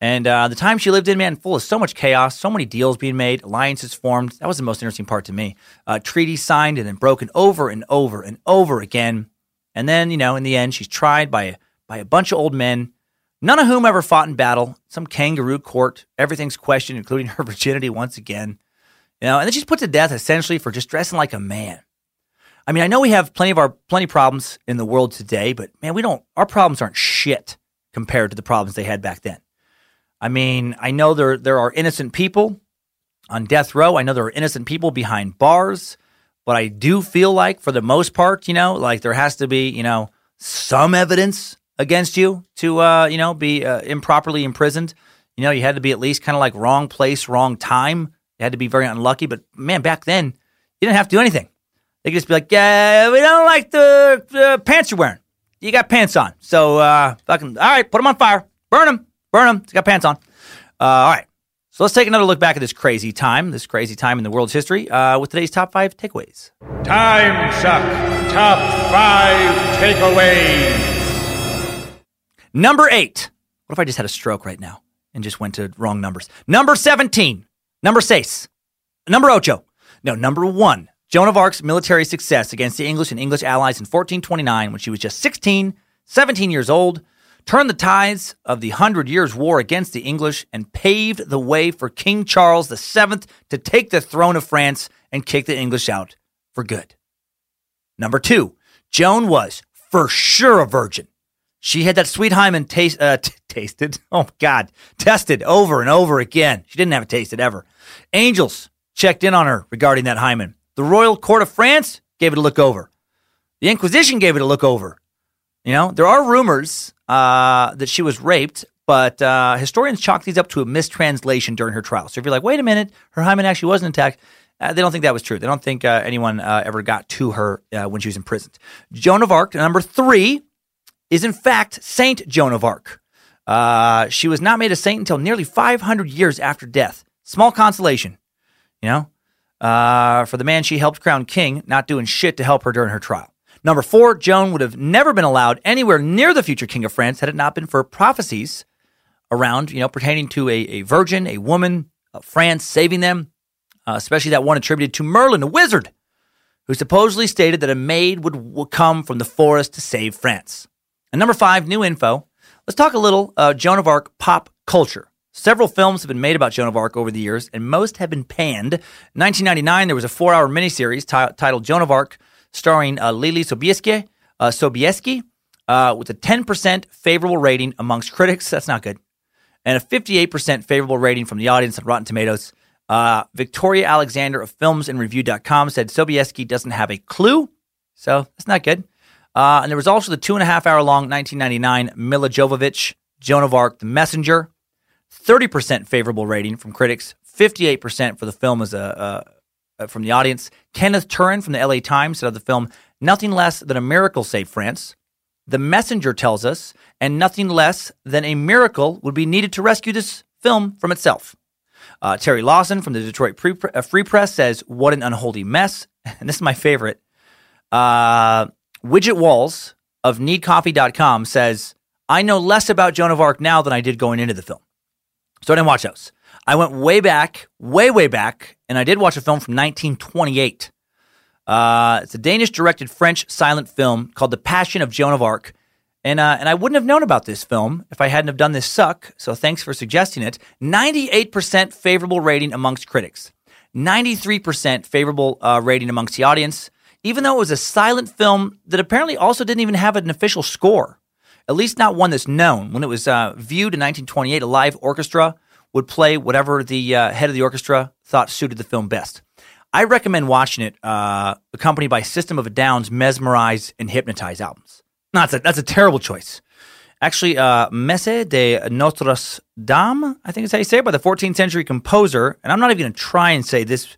And uh, the time she lived in, man, full of so much chaos, so many deals being made, alliances formed. That was the most interesting part to me. Uh, treaties signed and then broken over and over and over again. And then, you know, in the end, she's tried by, by a bunch of old men, none of whom ever fought in battle. Some kangaroo court. Everything's questioned, including her virginity once again. You know, and then she's put to death essentially for just dressing like a man. I mean, I know we have plenty of our plenty of problems in the world today, but man, we don't. Our problems aren't shit compared to the problems they had back then. I mean, I know there there are innocent people on death row. I know there are innocent people behind bars, but I do feel like, for the most part, you know, like there has to be, you know, some evidence against you to, uh, you know, be uh, improperly imprisoned. You know, you had to be at least kind of like wrong place, wrong time you had to be very unlucky. But man, back then, you didn't have to do anything. They could just be like, yeah, we don't like the, the pants you're wearing. You got pants on. So, uh, fucking, all right, put them on fire. Burn them. Burn them. You got pants on. Uh, all right. So let's take another look back at this crazy time, this crazy time in the world's history, uh, with today's top five takeaways. Time suck. Top five takeaways. Number eight. What if I just had a stroke right now and just went to wrong numbers? Number 17. Number seis. Number ocho. No, number one. Joan of Arc's military success against the English and English allies in 1429 when she was just 16, 17 years old, turned the tides of the Hundred Years' War against the English and paved the way for King Charles VII to take the throne of France and kick the English out for good. Number two, Joan was for sure a virgin. She had that sweet hymen taste, uh, t- tasted. Oh God, tested over and over again. She didn't have it tasted ever. Angels checked in on her regarding that hymen. The royal court of France gave it a look over. The Inquisition gave it a look over. You know, there are rumors uh, that she was raped, but uh, historians chalk these up to a mistranslation during her trial. So if you're like, wait a minute, her hymen actually wasn't intact, uh, they don't think that was true. They don't think uh, anyone uh, ever got to her uh, when she was imprisoned. Joan of Arc, number three, is in fact Saint Joan of Arc. Uh, she was not made a saint until nearly 500 years after death. Small consolation, you know, uh, for the man she helped crown king, not doing shit to help her during her trial. Number four, Joan would have never been allowed anywhere near the future king of France had it not been for prophecies around, you know, pertaining to a, a virgin, a woman, of France saving them, uh, especially that one attributed to Merlin, a wizard, who supposedly stated that a maid would, would come from the forest to save France. And number five, new info. Let's talk a little uh, Joan of Arc pop culture. Several films have been made about Joan of Arc over the years, and most have been panned. In 1999, there was a four-hour miniseries t- titled Joan of Arc, starring uh, Leelee Sobieski, uh, Sobieski uh, with a 10% favorable rating amongst critics. That's not good. And a 58% favorable rating from the audience on Rotten Tomatoes. Uh, Victoria Alexander of FilmsInReview.com said Sobieski doesn't have a clue, so that's not good. Uh, and there was also the two and a half hour long 1999 Milla Jovovich, Joan of Arc, The Messenger. 30% favorable rating from critics, 58% for the film as a, uh, from the audience. Kenneth Turan from the LA Times said of the film, nothing less than a miracle saved France. The Messenger tells us, and nothing less than a miracle would be needed to rescue this film from itself. Uh, Terry Lawson from the Detroit Pre- uh, Free Press says, What an unholy mess. And this is my favorite. Uh, Widget Walls of needcoffee.com says, I know less about Joan of Arc now than I did going into the film. So I didn't watch those. I went way back, way, way back, and I did watch a film from 1928. Uh, it's a Danish directed French silent film called The Passion of Joan of Arc. And, uh, and I wouldn't have known about this film if I hadn't have done this suck. So thanks for suggesting it. 98% favorable rating amongst critics. 93% favorable uh, rating amongst the audience, even though it was a silent film that apparently also didn't even have an official score, at least not one that's known. When it was uh, viewed in 1928, a live orchestra would play whatever the uh, head of the orchestra thought suited the film best. I recommend watching it, uh, accompanied by System of a Down's Mesmerize and Hypnotize albums. No, that's a, that's a terrible choice. Actually, uh, Messe de Notre Dame, I think is how you say it, by the 14th century composer. And I'm not even going to try and say this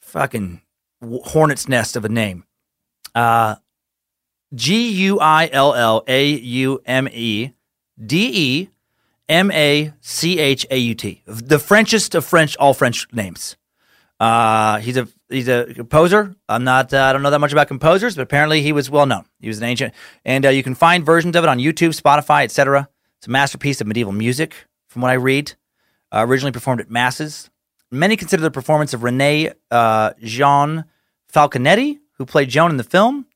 fucking hornet's nest of a name. Uh, G U I L L A U M E D E M A C H A U T. The Frenchest of French, all French names. Uh, he's a he's a composer. I'm not. Uh, I don't know that much about composers, but apparently he was well known. He was an ancient, and uh, you can find versions of it on YouTube, Spotify, etc. It's a masterpiece of medieval music, from what I read. Uh, originally performed at masses. Many consider the performance of Renée uh, Jeanne Falconetti, who played Joan in the film,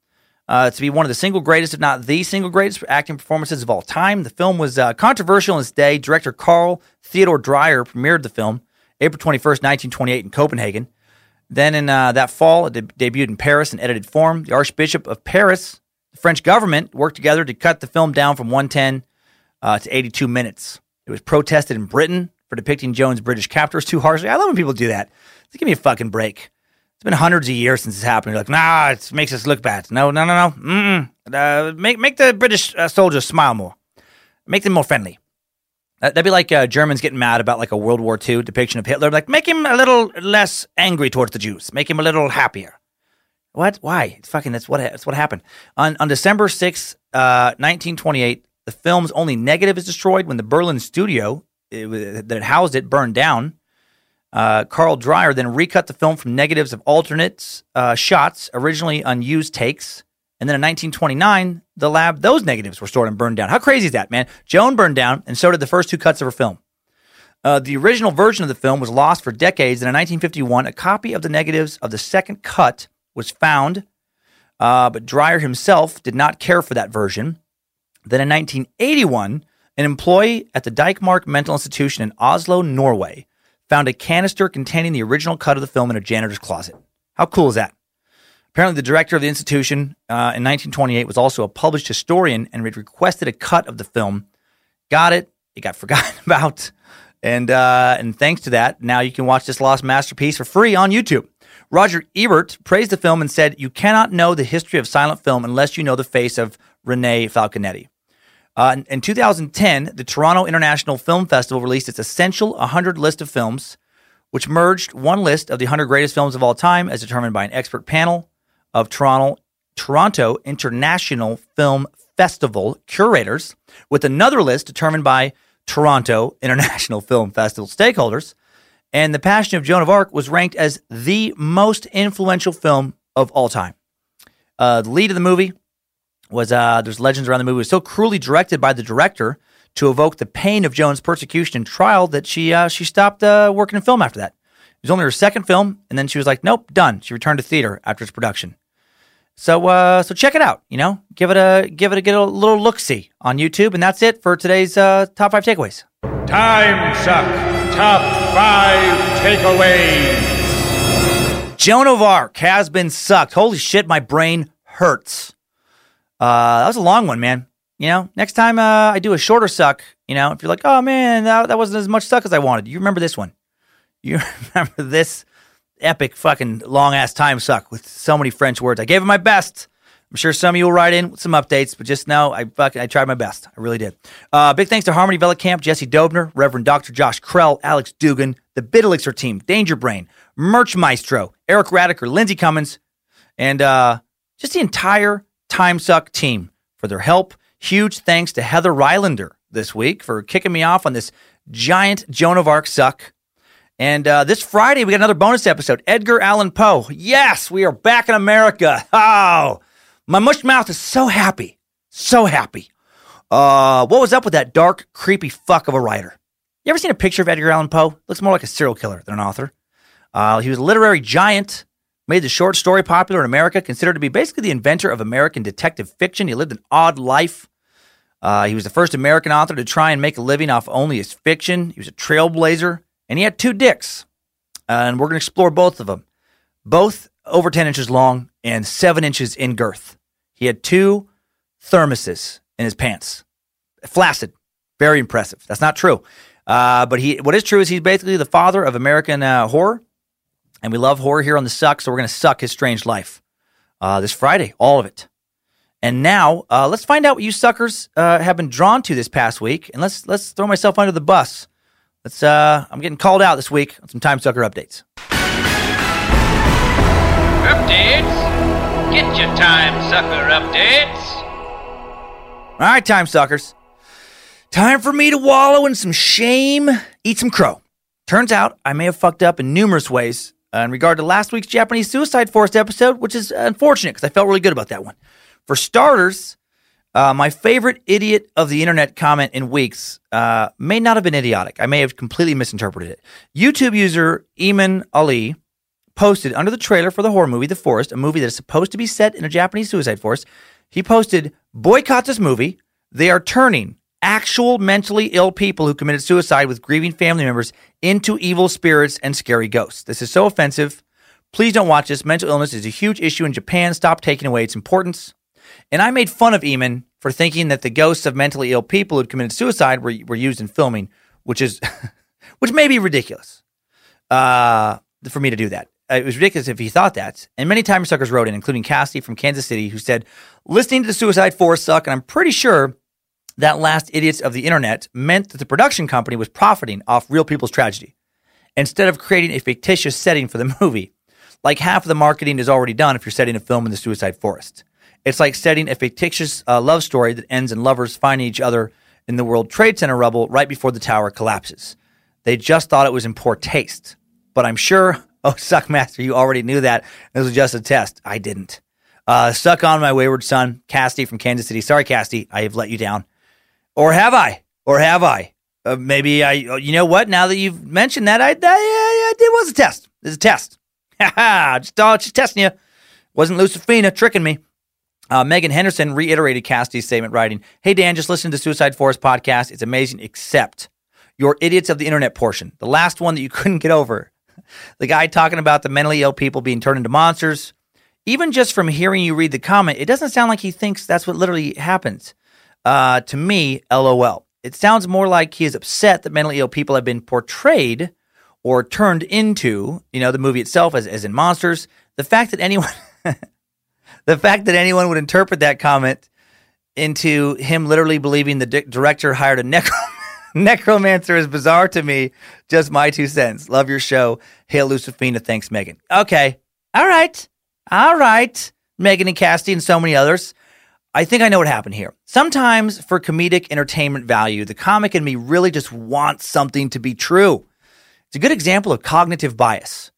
uh, to be one of the single greatest, if not the single greatest, acting performances of all time. The film was uh, controversial in its day. Director Carl Theodor Dreyer premiered the film April 21st, 1928, in Copenhagen. Then in uh, that fall, it de- debuted in Paris in edited form. The Archbishop of Paris, the French government, worked together to cut the film down from 110 uh, to 82 minutes. It was protested in Britain for depicting Joan's British captors too harshly. I love when people do that. Give me a fucking break. It's been hundreds of years since this happened. You're like, nah, it makes us look bad. No, no, no, no. Uh, make make the British uh, soldiers smile more. Make them more friendly. That'd be like uh, Germans getting mad about like a World War II depiction of Hitler. Like, make him a little less angry towards the Jews. Make him a little happier. What? Why? It's fucking. That's what. That's what happened on on December sixth, uh, nineteen twenty eight. The film's only negative is destroyed when the Berlin studio it, that housed it burned down. Uh, Carl Dreyer then recut the film from negatives of alternates uh, shots, originally unused takes, and then in 1929, the lab, those negatives were stored and burned down. How crazy is that, man? Joan burned down, and so did the first two cuts of her film. Uh, the original version of the film was lost for decades, and in 1951, a copy of the negatives of the second cut was found, uh, but Dreyer himself did not care for that version. Then in 1981, an employee at the Dikemark Mental Institution in Oslo, Norway, found a canister containing the original cut of the film in a janitor's closet. How cool is that? Apparently, the director of the institution uh, in 1928 was also a published historian and had requested a cut of the film. Got it. It got forgotten about. And, uh, and thanks to that, now you can watch this lost masterpiece for free on YouTube. Roger Ebert praised the film and said, You cannot know the history of silent film unless you know the face of Renée Falconetti. Uh, in, in 2010, the Toronto International Film Festival released its Essential 100 list of films, which merged one list of the 100 greatest films of all time as determined by an expert panel of Toronto, Toronto International Film Festival curators with another list determined by Toronto International Film Festival stakeholders. And The Passion of Joan of Arc was ranked as the most influential film of all time. Uh, the lead of the movie was uh, there's legends around the movie was so cruelly directed by the director to evoke the pain of Joan's persecution and trial that she uh, she stopped uh, working in film after that. It was only her second film, and then she was like, "Nope, done." She returned to theater after its production. So uh, so check it out. You know, give it a give it a get a little look see on YouTube, and that's it for today's uh, top five takeaways. Time suck. Top five takeaways. Joan of Arc has been sucked. Holy shit, my brain hurts. Uh, that was a long one, man. You know, next time uh, I do a shorter suck, you know, if you're like, oh man, that, that wasn't as much suck as I wanted, you remember this one. You remember this epic fucking long ass time suck with so many French words. I gave it my best. I'm sure some of you will write in with some updates, but just know I fucking I tried my best. I really did. Uh, big thanks to Harmony Camp, Jesse Dobner, Reverend Dr. Josh Krell, Alex Dugan, the Bit Elixir team, Danger Brain, Merch Maestro, Eric Radiker, Lindsey Cummins, and uh, just the entire Time Suck team for their help. Huge thanks to Heather Rylander this week for kicking me off on this giant Joan of Arc suck. And uh, this Friday, we got another bonus episode Edgar Allan Poe. Yes, we are back in America. Oh, my mush mouth is so happy. So happy. Uh, what was up with that dark, creepy fuck of a writer? You ever seen a picture of Edgar Allan Poe? Looks more like a serial killer than an author. Uh, he was a literary giant, made the short story popular in America, considered to be basically the inventor of American detective fiction. He lived an odd life. Uh, he was the first American author to try and make a living off only his fiction. He was a trailblazer, and he had two dicks. Uh, and we're going to explore both of them, both over 10 inches long and 7 inches in girth. He had two thermoses in his pants. Flaccid. Very impressive. That's not true. Uh, but he, what is true is he's basically the father of American uh, horror. And we love horror here on the Suck, so we're going to suck his strange life uh, this Friday, all of it. And now, uh, let's find out what you suckers uh, have been drawn to this past week, and let's let's throw myself under the bus. Let's. Uh, I'm getting called out this week on some time sucker updates. Updates? Get your time sucker updates. All right, time suckers. Time for me to wallow in some shame, eat some crow. Turns out I may have fucked up in numerous ways uh, in regard to last week's Japanese Suicide Forest episode, which is unfortunate because I felt really good about that one. For starters, uh, my favorite idiot of the internet comment in weeks uh, may not have been idiotic. I may have completely misinterpreted it. YouTube user Eamon Ali posted under the trailer for the horror movie The Forest, a movie that is supposed to be set in a Japanese suicide forest. He posted, boycott this movie. They are turning actual mentally ill people who committed suicide with grieving family members into evil spirits and scary ghosts. This is so offensive. Please don't watch this. Mental illness is a huge issue in Japan. Stop taking away its importance. And I made fun of Eamon for thinking that the ghosts of mentally ill people who'd committed suicide were, were used in filming, which is, which may be ridiculous uh, for me to do that. Uh, it was ridiculous if he thought that. And many time suckers wrote in, including Cassie from Kansas City, who said, listening to the Suicide Forest suck, and I'm pretty sure that last idiots of the internet meant that the production company was profiting off real people's tragedy instead of creating a fictitious setting for the movie. Like half of the marketing is already done if you're setting a film in the Suicide Forest. It's like setting a fictitious uh, love story that ends in lovers finding each other in the World Trade Center rubble right before the tower collapses. They just thought it was in poor taste. But I'm sure, oh, Suckmaster, you already knew that. This was just a test. I didn't. Uh, suck on my wayward son, Casty from Kansas City. Sorry, Casty, I have let you down. Or have I? Or have I? Uh, maybe I, you know what? Now that you've mentioned that, I, I, it was a test. It's a test. Just, oh, just testing you. Wasn't Lucifina tricking me. Uh, Megan Henderson reiterated Casty's statement, writing, Hey, Dan, just listen to Suicide Forest podcast. It's amazing, except your idiots of the internet portion. The last one that you couldn't get over. The guy talking about the mentally ill people being turned into monsters. Even just from hearing you read the comment, it doesn't sound like he thinks that's what literally happens. Uh, to me, LOL. It sounds more like he is upset that mentally ill people have been portrayed or turned into, you know, the movie itself as, as in monsters. The fact that anyone the fact that anyone would interpret that comment into him literally believing the di- director hired a necro- necromancer is bizarre to me. Just my two cents. Love your show. Hail Lucifina. Thanks, Megan. Okay. All right. All right. Megan and Casty and so many others. I think I know what happened here. Sometimes for comedic entertainment value, the comic in me really just wants something to be true. It's a good example of cognitive bias,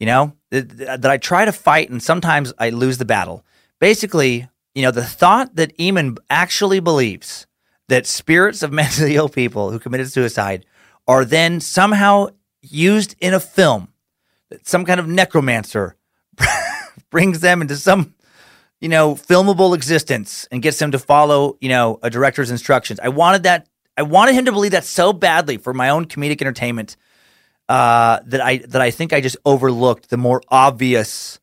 you know, that, that I try to fight and sometimes I lose the battle. Basically, you know, the thought that Eamon actually believes that spirits of mentally ill people who committed suicide are then somehow used in a film, that some kind of necromancer brings them into some you know, filmable existence and gets him to follow, you know, a director's instructions. I wanted that. I wanted him to believe that so badly for my own comedic entertainment uh, that I that I think I just overlooked the more obvious,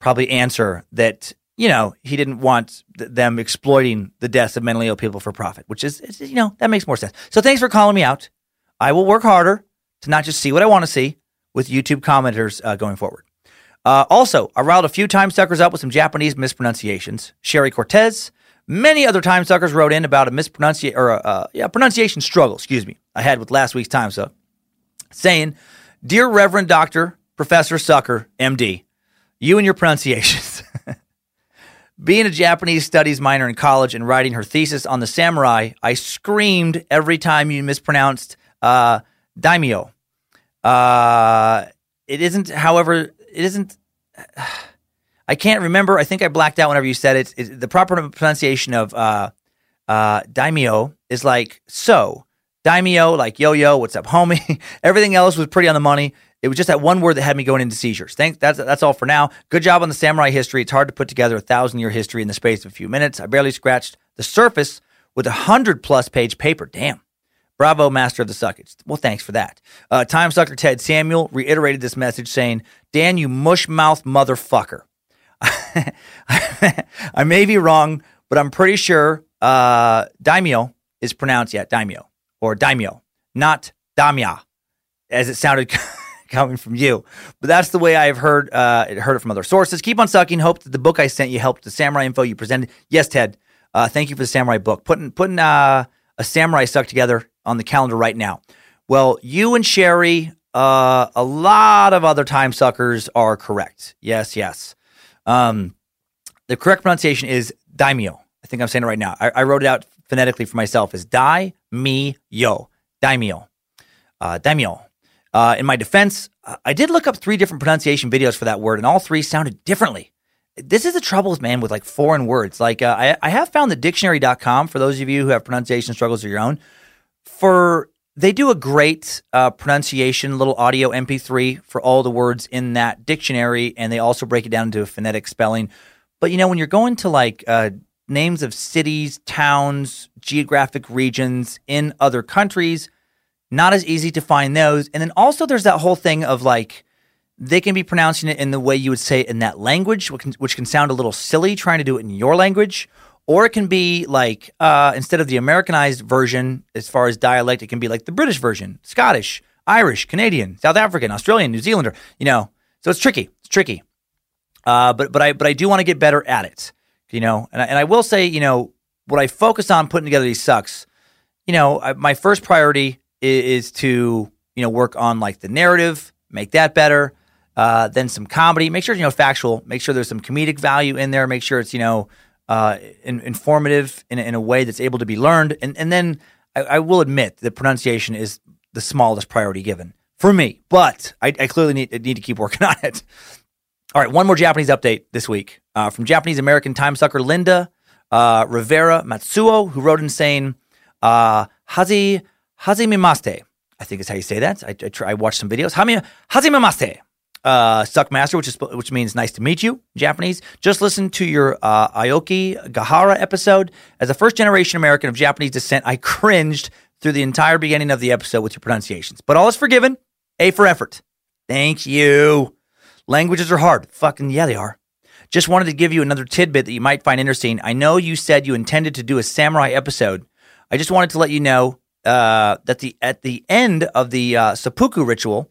probably answer that you know he didn't want th- them exploiting the deaths of mentally ill people for profit, which is, you know that makes more sense. So thanks for calling me out. I will work harder to not just see what I want to see with YouTube commenters uh, going forward. Uh, also, I riled a few time suckers up with some Japanese mispronunciations. Sherry Cortez, many other time suckers wrote in about a mispronunciation or a, uh, yeah, pronunciation struggle, excuse me, I had with last week's time suck, saying, "Dear Reverend Doctor Professor Sucker, MD, you and your pronunciations." Being a Japanese studies minor in college and writing her thesis on the samurai, I screamed every time you mispronounced uh, daimyo. Uh, it isn't, however, it isn't. I can't remember. I think I blacked out whenever you said it. it the proper pronunciation of uh, uh, daimyo is like so. Daimyo, like yo yo, what's up, homie? Everything else was pretty on the money. It was just that one word that had me going into seizures. Thanks. That's that's all for now. Good job on the samurai history. It's hard to put together a thousand year history in the space of a few minutes. I barely scratched the surface with a hundred plus page paper. Damn. Bravo, master of the suckage. Well, thanks for that. Uh, Time sucker Ted Samuel reiterated this message saying, Dan, you mush mouth motherfucker. I may be wrong, but I'm pretty sure uh, daimyo is pronounced, yeah, daimyo or daimyo, not damya, as it sounded coming from you. But that's the way I've heard uh, heard it from other sources. Keep on sucking. Hope that the book I sent you helped the samurai info you presented. Yes, Ted. Uh, thank you for the samurai book. Putting putting uh, a samurai suck together on the calendar right now. Well, you and Sherry, uh, a lot of other time suckers are correct. Yes, yes. Um, the correct pronunciation is daimyo. I think I'm saying it right now. I, I wrote it out phonetically for myself as dai mi yo daimyo uh, daimyo. Uh, in my defense, I did look up three different pronunciation videos for that word, and all three sounded differently. This is the troubles, man, with like foreign words. Like uh, I, I have found the dictionary.com for those of you who have pronunciation struggles of your own. For they do a great uh, pronunciation little audio MP3 for all the words in that dictionary, and they also break it down into a phonetic spelling. But you know, when you're going to like uh, names of cities, towns, geographic regions in other countries, not as easy to find those. And then also, there's that whole thing of like they can be pronouncing it in the way you would say it in that language, which can, which can sound a little silly trying to do it in your language. Or it can be like uh, instead of the Americanized version, as far as dialect, it can be like the British version, Scottish, Irish, Canadian, South African, Australian, New Zealander. You know, so it's tricky. It's tricky. Uh, but but I but I do want to get better at it. You know, and I, and I will say, you know, what I focus on putting together these sucks. You know, I, my first priority is, is, to you know work on like the narrative, make that better. Uh, then some comedy. Make sure you know factual. Make sure there's some comedic value in there. Make sure it's you know uh, in, informative in, in a way that's able to be learned. And and then I, I, will admit the pronunciation is the smallest priority given for me, but I, I clearly need, need to keep working on it. All right, one more Japanese update this week uh, from Japanese American time sucker Linda uh, Rivera Matsuo, who wrote in saying, uh, Hazi Hazimimaste. I think is how you say that. I, I, try, I watched some videos. Hami, Hazimimaste uh, Suck Master, which is which means nice to meet you, Japanese. Just listen to your uh, Aoki Gahara episode. As a first generation American of Japanese descent, I cringed through the entire beginning of the episode with your pronunciations, but all is forgiven. A for effort. Thank you. Languages are hard. Fucking yeah, they are. Just wanted to give you another tidbit that you might find interesting. I know you said you intended to do a samurai episode. I just wanted to let you know uh, that the at the end of the uh, seppuku ritual,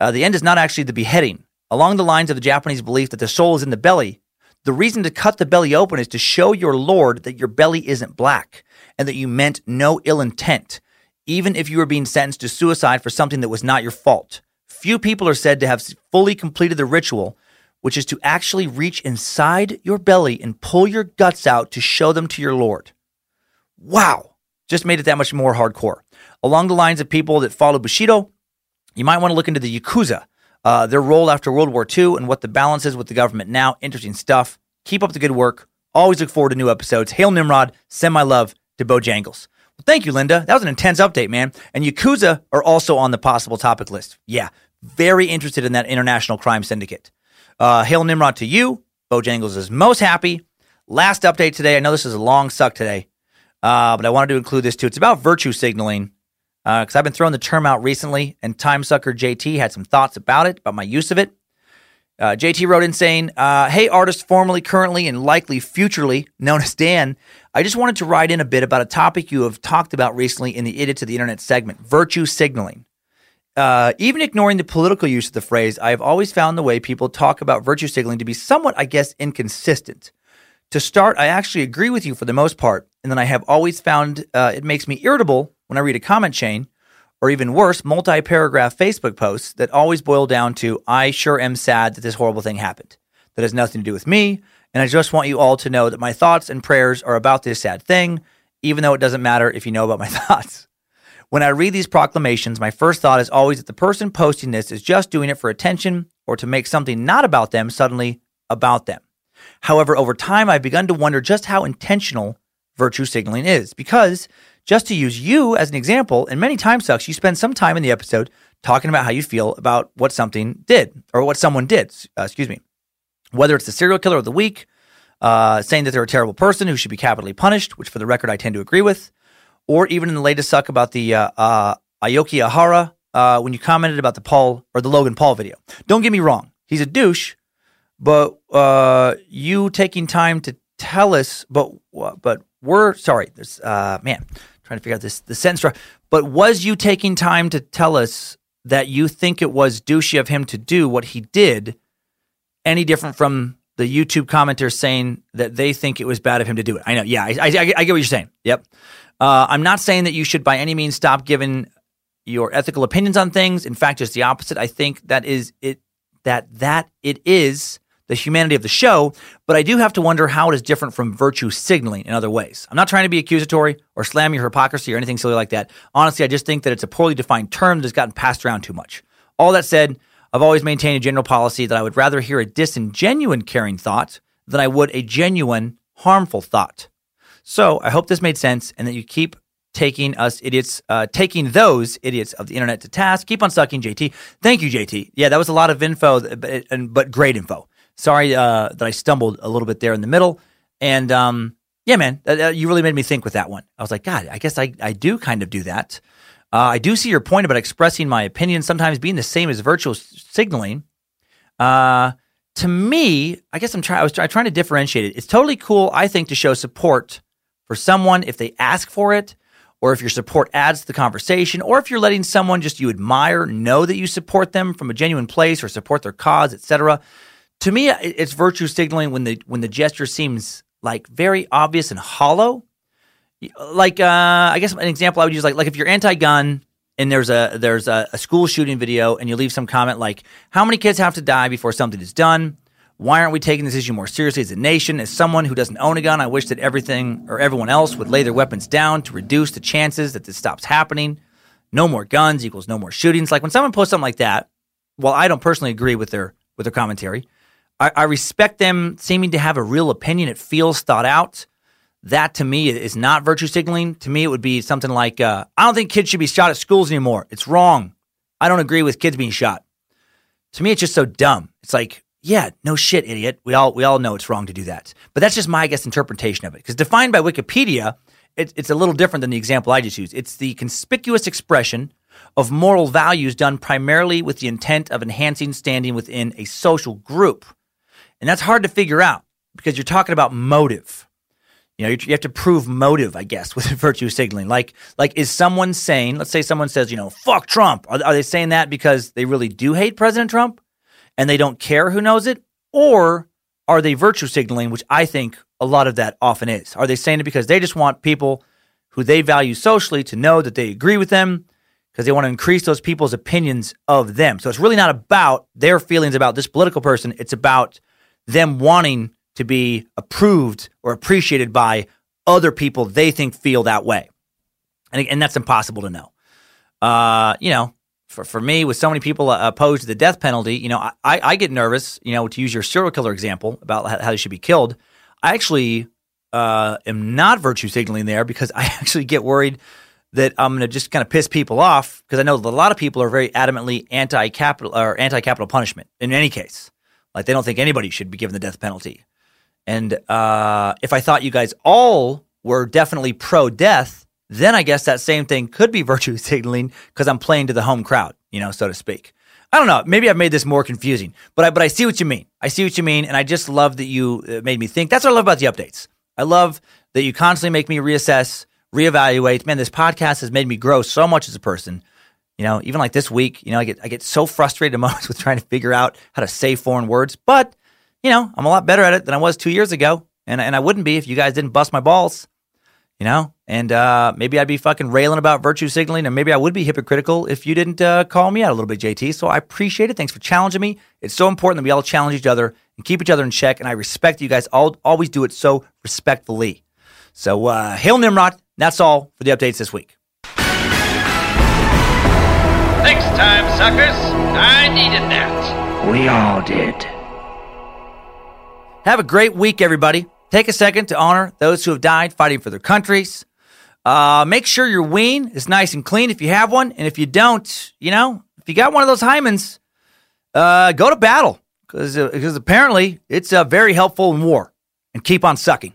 uh, the end is not actually the beheading. Along the lines of the Japanese belief that the soul is in the belly, the reason to cut the belly open is to show your Lord that your belly isn't black and that you meant no ill intent, even if you were being sentenced to suicide for something that was not your fault. Few people are said to have fully completed the ritual, which is to actually reach inside your belly and pull your guts out to show them to your Lord. Wow! Just made it that much more hardcore. Along the lines of people that follow Bushido, you might want to look into the Yakuza, uh, their role after World War II, and what the balance is with the government now. Interesting stuff. Keep up the good work. Always look forward to new episodes. Hail Nimrod. Send my love to Bojangles. Well, thank you, Linda. That was an intense update, man. And Yakuza are also on the possible topic list. Yeah, very interested in that international crime syndicate. Uh, hail Nimrod to you. Bojangles is most happy. Last update today. I know this is a long suck today, uh, but I wanted to include this too. It's about virtue signaling because uh, I've been throwing the term out recently, and Time Sucker JT had some thoughts about it, about my use of it. Uh, JT wrote in saying, uh, Hey, artist formerly, currently, and likely futurely known as Dan, I just wanted to write in a bit about a topic you have talked about recently in the Idiot to the Internet segment virtue signaling. Uh, even ignoring the political use of the phrase, I have always found the way people talk about virtue signaling to be somewhat, I guess, inconsistent. To start, I actually agree with you for the most part, and then I have always found uh, it makes me irritable when I read a comment chain, or even worse, multi paragraph Facebook posts that always boil down to, I sure am sad that this horrible thing happened. That has nothing to do with me. And I just want you all to know that my thoughts and prayers are about this sad thing, even though it doesn't matter if you know about my thoughts. When I read these proclamations, my first thought is always that the person posting this is just doing it for attention or to make something not about them suddenly about them. However, over time, I've begun to wonder just how intentional virtue signaling is. Because just to use you as an example, and many time sucks, you spend some time in the episode talking about how you feel about what something did or what someone did. Uh, excuse me. Whether it's the serial killer of the week, uh, saying that they're a terrible person who should be capitally punished, which for the record I tend to agree with, or even in the latest suck about the uh, uh, Aoki Ahara uh, when you commented about the Paul or the Logan Paul video. Don't get me wrong, he's a douche, but uh, you taking time to tell us, but but we're sorry. There's uh, man trying to figure out this the sentence. But was you taking time to tell us that you think it was douchey of him to do what he did? Any different from the YouTube commenters saying that they think it was bad of him to do it? I know. Yeah, I, I, I get what you're saying. Yep. Uh, I'm not saying that you should by any means stop giving your ethical opinions on things. In fact, just the opposite. I think that is it that that it is the humanity of the show, but I do have to wonder how it is different from virtue signaling in other ways. I'm not trying to be accusatory or slam your hypocrisy or anything silly like that. Honestly, I just think that it's a poorly defined term that's gotten passed around too much. All that said, I've always maintained a general policy that I would rather hear a disingenuine caring thought than I would a genuine harmful thought. So I hope this made sense and that you keep taking us idiots, uh, taking those idiots of the internet to task. Keep on sucking, JT. Thank you, JT. Yeah, that was a lot of info, but, but great info. Sorry uh, that I stumbled a little bit there in the middle. And um, yeah, man, uh, you really made me think with that one. I was like, God, I guess I, I do kind of do that. Uh, I do see your point about expressing my opinion sometimes being the same as virtual signaling. Uh, to me, I guess I'm trying. I was try- trying to differentiate it. It's totally cool, I think, to show support for someone if they ask for it, or if your support adds to the conversation, or if you're letting someone just you admire know that you support them from a genuine place or support their cause, etc to me, it's virtue signaling when the when the gesture seems like very obvious and hollow. Like uh, I guess an example I would use like like if you're anti-gun and there's a there's a, a, school shooting video and you leave some comment like how many kids have to die before something is done? Why aren't we taking this issue more seriously as a nation? As someone who doesn't own a gun i wish that everything or everyone else would lay their weapons down to reduce the chances that this stops happening. No more guns equals no more shootings. Like when someone posts something like that while i don't personally agree with their with their commentary I, I respect them seeming to have a real opinion. It feels thought out. That to me is not virtue signaling. To me, it would be something like, uh, I don't think kids should be shot at schools anymore. It's wrong. I don't agree with kids being shot. To me, it's just so dumb. It's like, yeah, no shit, idiot. We all we all know it's wrong to do that. But that's just my I guess interpretation of it. Because defined by Wikipedia, it, it's a little different than the example I just used. It's the conspicuous expression of moral values done primarily with the intent of enhancing standing within a social group. And that's hard to figure out because you're talking about motive. You know, you, have to prove motive, I guess, with virtue signaling. Like, like is someone saying, let's say someone says, you know, fuck Trump. Are, are they saying that because they really do hate President Trump and they don't care who knows it? Or are they virtue signaling, which I think a lot of that often is? Are they saying it because they just want people who they value socially to know that they agree with them because they want to increase those people's opinions of them? So it's really not about their feelings about this political person. It's about them wanting to be approved or appreciated by other people they think feel that way. And, and that's impossible to know. Uh, you know, for, for me, with so many people uh, opposed to the death penalty, you know, I, I get nervous, you know, to use your serial killer example about how, they should be killed. I actually uh, am not virtue signaling there because I actually get worried that I'm going to just kind of piss people off because I know that a lot of people are very adamantly anti-capital or anti-capital punishment in any case. Like they don't think anybody should be given the death penalty. And uh, if I thought you guys all were definitely pro death, then I guess that same thing could be virtue signaling because I'm playing to the home crowd, you know, so to speak. I don't know. Maybe I've made this more confusing, but I, but I see what you mean. I see what you mean, and I just love that you uh, made me think. That's what I love about the updates. I love that you constantly make me reassess, reevaluate. Man, this podcast has made me grow so much as a person. You know, even like this week, you know, I get I get so frustrated at moments with trying to figure out how to say foreign words, but you know, I'm a lot better at it than I was two years ago, and and I wouldn't be if you guys didn't bust my balls. You know, and uh, maybe I'd be fucking railing about virtue signaling, and maybe I would be hypocritical if you didn't uh, call me out a little bit, JT. So I appreciate it. Thanks for challenging me. It's so important that we all challenge each other and keep each other in check. And I respect you guys. All always do it so respectfully. So uh, hail Nimrod. That's all for the updates this week. Time, suckers, I needed that. We all did. Have a great week, everybody. Take a second to honor those who have died fighting for their countries. Uh, make sure your ween is nice and clean if you have one. And if you don't, you know, if you got one of those hymens, uh, go to battle because because apparently it's uh, very helpful in war. And keep on sucking.